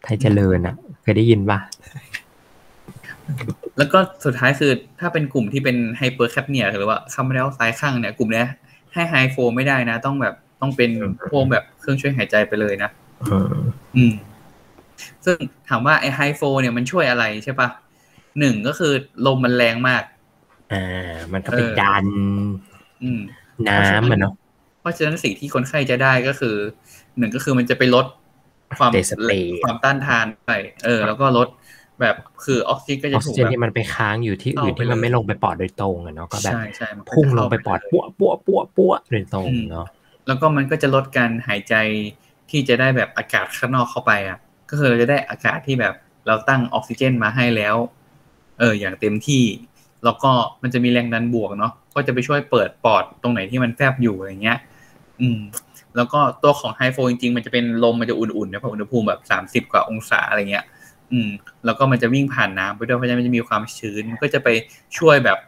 ไทยเจริญอะ เคยได้ยินปะแล้วก็สุดท้ายคือถ้าเป็นกลุ่มที่เป็น hypercapnia หรือว่าคาร์บอนไดออกไซด์คั่งเนี่ย กลุ่มเนี้ยให้ high flow ไม่ได้นะ ต้องแบบต้องเป็นพวกแบบเครื่องช่วยหายใจไปเลยนะเอออืม ซึ่งถามว่าไอ high flow เนี่ยมันช่วยอะไรใช่ปะหนึ่งก็คือลมมันแรงมากอ่ามันก็ไปเออดันอืมน้ำมันเนาะเพราะฉะนั้นสิ่งที่คนไข้จะได้ก็คือหนึ่งก็คือมันจะไปลด ความเดสเปรย์ความต้านทานไปเออ แล้วก็ลดแบบคือออกซิเจนก็อจะอกซิถูกเจนแบบที่มันไปค้างอยู่ที่อื่นเข้าไปที่มันเลยไม่ลงไปปอดโดยตรงอะเนาะก็แบบใช่ใช่มันก็จะพุ่งลงไปปอดเข้าปั้วปั้วปั้วปั้วโดยตรงอืมเนาะแล้วก็มันก็จะลดการหายใจที่จะได้แบบอากาศข้างนอกเข้าไปอะ ก็คือเราจะได้อากาศที่แบบเราตั้งออกซิเจนมาให้แล้ว เออ อย่างเต็มที่ แล้วก็มันจะมีแรงดันบวกเนาะก็จะไปช่วยเปิดปอดตรงไหนที่มันแฟบอยู่อะไรเงี้ย อืม แล้วก็ตัวของไฮโฟจริงๆ มันจะเป็นลมมันจะอุ่นๆนะเพราะอุณหภูมิแบบสามสิบกว่าองศาอะไรเงี้ย อืม แล้วก็มันจะวิ่งผ่านน้ำไปด้วยเพราะฉะนั้นมันจะมีความชื้นก็จะไปช่วยแบบ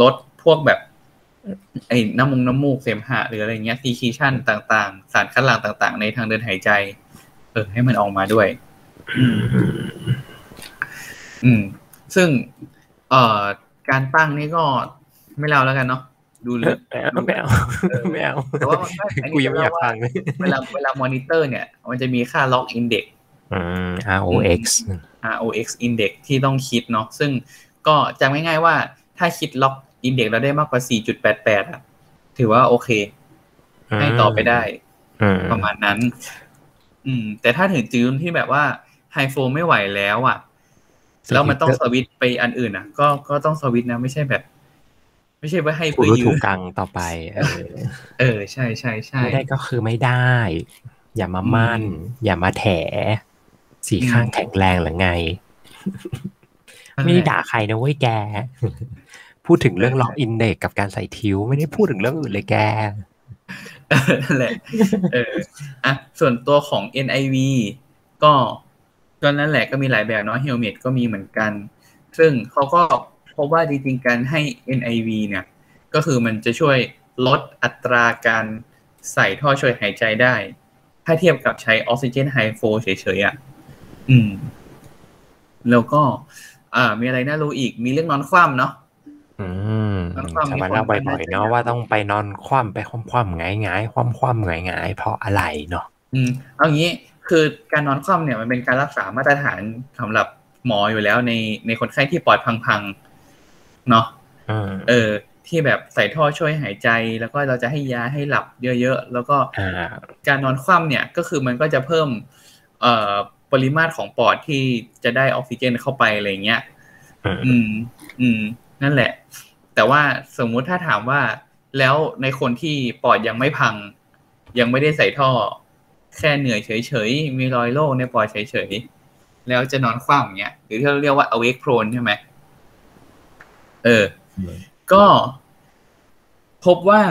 ลดพวกแบบไอ้น้ำมูกน้ำมูกเสมหะหรืออะไรเงี้ยซีคีชันต่างๆ สารคัดหลั่งต่าง ๆ ในทางเดินหายใจ เออ ให้มันออกมาด้วย อือืมซึ่ง เอ่อ การตั้งนี่ก็ไม่เล่าแล้วกันเนาะ ดูลึกไม่เอาไม่เอาไม่เอาแต่ว่ามันก็อันนี้กูยังไม่อยากฟังเลยเวลาเวลามอนิเตอร์เนี่ย มันจะมีค่า ROX index อืม ROX ROX index ที่ต้องคิดเนาะซึ่งก็จำง่ายๆว่าถ้าคิด ROX index เราได้มากกว่า 4.88อะถือว่าโอเค ให้ต่อไปได้อืมประมาณนั้น อืม แต่ถ้าถึงจุดที่แบบว่า high flow ไม่ไหวแล้วอะแล้วมันต้องสวิตช์ไปอันอื่นอะ ก็ก็ต้องสวิตช์นะ ไม่ใช่แบบ ไม่ใช่ว่าให้ถูเพื่อรู้ยืถูนกกังต่อไป เออ เออ ใช่ใช่ใช่ไม่ได้ก็คือไม่ได้ อย่ามามั่น อย่ามาแถสีข้างแข็งแรงหรือไง ไม่ได้ด่าใครนะเว้ยแก พูดถึงเรื่องล็อกอินเด็กกับการใส่ทิว ไม่ได้พูดถึงเรื่องอื่นเลยแกเออนั่นแหละ เออ อะ ส่วนตัวของ NIV ก็ก็นั่นแหละก็มีหลายแบบเนาะ Helmet ก็มีเหมือนกัน ซึ่งเขาก็ พบว่าจริงๆการให้ NIV เนี่ย ก็คือมันจะช่วยลดอัตราการใส่ท่อช่วยหายใจได้ ถ้าเทียบกับใช้ออกซิเจนไฮโฟเฉยๆอะ อืม แล้วก็ อ่า มีอะไรน่ารู้อีก มีเรื่องนอนคว่ำเนาะอืมนอนคว่ำชาวบ้านมีคนเล่าบ่อยน่าจะๆเนาะว่าต้องไปนอนคว่ำไปคว่ำๆหงายหงายๆคว่ำคว่ำหงายหงายๆเพราะอะไรเนาะอืมเอางี้คือการนอนคว่ำเนี่ยมันเป็นการรักษามาตรฐานสำหรับหมออยู่แล้วในในคนไข้ที่ปอดพังๆ เนาะอืมเออ ที่แบบใส่ท่อช่วยหายใจ แล้วก็เราจะให้ยาให้หลับเยอะๆ แล้วก็อ่าการนอนคว่ำเนี่ยก็คือมันก็จะเพิ่ม เอ่อปริมาตรของปอดที่จะได้ออกซิเจนเข้าไปอะไรเงี้ยอืมอืม อืม นั่นแหละ แต่ว่าสมมุติถ้าถามว่าแล้วในคนที่ปอดยังไม่พัง ยังไม่ได้ใส่ท่อ แค่เหนื่อยเฉยๆ มีรอยโรคในปอดเฉยๆ แล้วจะนอนคว่ำอย่างเงี้ยหรือที่เราเรียกว่า awake prone ใช่ไหม เออ ก็พบว่า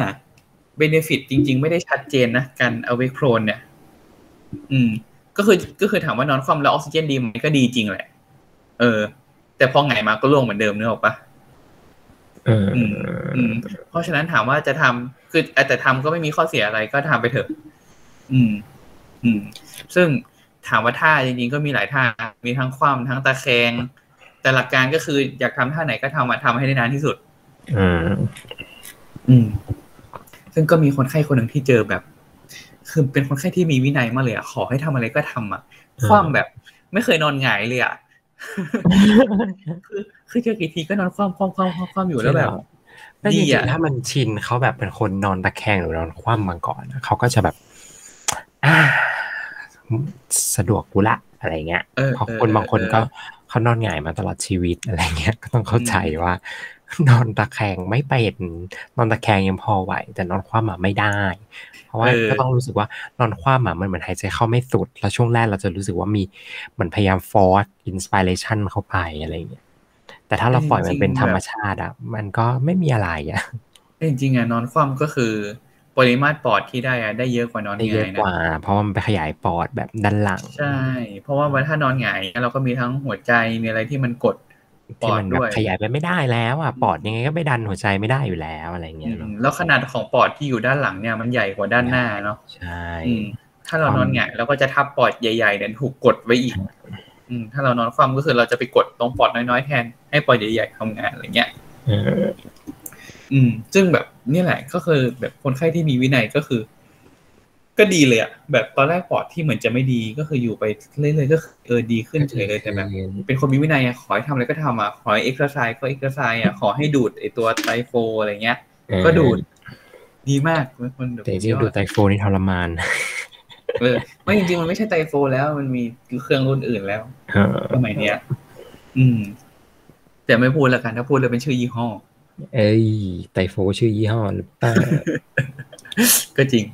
benefit จริง ๆ ไม่ได้ชัดเจนนะ การ awake prone เนี่ย อืม ก็คือก็คือถามว่านอนคว่ำแล้วออกซิเจนดีไหมก็ดีจริงแหละ เออ แต่พอไงายมาก็ร่วงเหมือนเดิมนึกออกปะอืมอืมอืมเพราะฉะนั้นถามว่าจะทำคือแต่ทำก็ไม่มีข้อเสียอะไรก็ทำไปเถอะ อืม อืม ซึ่งถามว่าท่าจริงๆก็มีหลายท่า มีทั้งคว่ำทั้งตะแคง แต่หลักการก็คืออยากทำท่าไหนก็ทำมาทำให้ได้นานที่สุด อืมอืม ซึ่งก็มีคนไข้คนหนึ่งที่เจอแบบ คือเป็นคนไข้ที่มีวินัยมากเลยอะขอให้ทำอะไรก็ทำอะอืมคว่ำแบบ ไม่เคยนอนหงายเลยอะคือคือเจอกี่ทีก็นอนคว่ำคว่ำคว่ำคว่ำคว่ำอยู่แล้วแบบแล้วจดีริอะงๆถ้ามันชินเขาแบบเป็นคนนอนตะแคงหรือนอนคว่ำมาก่อนอะเขาก็จะแบบอ่าสะดวกกูละอะไรเงี้ยเออเพราะเออคนบางคนเออก็ เขานอนหงายมาตลอดชีวิตอะไรเงี้ยก็ต้องเข้าใจว่า นอนตะแคงไม่เป็นนอนตะแคงยังพอไหว แต่นอนคว่ำอะไม่ได้ เพราะว่าเออก็ต้องรู้สึกว่านอนคว่ำอะมันเหมือนหายใจเข้าไม่สุด แล้วช่วงแรกเราจะรู้สึกว่ามีเหมือนพยายาม force inspiration เข้าไปอะไรเงี้ยแต่ถ้าเราปล่อยมันเป็นธรรมชาติอะมันก็ไม่มีอะไรอะจริงๆอะนอนคว่ำก็คือ ปริมาตรปอดที่ได้อะได้เยอะกว่านอนหงาย ได้เยอะกว่านะ เพราะว่ามันไปขยายปอดแบบด้านหลัง ใช่ เพราะว่าถ้านอนหงายเราก็มีทั้งหัวใจมีอะไรที่มันกดปที่มันแบบขยายไปด้วยไม่ได้แล้วอะปอดยังไงก็ไม่ดันหัวใจไม่ได้อยู่แล้วอะไรเงี้ยเนาะแล้วขนาดของปอดที่อยู่ด้านหลังเนี่ยมันใหญ่กว่าด้านหน้าเนาะใช่อืมถ้าเรานอนหงายเราก็จะทับปอดใหญ่ๆเนี่ยถูกกดไว้อีก อืมถ้าเรานอนคว่ำก็คือเราจะไปกดตรงปอดน้อยๆแทนให้ปอดใหญ่ๆทำงานอะไรเงี้ยเอออืมซึ่งแบบ นี่แหละ ก็คือแบบคนไข้ที่มีวินัยก็คือ ก็ดีเลยอะแบบตอนแรกปอดที่เหมือนจะไม่ดีก็คืออยู่ไปเรื่อยๆก็คือเออดีขึ้นเฉยเลยแต่แบบเป็นคนมีวินัยอะขอให้ทำอะไรก็ทำอะขอให้ exercise ก็ exercise อะขอให้ดูดไอตัว Triflo อะไรเงี้ย ก็ดูด ดีมากเป็นคนแบบแต่จริงๆดูไตโฟนี่ทรมานเออไม่จริงๆมันไม่ใช่ไตรโฟแล้วมันมีเครื่องรุ่นอื่นแล้วเออสมัยเนี้ย อืม แต่ไม่พูดแล้วกันถ้าพูดเลยเป็นชื่อยี่ห้อ เอ้ยไตโฟชื่อยี่ห้อหรือเปล่าก็จริง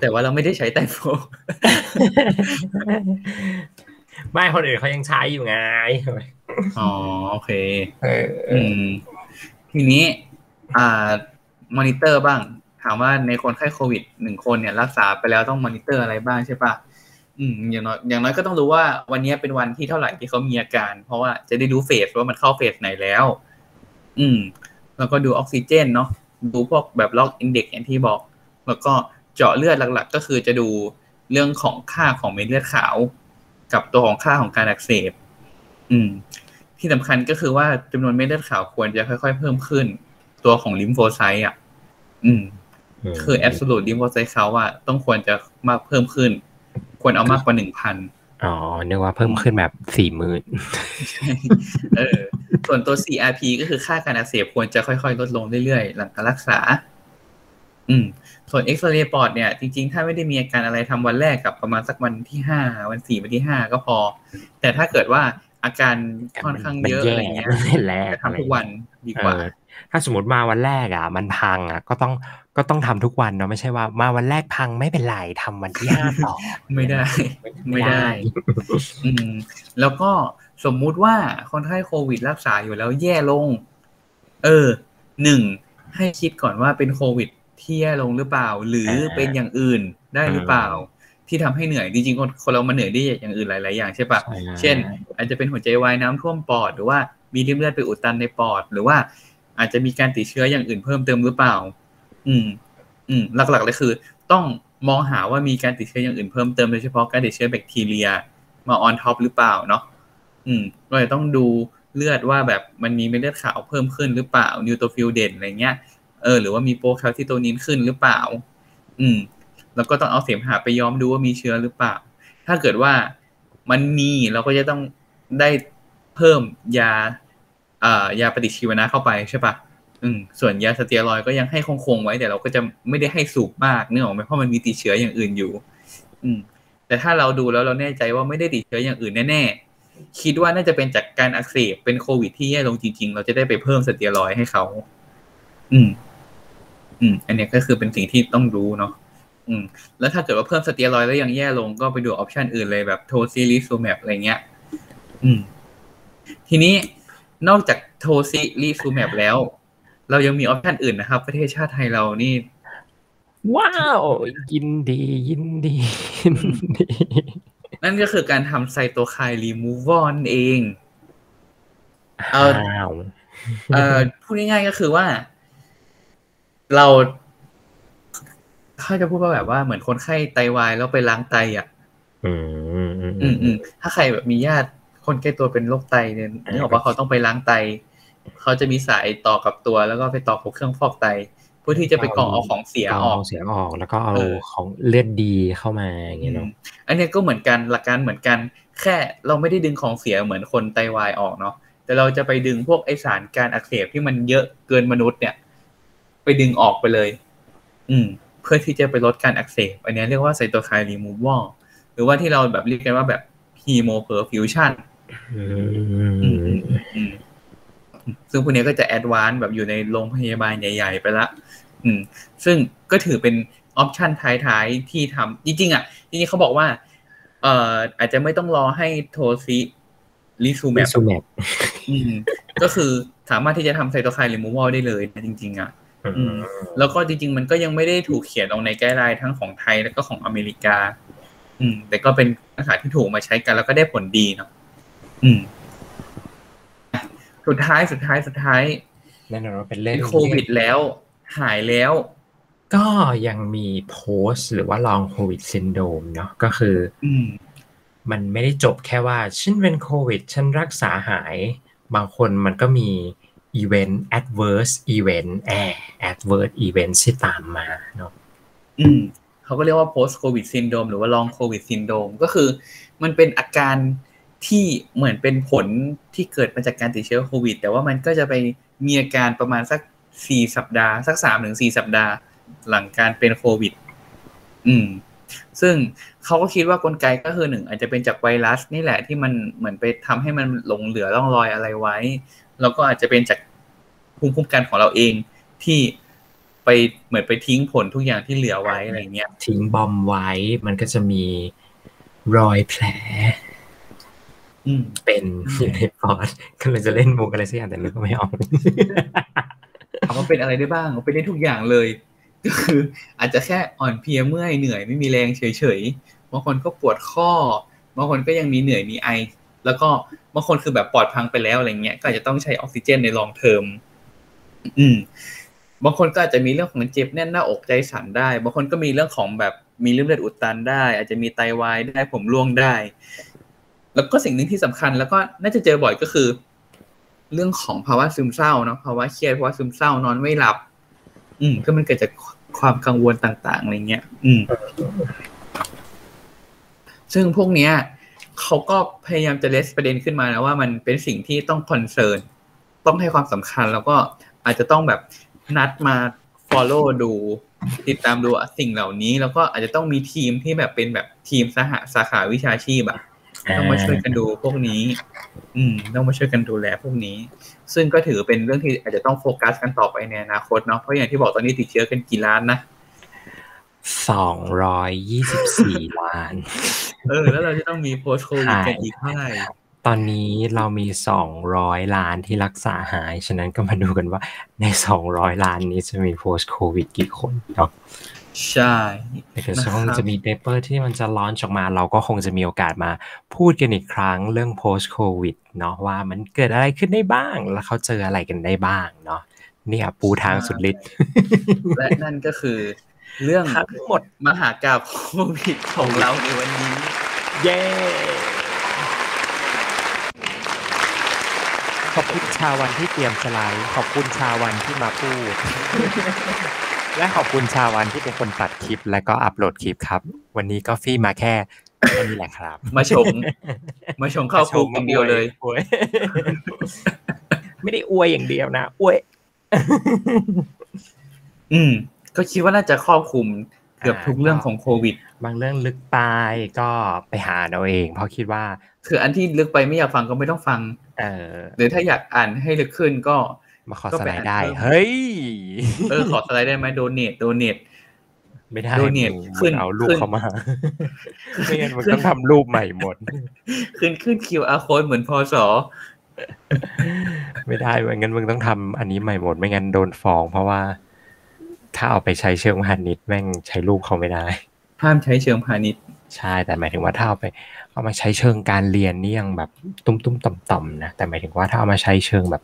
แต่ว่าเราไม่ได้ใช้ไตรโฟไม่คนอื่นเขายังใช้อยู่ไงอ๋อโอเคเอออืมทีนี้ อ่ามอนิเตอร์บ้าง ถามว่าในคนไข้โควิดหนึ่งคนเนี่ย รักษาไปแล้วต้องมอนิเตอร์อะไรบ้างใช่ปะอืมอย่างน้อยอย่างน้อยก็ต้องรู้ว่าวันนี้เป็นวันที่เท่าไหร่ที่เขามีอาการ เพราะว่าจะได้รู้ phase ว่ามันเข้า phase ไหนแล้ว อืม แล้วก็ดูออกซิเจนเนาะดูพวกแบบ ROX index อย่างที่บอก แล้วก็เจาะเลือดหลักๆ ก็คือจะดูเรื่องของค่าของเม็ดเลือดขาว กับตัวของค่าของการอักเสบ อืม ที่สำคัญก็คือว่าจำนวนเม็ดเลือดขาวควรจะค่อยๆ เพิ่มขึ้น ตัวของลิมโฟไซต์อะ อืม คือแอบสูตลิมโฟไซต์เขาอะต้องควรจะมากเพิ่มขึ้น ควรเอามากกว่าหนึ่งพัน อ๋อนึกว่าเพิ่มขึ้นแบบสี่หมื่นเออ ส่วนตัว CRP ก็คือค่าการอักเสบควรจะค่อยๆ ลดลงเรื่อยๆ หลังการรักษา อืม ส่วนเอ็กซเรย์ปอดเนี่ย จริงๆ ถ้าไม่ได้มีอาการอะไรทำวันแรกกับประมาณสักวันที่ห้าวันสี่วันที่ห้าก็พอ แต่ถ้าเกิดว่าอาการค่อนข้างเยอะอะไรเงี้ยแรกจะทำทุกวันดีกว่าเออถ้าสมมติมาวันแรกอะ มันพังอะ ก็ต้อง ก็ต้องทำทุกวันเนาะไม่ใช่ว่า มาวันแรกพังไม่เป็นไรทำวันที่ห้าต่อไม่ได้ ไม่ได้ อืมแล้วก็สมมุติว่าคนไข้โควิดรักษาอยู่แล้วแย่ลง เออหนึ่งให้คิดก่อนว่าเป็นโควิดที่แย่ลงหรือเปล่า หรือเป็นอย่างอื่นได้หรือเปล่า ที่ทำให้เหนื่อยจริงๆคนคนเรามาเหนื่อยได้อย่างอื่นหลาย ๆ อย่างใช่ปะใช่เช่น อาจจะเป็นหัวใจวายน้ำท่วมปอดหรือว่ามีลิ่มเลือดไปอุดตันในปอด หรือว่าอาจจะมีการติดเชื้ออย่างอื่นเพิ่มเติมหรือเปล่า อืม อืม หลักๆเลยคือ ต้องมองหาว่ามีการติดเชื้ออย่างอื่นเพิ่มเติมโดยเฉพาะการติดเชื้อแบคทีเรีย มา on top หรือเปล่าเนาะอืมก็เลยต้องดูเลือดว่าแบบมันมีเม็ดเลือดขาวเพิ่มขึ้นหรือเปล่า neutrophil เด่นอะไรเงี้ยเออหรือว่ามีโปรแคลซิโตนินขึ้นหรือเปล่า อืม แล้วก็ต้องเอาเสมหะไปย้อมดูว่ามีเชื้อหรือเปล่า ถ้าเกิดว่ามันมีเราก็จะต้องได้เพิ่มยาเอ่อยาปฏิชีวนะเข้าไปใช่ปะ อืมส่วนยาสเตียรอยก็ยังให้คงๆไว้แต่เราก็จะไม่ได้ให้สูบมากเนื่องออกไหมเพราะมันมีติดเชื้ออย่างอื่นอยู่ อืม แต่ถ้าเราดูแล้วเราแน่ใจว่าไม่ได้ติดเชื้ออย่างอื่นแน่ๆคิดว่าน่าจะเป็นจากการอักเสบเป็นโควิดที่แย่ลงจริง ๆ เราจะได้ไปเพิ่มสเตียรอยให้เขา อืม อืม อันนี้ก็คือเป็นสิ่งที่ต้องรู้เนาะอืม แล้วถ้าเกิดว่าเพิ่มสเตียรอยด์แล้วยังแย่ลงก็ไปดู option อื่นเลยแบบ tocilizumab อะไรเงี้ย อืม ทีนี้นอกจาก tocilizumab แล้ว เรายังมี option อื่นนะครับ ประเทศชาติไทยเรานี่ ว้าวยินดียินดียินดี นั่นก็คือการทำไซโตไคน์รีมูวอนเองเอออ้าวเอ่อพูดง่ายๆก็คือว่า เราเขาจะพูดว่าแบบว่าเหมือนคนไข้ไตวายแล้วไปล้างไตอะ อืมอืมอืมอืมถ้าใครแบบมีญาติคนใกล้ตัวเป็นโรคไตเนี่ยนึกออกว่าเขาต้องไปล้างไต เขาจะมีสายต่อกับตัวแล้วก็ไปต่อกับเครื่องฟอกไตเพื่อที่จะไปกรองเอาของเสียออกเาเสียออกแล้วก็เอาเออของเลือดดีเข้ามาอย่างเงี้ยเนาะอันเนี้ยก็เหมือนกันหลักการเหมือนกัน แค่เราไม่ได้ดึงของเสียเหมือนคนไตวายออกเนาะแต่เราจะไปดึงพวกไอสารการอักเสบที่มันเยอะเกินมนุษย์เนี่ย ไปดึงออกไปเลย อืม เพื่อที่จะไปลดการอักเสบอันเนี้ยเรียกว่าไซโตไคน์รีมูวอลหรือว่าที่เราแบบเรียกกันว่าแบบ hemoperfusion อือืมมอืม ซึ่งพวกนี้ก็จะ advance แบบอยู่ในโรงพยาบาลใหญ่ ๆ ไปละ อืม ซึ่งก็ถือเป็น optionท้ายๆ ที่ทำจริงๆอะจริงๆเขาบอกว่า เอ่อ อาจจะไม่ต้องรอให้ tocilizumab zumab อืมก็คือสามารถที่จะทำไซโตไคน์รีมูวอลได้เลยนะจริง ๆ อะอืมแล้วก็จริง ๆ มันก็ยังไม่ได้ถูกเขียนลงใน guideline ทั้งของไทยแล้วก็ของอเมริกา อืม แต่ก็เป็นภาษาที่ถูกมาใช้กันแล้วก็ได้ผลดีเนาะอืม สุดท้ายสุดท้ายสุดท้ายแน่นอนว่าเป็นเล่เป็นนโควิดแล้ว หายแล้ว ก็ยังมีโพสหรือว่าลองโควิดซินโดมเนาะก็คืออืมมันไม่ได้จบแค่ว่าฉันเป็นโควิด ฉันรักษาหาย บางคนมันก็มีอีเวนต์ adverse event แอ adverse event ที่ตามมาเนาะอืมเขาก็เรียกว่า post covid syndrome หรือว่า long covid syndrome ก็คือ มันเป็นอาการ ที่เหมือนเป็นผลที่เกิดมาจากการติดเชื้อโควิด แต่ว่ามันก็จะไปมีอาการประมาณสักสี่สัปดาห์ สักสามถึงสี่สัปดาห์ หลังการเป็นโควิด อืม ซึ่งเขาก็คิดว่ากลไกก็คือหนึ่งอาจจะเป็นจากไวรัส นี่แหละที่มันเหมือนไปทำให้มันหลงเหลือร่องรอยอะไรไว้ แล้วก็อาจจะเป็นจากภูมิคุ้มกันของเราเองที่ไปเหมือนไปทิ้งผลทุกอย่างที่เหลือไว้อะไรเงี้ย ทิ้งบอมไว้ มันก็จะมีรอยแผล เป็นอยู่ในปอดก็เลยจะเล่นมุกอะไรสักอย่างแต่นึกไม่ออกถามว่าเป็นอะไรได้บ้างเป็นได้ทุกอย่างเลยก็คืออาจจะแค่อ่อนเพลียเมื่อยเหนื่อยไม่มีแรงเฉยๆบางคนก็ปวดข้อบางคนก็ยังมีเหนื่อยมีไอ แล้วก็บางคนคือแบบปอดพังไปแล้วอะไรเงี้ยก็อาจจะต้องใช้ออกซิเจนในลองเทอมอืมบางคนก็อาจจะมีเรื่องของเจ็บแน่นหน้าอกใจสั่นได้ บางคนก็มีเรื่องของแบบมีเลือดอุดตันได้ อาจจะมีไตวายได้ผมร่วงได้ แล้วก็สิ่งหนึ่งที่สำคัญ แล้วก็น่าจะเจอบ่อยก็คือ เรื่องของภาวะซึมเศร้าเนาะภาวะเครียดภาวะซึมเศร้านอนไม่หลับ อืม ก็มันเกิดจากความกังวลต่างๆอะไรเงี้ย อืม ซึ่งพวกเนี้ยเขาก็พยายามจะเลสประเด็นขึ้นมานะว่ามันเป็นสิ่งที่ต้องคอนเซิร์นต้องให้ความสำคัญ แล้วก็อาจจะต้องแบบนัดมา follow ดู ติดตามดูสิ่งเหล่านี้ แล้วก็อาจจะต้องมีทีมที่แบบเป็นแบบทีมสหสาขาวิชาชีพอะ ต้องมาช่วยกันดูพวกนี้ อืม ต้องมาช่วยกันดูแลพวกนี้ ซึ่งก็ถือเป็นเรื่องที่อาจจะต้องโฟกัสกันต่อไปในอนาคตเนาะเพราะอย่างที่บอกตอนนี้ติดเชื้อกันกี่ล้านนะสองร้อยยี่สิบสี่ล้าน เออ แล้วเราจะต้องมี post covid กันอีกเท่าไหร่ตอนนี้เรามีสองร้อยล้านที่รักษาหาย ฉะนั้นก็มาดูกันว่าในสองร้อยล้านนี้จะมี post covid กี่คนเนาะ ใช่แต่ก็นะครับคงจะมี paper ที่มันจะ launch ออกมา เราก็คงจะมีโอกาสมาพูดกันอีกครั้งเรื่อง post covid เนาะว่ามันเกิดอะไรขึ้นได้บ้าง แล้วเขาเจออะไรกันได้บ้างเนาะเนี่ยปูทางสุดฤทธิ์และนั่นก็คือ เรื่องทั้งหมดมหากาบโควิดของเราในวันนี้ เย้ขอบคุณชาวันที่เตรียมสไลด์ขอบคุณชาวันที่มาพูด และขอบคุณชาวันที่เป็นคนตัดคลิป และก็อัปโหลดคลิปครับ วันนี้ก็ฟรี่มาแค่แค่นี้แหละครับ มาชม มาชมเข้าคุกอย่างเดียวเลยอวยไม่ได้อวยอย่างเดียวนะอวย อืม ก็คิดว่าน่าจะครอบคลุมเกือบทุกเรื่องของโควิด บางเรื่องลึกไปก็ไปหาเอาเอง เพราะคิดว่า คืออันที่ลึกไปไม่อยากฟังก็ไม่ต้องฟัง เออหรือถ้าอยากอ่านให้ลึกขึ้นก็ มาขอก็สไปไลอ่านด์ได้เพิ่มเฮ้ย เออขอสไลด์ได้ไหมโดเนทโดเนทไม่ได้ donate มึงขึ้นเอารูปขึ้นเข้ามาไม่งั้นมันต้องทำรูปใหม่หมด ขึ้นขึ้น QR code เหมือนพศไม่ได้ไม่งั้นมึงต้องทำอันนี้ใหม่หมด ไม่งั้นโดนฟ้อง เพราะว่า ถ้าเอาไปใช้เชิงพาณิชย์แม่งใช้รูปเขาไม่ได้ห้ามใช้เชิงพาณิชย์ใช่แต่หมายถึงว่าถ้าเอาไป เอามาใช้เชิงการเรียนนี่ยังแบบตุ้มตุ้มต่อมต่อมๆนะแต่หมายถึงว่าถ้าเอามาใช้เชิงแบบ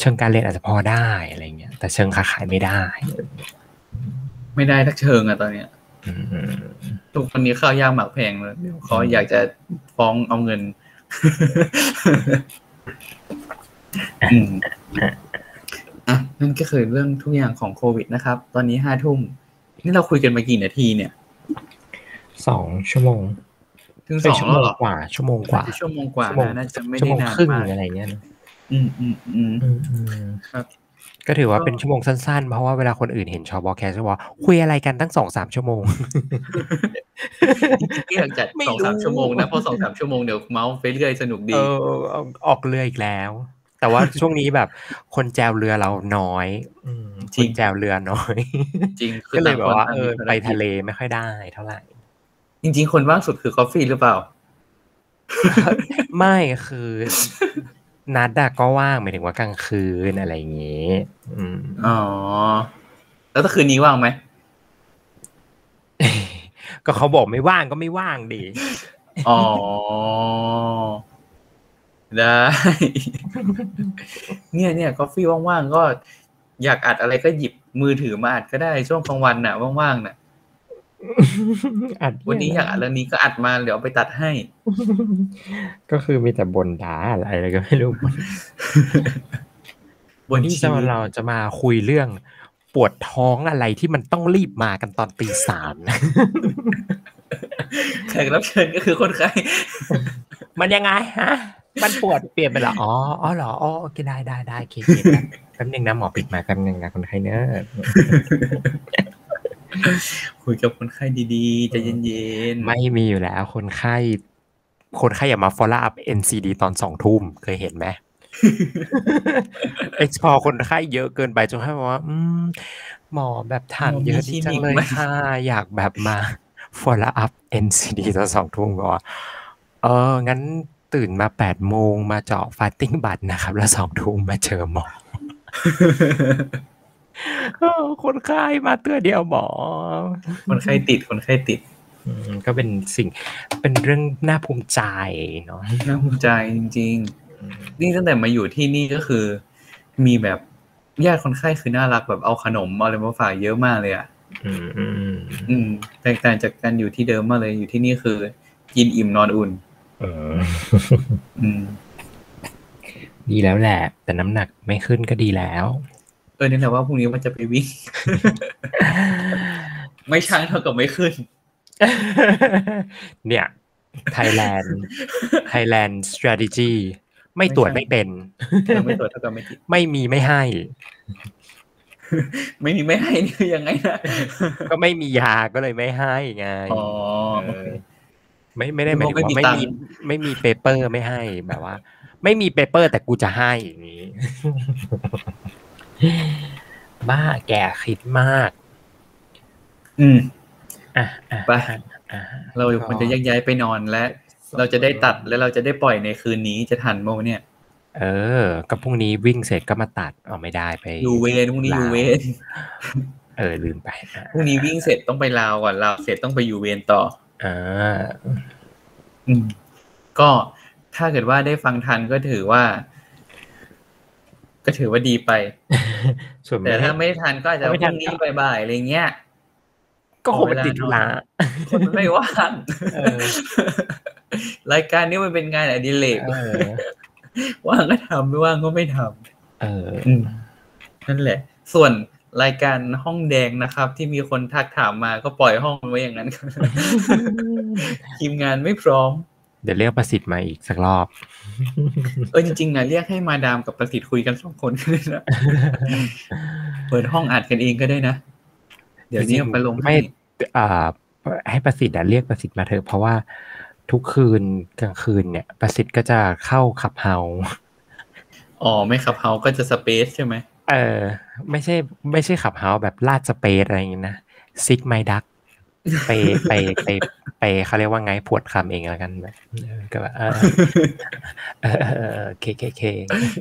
เชิงการเรียนอาจจะพอได้อะไรเงี้ย แต่เชิงค้าขายไม่ได้ ไม่ได้ทักเชิงอะตอนเนี้ยอืมทุกคนนี้ข้าวยากหมากแพงเลยเดี๋ยวเขาอยากจะฟ้องเอาเงินอืมอะนั่นก็คือเรื่องทุกอย่างของโควิดนะครับ ตอนนี้ห้าทุ่มนี่เราคุยกันมากี่นาทีเนี่ยสองชั่วโมงถึงสเอ้ยองชั่วโมงแล้วเหรอกว่า ชั่วโมงกว่าชั่วโมงกว่าชั่วโมงนะน่าจะไม่ชั่วได้โมงนานครึ่งมากอะไรเงี้ยนะ อืมอืมอืมอืมอืมครับ ก็ถือว่าก็เป็นชั่วโมงสั้นๆ เพราะว่าเวลาคนอื่นเห็นชอบอแคสก็ว่าคุยอะไรกันตั้งสองสามชั่วโมงที่อยากจัดไม่สองสามรู้ชั่วโมงนะเพราะสองสามชั่วโมงเดี๋ยวเมาส์ไปเรื่อยสนุกเอดีอเอาออกเรืออีกแล้ว แต่ว่าช่วงนี้แบบ คนแจวเรือเราน้อยอืมจริคงนแจวเรือน้อย จริงคืก็เลยต่งแบคบนว่าต่งเออมีภารกิจไปทะเลไม่ค่อยได้เท่าไหร่จริง ๆ คนว่างสุดคือกาแฟหรือเปล่า ไม่คือ นัดอะก็ว่างหมายถึงว่ากลางคืนอะไรอย่างงี้ อืมอ๋อ แล้วถ้าคืนนี้ว่างไหม ก็เขาบอกไม่ว่างก็ไม่ว่างดิอ๋อ ได้ เนี่ยเนี่ยกาแฟว่างๆก็อยากอัดอะไรก็หยิบมือถือมาอัดก็ได้ช่วงกลางวันน่ะว่างๆน่ะ อัดวันนี้อยากอัดเรื่องนี้ก็อัดมาเดี๋ยวเอาไปตัดให้ ก็คือมีแต่บนด่าอะไรอะไรก็ไม่รู้วันนี้ชีจะวิตเราจะมาคุยเรื่องปวดท้องอะไรที่มันต้องรีบมากันตอนตีสามนะแขกรับเชิญก็คือคนไข้มันยังไงฮะ มันปวดเปลี่ยนไปเหรอ อ๋อ อ๋อเหรอ อ๋อ โอเค ได้ได้ได้โอเคโอเคแป๊บนึงนะหมอปิดมาแป๊บนึงนะคนไข้เนอะ คุยกับคนไข้ดีๆใจเย็นๆ ไม่มีอยู่แล้ว คนไข้ คนไข้อย่ามา follow up NCD ตอนสองทุ่มเคยเห็นไหมเอ็กซ์พอคนไข้เยอะเกินไปจนให้บอกว่า อืม หมอแบบถามเยอะดีจังเลยค่ะอยากแบบมา follow up NCD ตอนสองทุ่มบอกว่าเออ งั้นตื่นมาแปดโมงมาเจาะฟาสติ้งบัตรนะครับ แล้วสองทุ่มมาเจอหมอเออ คนไข้มาเตือเดียวหมอ คนไข้ติดคนไข้ติดอืมก็เป็นสิ่งเป็นเรื่องน่าภูมิใจเนาะน่าภูมิใจจริง ๆ นี่ตั้งแต่มาอยู่ที่นี่ก็คือ มีแบบญาติคนไข้คือน่ารักแบบเอาขนมเอาอะไรมาฝากเยอะมากเลยอะอืมอืมอืมแตกต่างจากการอยู่ที่เดิมมากเลยอยู่ที่นี่คือ กินอิ่มนอนอุ่น เออ อืม ดีแล้วแหละ แต่น้ำหนักไม่ขึ้นก็ดีแล้ว เออนี่แหละว่าพรุ่งนี้มันจะไปวิ่ง ไม่ช่างเท่ากับไม่ขึ้น เนี่ย Thailand Thailand strategy ไม่ตรวจไม่ไม่ใช่เป็นเออไม่ตรวจเท่ากับไม่ติดไม่มีไม่ให้ ไม่มีไม่ให้นี่คือยังไงนะ ก็ไม่มียาก็เลยไม่ให้ไงอ๋อโอเคไม่ไม่ได้หมายถึงว่าไม่มีไม่ตังค์มีไม่มี paper ไม่ให้แบบว่า ไม่มี paper แต่กูจะให้อย่างนี้ บ้าแกคิดมาก อืม อะอะไปอะอะเราควรจะแยกย้ายไปนอนและ เราจะได้ตัดและเราจะได้ปล่อยในคืนนี้จะทันมั้ยเนี่ย เออ ก็พรุ่งนี้วิ่งเสร็จก็มาตัดเอาไม่ได้ไปอยู่เวรพรุ่งนี้ round อยู่เวรเออลืมไปอะพรุ่งนี้วิ่งเสร็จต้องไป round ก่อน round เสร็จต้องไปอยู่เวรต่ออ่าอืม ก็ถ้าเกิดว่าได้ฟังทันก็ถือว่า ก็ถือว่าดีไปส่วนแต่ถ้าไม่ทันก็อาจจะถ้าพไม่ทัรุ่นงนี้บ่ายๆอะไรเงี้ย ก็คงเป็นติดธุระคนมันไม่ว่างเออรายการนี้มันเป็นงานอดิเรกเออว่างก็ทำไม่ว่างก็ไม่ทำเอออืมนั่นแหละ ส่วนรายการห้องแดงนะครับ ที่มีคนทักถามมาก็ปล่อยห้องไว้อย่างนั้นทีมงานไม่พร้อมเดี๋ยวเรียกประสิทธิ์มาอีกสักรอบ เออจริงๆนะเรียกให้มาดามกับประสิทธิ์คุยกันสองคนก็ได้นะเปิดห้องอัดกันเองก็ได้นะ เดี๋ยวนี้เอาไปลงไม่ให้อ่าให้ประสิทธิ์อะเรียกประสิทธิ์มาเถอะเพราะว่าทุกคืนกลางคืนเนี่ย ประสิทธิ์ก็จะเข้าขับเฮาอ๋อไม่ขับเฮาก็จะสเปซใช่ไหมเออ ไม่ใช่ ไม่ใช่ขับเฮาแบบลาดสเปซอะไรอย่างงี้นะซิกไมดัก ไปไปไปไปเขาเรียกว่าไงพวดคำเองแล้วกันแบบเออก็แบบเออเออเออเออเคเคเค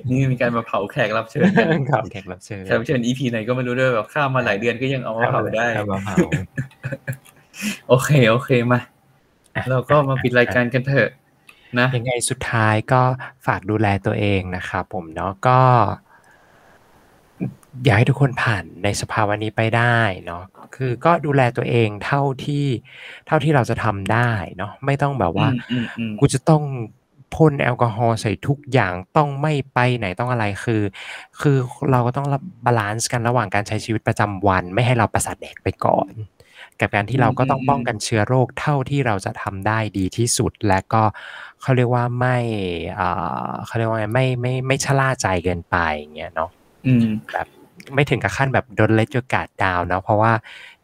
นี่มีการมาเผาแขกรับเชิญกันข่าวแขกรับเชิญแขกรับเชิญ EP ไหนก็ไม่รู้ด้วยแบบข้ามมาหลายเดือนก็ยังเอามาเผาได้เอามาเผาโอเคโอเคมาอะเราก็มาปิดรายการกันเถอะนะยังไงสุดท้ายก็ฝากดูแลตัวเองนะครับผมเนาะก็ อยากให้ทุกคนผ่านในสภาวะนี้ไปได้เนาะคือก็ดูแลตัวเองเท่าที่เท่าที่เราจะทำได้เนาะไม่ต้องแบบว่าอืมอืมอืมกูจะต้องพ่นแอลกอฮอล์ใส่ทุกอย่างต้องไม่ไปไหนต้องอะไรคือ คือเราก็ต้อง balance กันระหว่างการใช้ชีวิตประจำวัน ไม่ให้เราประสาทแดกไปก่อน กับการที่เราก็ต้องป้องกันเชื้อโรคเท่าที่เราจะทำได้ดีที่สุด และก็เขาเรียกว่าไม่อ่าเขาเรียกว่าไงไม่ไม่ไม่ชะล่าใจเกินไปอย่างเงี้ยเนาะอืม แบบไม่ถึงกับขั้นแบบโดนเลจกาดดาวเนาะเพราะว่า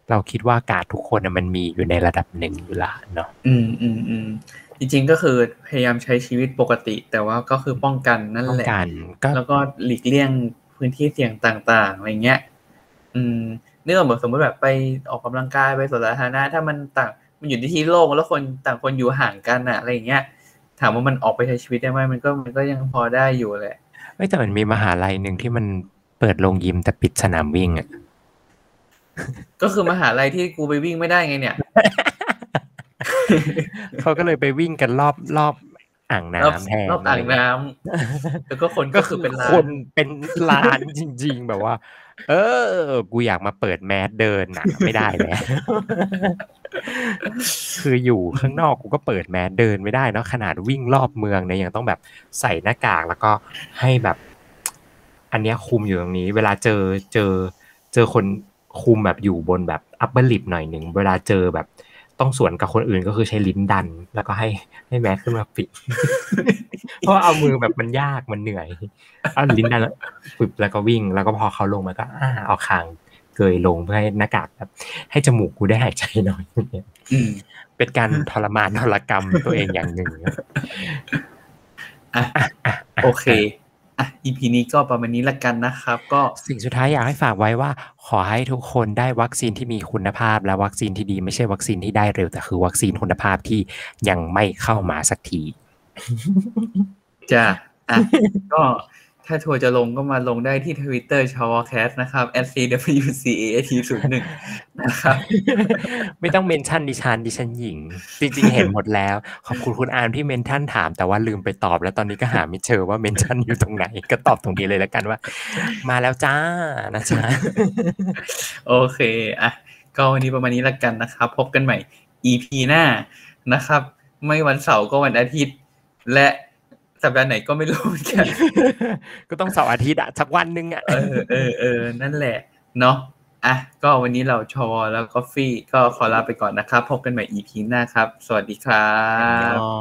เราคิดว่ากาดทุกคนน่ะมันมีอยู่ในระดับหนึ่งอยู่และเนาะอืมอืมอืมจริงๆก็คือพยายามใช้ชีวิตปกติ แต่ว่าก็คือป้องกันนั่นต้องแหละการก็แล้วก็หลีกเลี่ยงพื้นที่เสี่ยงต่าง ๆอะไรเงี้ย อืมเนื่องแบบสมมติแบบไปออกกำลังกายไปสวนสาธารณะถ้ามันต่างมันอยู่ในที่โล่งแล้วคนต่างคนอยู่ห่างกันอะอะไรอย่างเงี้ย ถามว่ามันออกไปใช้ชีวิตได้ไหมมันก็มันก็ยังพอได้อยู่แหละเอ้ยแต่มันมีมหาลัยหนึ่งที่มัน เปิดโรงยิมแต่ปิดสนามวิ่งอะก็คือมหาลัยที่กูไปวิ่งไม่ได้ไงเนี่ย เขาก็เลยไปวิ่งกันรอบรอบอ่างรอบน้ำแทนรอบอ่างน้ำแล้วก็คนก็ก็คืคืออเป็นล้าคนนเป็นล้านจริง ๆ แบบว่า เออ กูอยากมาเปิดแมสเดินน่ะไม่ได้แล้วคืออยู่ข้างนอกกูก็เปิดแมสเดินไม่ได้เนอะขนาดวิ่งรอบเมืองเนี่ยยังต้องแบบใส่หน้ากากแล้วก็ให้แบบ อันเนี้ยคุมอยู่ตรงนี้ เวลาเจอเจอเจอคนคุมแบบอยู่บนแบบอัปเปอร์ลิปหน่อยหนึ่งเวลาเจอแบบต้องสวนกับคนอื่นก็คือใช้ลิ้นดัน แล้วก็ให้ให้แมสขึ้นมาปิด เพราะว่าเอามือแบบมันยากมันเหนื่อยเอาลิ้นดันแล้วปึ๊บแล้วก็วิ่ง แล้วก็พอเขาลงมาก็อ่าเอาคางเกยลงเพื่อให้หน้ากากแบบให้จมูกกูได้หายใจหน่อยอืมเป็นการทรมานทรกรรมตัวเองอย่างหนึ่งครับอะโอเค อะ EP นี้ก็ประมาณนี้ละกันนะครับ ก็สิ่งสุดท้ายอยากให้ฝากไว้ว่า ขอให้ทุกคนได้วัคซีนที่มีคุณภาพ และวัคซีนที่ดีไม่ใช่วัคซีนที่ได้เร็ว แต่คือวัคซีนคุณภาพที่ยังไม่เข้ามาสักทีจะอะก็ ถ้าทัวร์จะลงก็มาลงได้ที่ทวิตเตอร์ชอวอแคสนะครับ s c w c a t 0 1นะครับ ไม่ต้อง mention ดิฉันดิฉันหญิง จริงๆ เห็นหมดแล้ว ขอบคุณคุณอาร์มที่ mention ถาม แต่ว่าลืมไปตอบ แล้วตอนนี้ก็หาไม่เจอว่า mention อยู่ตรงไหน ก็ตอบตรงนี้เลยแล้วกันว่า มาแล้วจ้านะจ๊ะโอเคอะก็วันนี้ประมาณนี้ละกันนะครับ พบกันใหม่ EP หน้านะครับ ไม่วันเสาร์ก็วันอาทิตย์ และ สัปดาห์ไหนก็ไม่รู้เหมือนกัน ก็ต้องเสาร์อาทิตย์อะสักวันหนึงอะเออเออเออนั่นแหละ เนาะอะก็วันนี้เราชอแล้วก็ฟี่ก็ขอลาไปก่อนนะครับ พบกันใหม่ EP หน้าครับ สวัสดีครับอ๋อ